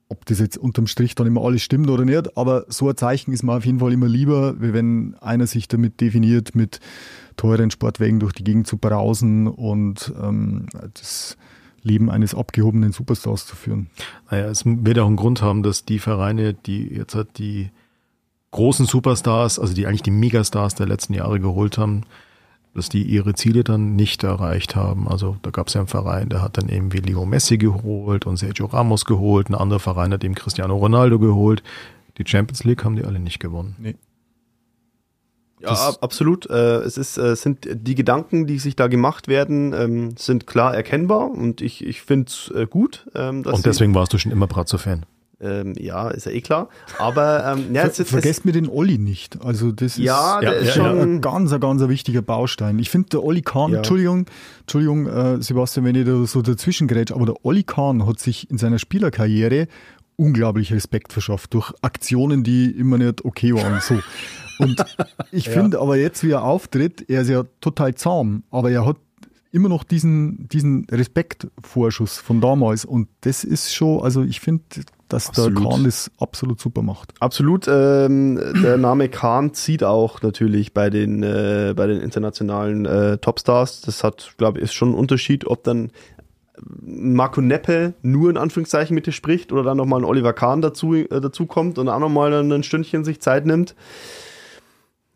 ob das jetzt unterm Strich dann immer alles stimmt oder nicht, aber so ein Zeichen ist mir auf jeden Fall immer lieber, wie wenn einer sich damit definiert, mit teuren Sportwagen durch die Gegend zu brausen und ähm, das Leben eines abgehobenen Superstars zu führen. Naja, es wird auch einen Grund haben, dass die Vereine, die jetzt halt die großen Superstars, also die eigentlich die Megastars der letzten Jahre geholt haben, dass die ihre Ziele dann nicht erreicht haben. Also da gab es ja einen Verein, der hat dann eben wie Leo Messi geholt und Sergio Ramos geholt, ein anderer Verein hat eben Cristiano Ronaldo geholt. Die Champions League haben die alle nicht gewonnen. Nee. Ja, ab, absolut. Äh, es ist, äh, sind die Gedanken, die sich da gemacht werden, ähm, sind klar erkennbar und ich, ich finde es äh, gut. Ähm, und deswegen warst du schon immer Bratzo-Fan. Ähm, ja, ist ja eh klar. Aber ähm, ja, jetzt, jetzt, Vergesst mir den Olli nicht. Also das ist, ja, der ja, ist schon ein ganz, ein ganz wichtiger Baustein. Ich finde, der Olli Kahn, ja. Entschuldigung, Entschuldigung, äh, Sebastian, wenn ich da so dazwischen gerät, aber der Olli Kahn hat sich in seiner Spielerkarriere unglaublich Respekt verschafft durch Aktionen, die immer nicht okay waren. So. Und ich ja. finde aber jetzt, wie er auftritt, er ist ja total zahm, aber er hat immer noch diesen, diesen Respektvorschuss von damals. Und das ist schon, also ich finde, dass absolut. der Kahn das absolut super macht. Absolut. Ähm, der Name Kahn zieht auch natürlich bei den, äh, bei den internationalen äh, Topstars. Das hat, glaube ich, ist schon ein Unterschied, ob dann Marco Neppe nur in Anführungszeichen mit dir spricht oder dann nochmal ein Oliver Kahn dazu, äh, dazu kommt und auch nochmal ein Stündchen sich Zeit nimmt.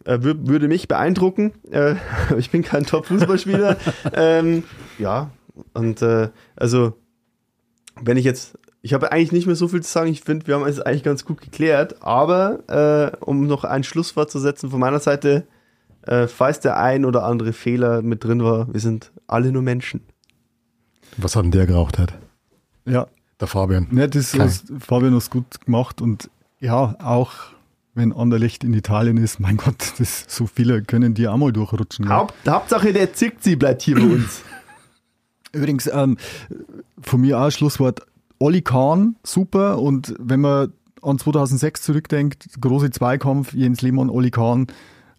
Äh, würde mich beeindrucken. Äh, ich bin kein Top-Fußballspieler. ähm, ja, und äh, also, wenn ich jetzt, ich habe eigentlich nicht mehr so viel zu sagen. Ich finde, wir haben es eigentlich ganz gut geklärt. Aber äh, um noch ein Schlusswort zu setzen von meiner Seite, äh, falls der ein oder andere Fehler mit drin war, wir sind alle nur Menschen. Was hat denn der geraucht hat? Ja. Der Fabian. Ne, das ist, Fabian hat gut gemacht und ja, auch wenn Anderlecht in Italien ist, mein Gott, das, so viele können die auch mal durchrutschen. Haupt, Hauptsache der zickt sie bleibt hier bei uns. Übrigens, ähm, von mir auch Schlusswort, Olli Kahn, super und wenn man an 2006 zurückdenkt, große Zweikampf, Jens Lehmann, Olli Kahn,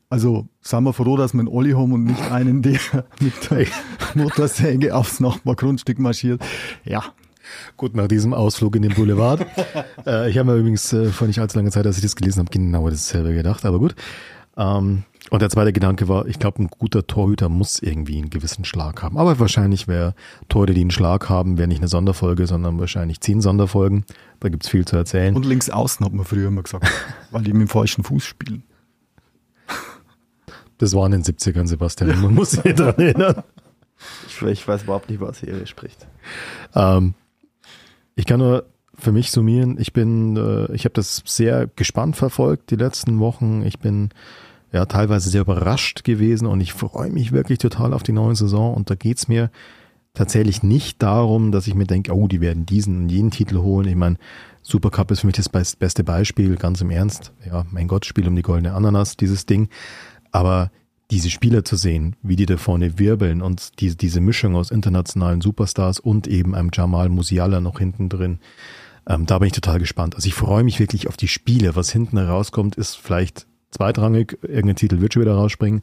also sind wir froh, dass wir einen Olli haben und nicht einen, der mit der Motorsäge aufs Nachbargrundstück marschiert. Ja, Gut, nach diesem Ausflug in den Boulevard. äh, ich habe mir übrigens äh, vor nicht allzu langer Zeit, als ich das gelesen habe, genau dasselbe gedacht, aber gut. Ähm, und der zweite Gedanke war, ich glaube, ein guter Torhüter muss irgendwie einen gewissen Schlag haben. Aber wahrscheinlich wäre Torhüter, die einen Schlag haben, wäre nicht eine Sonderfolge, sondern wahrscheinlich zehn Sonderfolgen. Da gibt's viel zu erzählen. Und links außen hat man früher immer gesagt, weil die mit dem falschen Fuß spielen. Das war in den 70ern, Sebastian. Man muss sich daran erinnern. Ich, ich weiß überhaupt nicht, was hier spricht. Ähm, ich kann nur für mich summieren, ich bin, äh, ich habe das sehr gespannt verfolgt die letzten Wochen. Ich bin ja teilweise sehr überrascht gewesen und ich freue mich wirklich total auf die neue Saison. Und da geht's mir tatsächlich nicht darum, dass ich mir denke, oh, die werden diesen und jenen Titel holen. Ich meine, Supercup ist für mich das beste Beispiel, ganz im Ernst. Ja, mein Gott, Spiel um die goldene Ananas, dieses Ding. Aber diese Spieler zu sehen, wie die da vorne wirbeln und die, diese Mischung aus internationalen Superstars und eben einem Jamal Musiala noch hinten drin, ähm, da bin ich total gespannt. Also ich freue mich wirklich auf die Spiele. Was hinten herauskommt, ist vielleicht zweitrangig, irgendein Titel wird schon wieder rausspringen,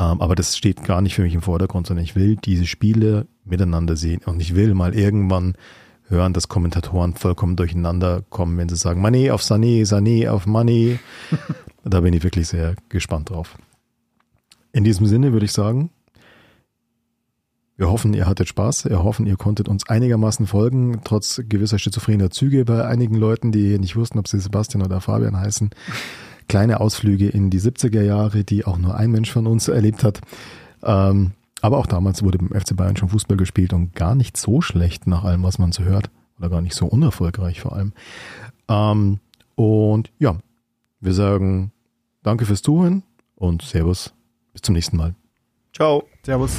ähm, aber das steht gar nicht für mich im Vordergrund, sondern ich will diese Spiele miteinander sehen und ich will mal irgendwann hören, dass Kommentatoren vollkommen durcheinander kommen, wenn sie sagen, Mané auf Sané, Sané auf Mané. da bin ich wirklich sehr gespannt drauf. In diesem Sinne würde ich sagen, wir hoffen, ihr hattet Spaß. Wir hoffen, ihr konntet uns einigermaßen folgen, trotz gewisser schizophrener Züge bei einigen Leuten, die nicht wussten, ob sie Sebastian oder Fabian heißen. Kleine Ausflüge in die 70er Jahre, die auch nur ein Mensch von uns erlebt hat. Ähm, aber auch damals wurde beim FC Bayern schon Fußball gespielt und gar nicht so schlecht nach allem, was man so hört. Oder gar nicht so unerfolgreich vor allem. Ähm, und ja, wir sagen danke fürs Zuhören und Servus. Bis zum nächsten Mal. Ciao. Servus.